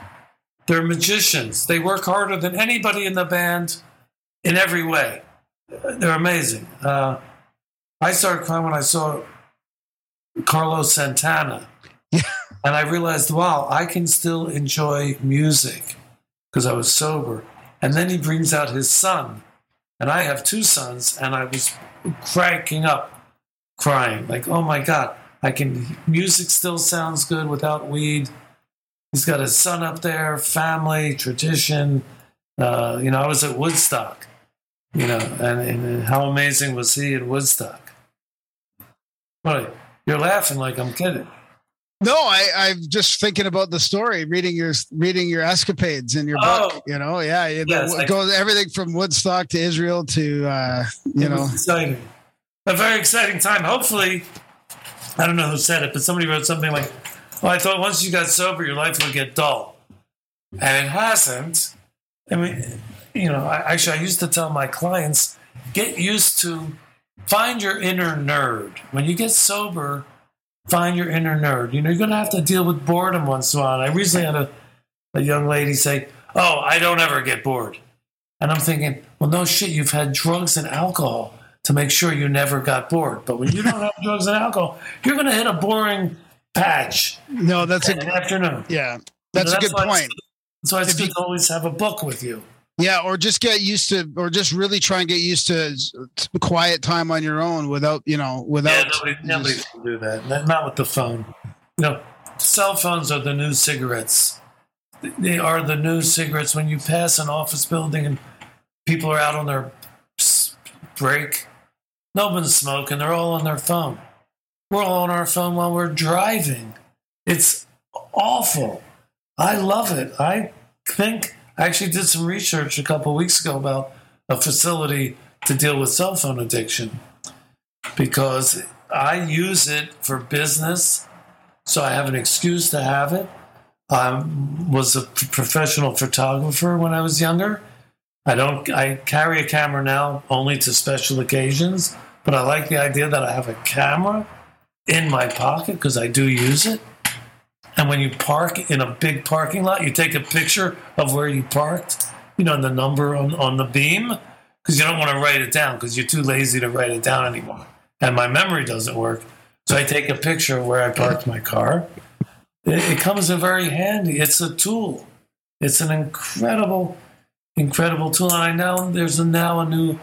They're magicians. They work harder than anybody in the band in every way. They're amazing. Uh, I started crying when I saw Carlos Santana. and I realized, wow, I can still enjoy music because I was sober. And then he brings out his son. And I have two sons, and I was cracking up, crying. Like, oh my God, I can, music still sounds good without weed. He's got his son up there, family, tradition. Uh, you know, I was at Woodstock, you know, and, and how amazing was he at Woodstock? What? You're laughing like I'm kidding. No, I, I'm just thinking about the story, reading your reading your escapades in your Oh. book. You know, yeah, it Yes, I- goes everything from Woodstock to Israel to uh, you know. exciting. A very exciting time. Hopefully, I don't know who said it, but somebody wrote something like, "Well, I thought once you got sober, your life would get dull," and it hasn't. I mean, you know, I, actually, I used to tell my clients, get used to find your inner nerd. When you get sober, find your inner nerd. You know, you're going to have to deal with boredom once in a while. And I recently had a, a young lady say, "Oh, I don't ever get bored," and I'm thinking, well, no shit, you've had drugs and alcohol to make sure you never got bored. But when you don't have drugs and alcohol, you're going to hit a boring patch No, that's a afternoon. yeah, that's a That's good point. That's why it's If good you- to always have a book with you. Yeah, or just get used to, or just really try and get used to quiet time on your own without you know Yeah, without. nobody, nobody can do that. Not- Not with the phone. No, cell phones are the new cigarettes. They are the new cigarettes. When you pass an office building and people are out on their break, no one's smoking. They're all on their phone. We're all on our phone while we're driving. It's awful. I love it. I think I actually did some research a couple weeks ago about a facility to deal with cell phone addiction because I use it for business, so I have an excuse to have it. I was a professional photographer when I was younger. I don't. I carry a camera now only to special occasions, but I like the idea that I have a camera in my pocket because I do use it. And when you park in a big parking lot, you take a picture of where you parked, you know, and the number on, on the beam, because you don't want to write it down because you're too lazy to write it down anymore. And my memory doesn't work. So I take a picture of where I parked my car. It, it comes in very handy. It's a tool. It's an incredible, incredible tool. And I know there's a, now a new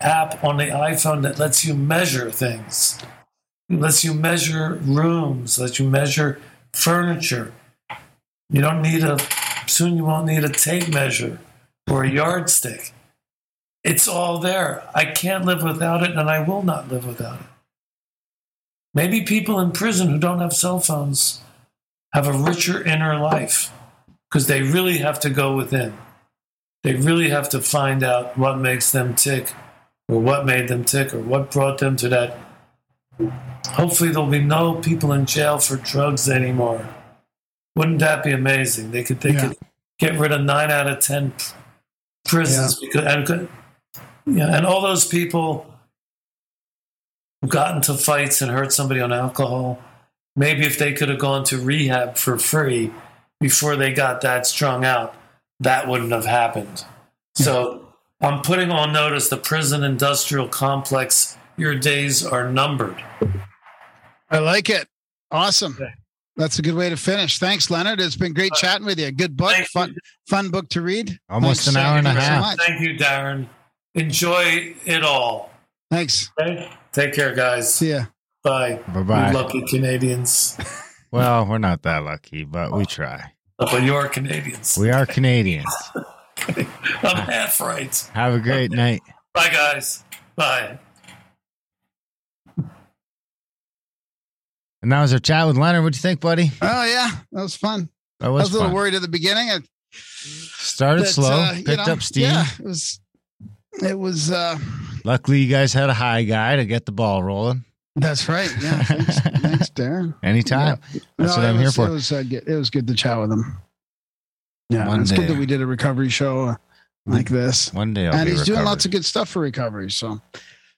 app on the iPhone that lets you measure things. It lets you measure rooms, lets you measure furniture. You don't need a, soon you won't need a tape measure or a yardstick. It's all there. I can't live without it, and I will not live without it. Maybe people in prison who don't have cell phones have a richer inner life because they really have to go within. They really have to find out what makes them tick, or what made them tick, or what brought them to that Hopefully, there'll be no people in jail for drugs anymore. Wouldn't that be amazing? They could they Yeah. could get rid of nine out of ten prisons because and could- yeah, and all those people who got into fights and hurt somebody on alcohol. Maybe if they could have gone to rehab for free before they got that strung out, that wouldn't have happened. So I'm putting on notice the prison industrial complex. Your days are numbered. I like it. Awesome. That's a good way to finish. Thanks, Leonard. It's been great uh, chatting with you. Good book, Thank fun, you. fun book to read. Almost Thanks, an hour and a thank you so half. Thank you, Darren. Enjoy it all. Thanks. Okay? Take care, guys. See ya. Bye. Bye bye. You lucky Canadians. Well, we're not that lucky, but we try. But you're Canadians. We are Canadians. I'm half right. Have a great night. Bye, guys. Bye. And that was our chat with Leonard. What'd you think, buddy? Oh yeah, that was fun. That was I was, was a little worried at the beginning. I, Started that, slow, uh, you picked know, up steam. Yeah, it was. It was. uh Luckily, you guys had a high guy to get the ball rolling. That's right. Yeah. Thanks, thanks Darren. Anytime. That's what I'm here for. It was, uh, good. it was good to chat with him. Yeah, One it's day. good that we did a recovery show uh, like this. One day I'll and he's doing lots of good stuff for recovery. So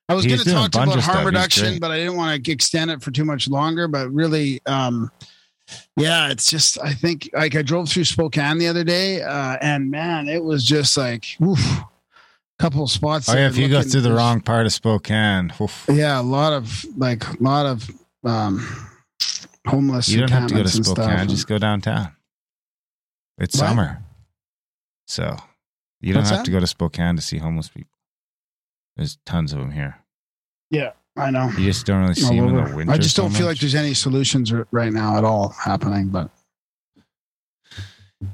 I was going to talk about harm reduction, but I didn't want to extend it for too much longer. But really, um, yeah, it's just I think like I drove through Spokane the other day, uh, and man, it was just like oof, couple of spots. Oh yeah, if you go through the wrong part of Spokane, oof, yeah, a lot of like a lot of um, homeless. you don't have to go to. Spokane. Just go downtown. It's What? summer, so you don't What's have that? to go to Spokane to see homeless people. There's tons of them here. Yeah, I know. You just don't really see them in the winter. I just don't feel like there's any solutions r- right now at all happening. But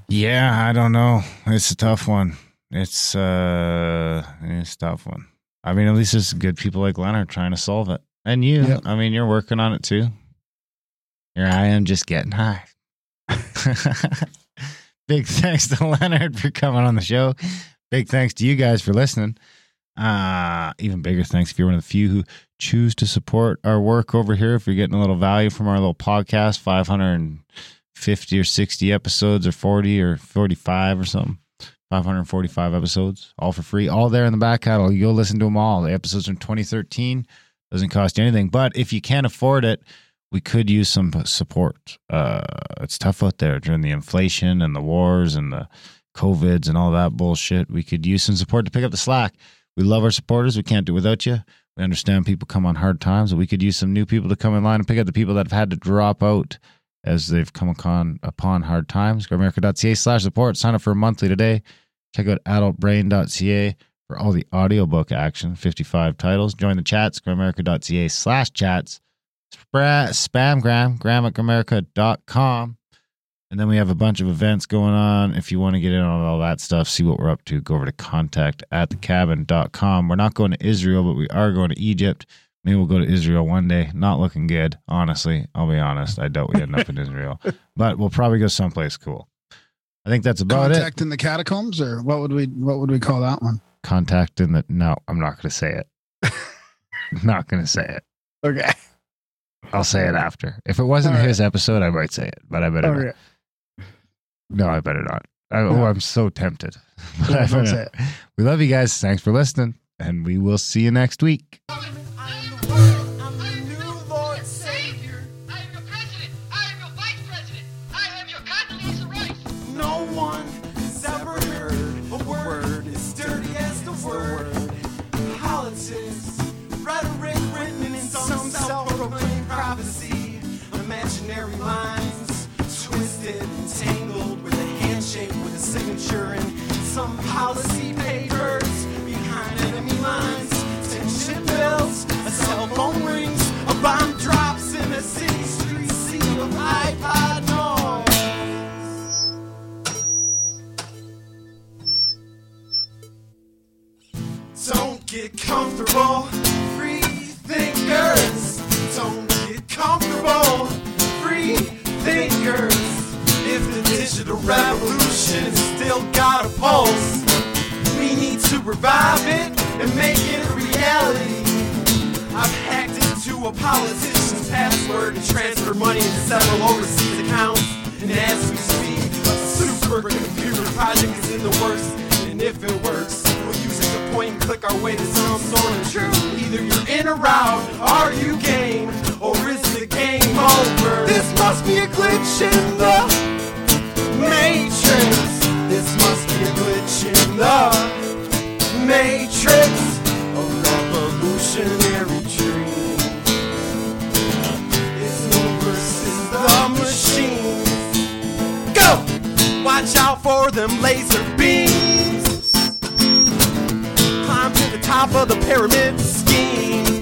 Yeah, I don't know. It's a tough one. It's uh, it's a tough one. I mean, at least there's good people like Leonard trying to solve it, and you. Yep. I mean, you're working on it too. Here I am, just getting high. Big thanks to Leonard for coming on the show. Big thanks to you guys for listening. Uh, even bigger thanks if you're one of the few who choose to support our work over here. If you're getting a little value from our little podcast, 550 or 60 episodes, or 40 or 45 or something, 545 episodes, all for free, all there in the back catalog. You'll listen to them all. The episodes from 2013 doesn't cost you anything. But if you can't afford it, we could use some support. Uh, it's tough out there during the inflation and the wars and the COVIDs and all that bullshit. We could use some support to pick up the slack. We love our supporters. We can't do without you. We understand people come on hard times, but we could use some new people to come in line and pick up the people that have had to drop out as they've come upon, upon hard times. grimerica.ca slash support. Sign up for a monthly today. Check out adultbrain.ca for all the audiobook action, 55 titles. Join the chats, grimerica.ca slash chats. Spra- Spamgram, gram at. And then we have a bunch of events going on. If you want to get in on all that stuff, see what we're up to, go over to contact at thecabin.com. We're not going to Israel, but we are going to Egypt. Maybe we'll go to Israel one day. Not looking good, honestly. I'll be honest. I doubt we end up in Israel, but we'll probably go someplace cool. I think that's about it. Contact in the catacombs, or what would we what would we call that one? Contact in the. No, I'm not going to say it. not going to say it. Okay. I'll say it after. If it wasn't right. his episode, I might say it, but I better not. Okay. No, I better not. I, oh, I'm so tempted. But No, I don't say it. We love you guys. Thanks for listening, and we will see you next week. Revive it and make it a reality. I've hacked into a politician's password and transferred money into several overseas accounts. And as we speak, a supercomputer project is in the works. And if it works, we'll use it to point and click our way to some sort of truth. Either you're in or out, are you game, or is the game over? This must be a glitch in the matrix. This must be a glitch in the matrix. A revolutionary dream. It's me versus the machine. Go! Watch out for them laser beams. Climb to the top of the pyramid scheme.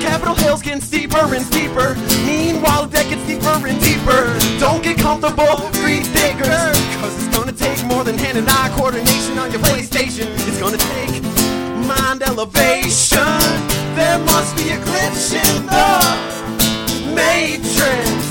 Capitol Hill's getting steeper and steeper. Meanwhile, deck gets deeper and deeper. Don't get comfortable, free thinkers. Cause it's gonna take more than hand and eye coordination on your PlayStation. It's gonna take mind elevation. There must be a glitch in the matrix.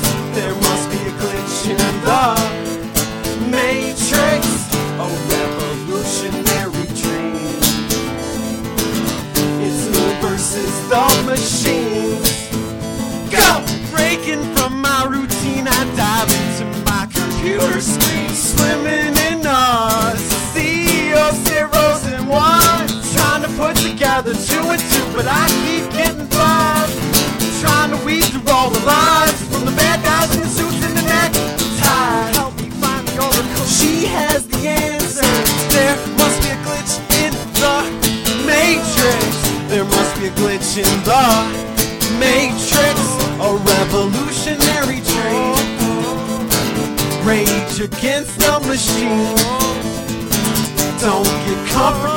But I keep getting blind. Trying to weed through all the lines from the bad guys in the suits and the neck tie. Help me find the oracle. She has the answers. There must be a glitch in the matrix. There must be a glitch in the matrix. A revolutionary dream. Rage against the machine. Don't get comfortable,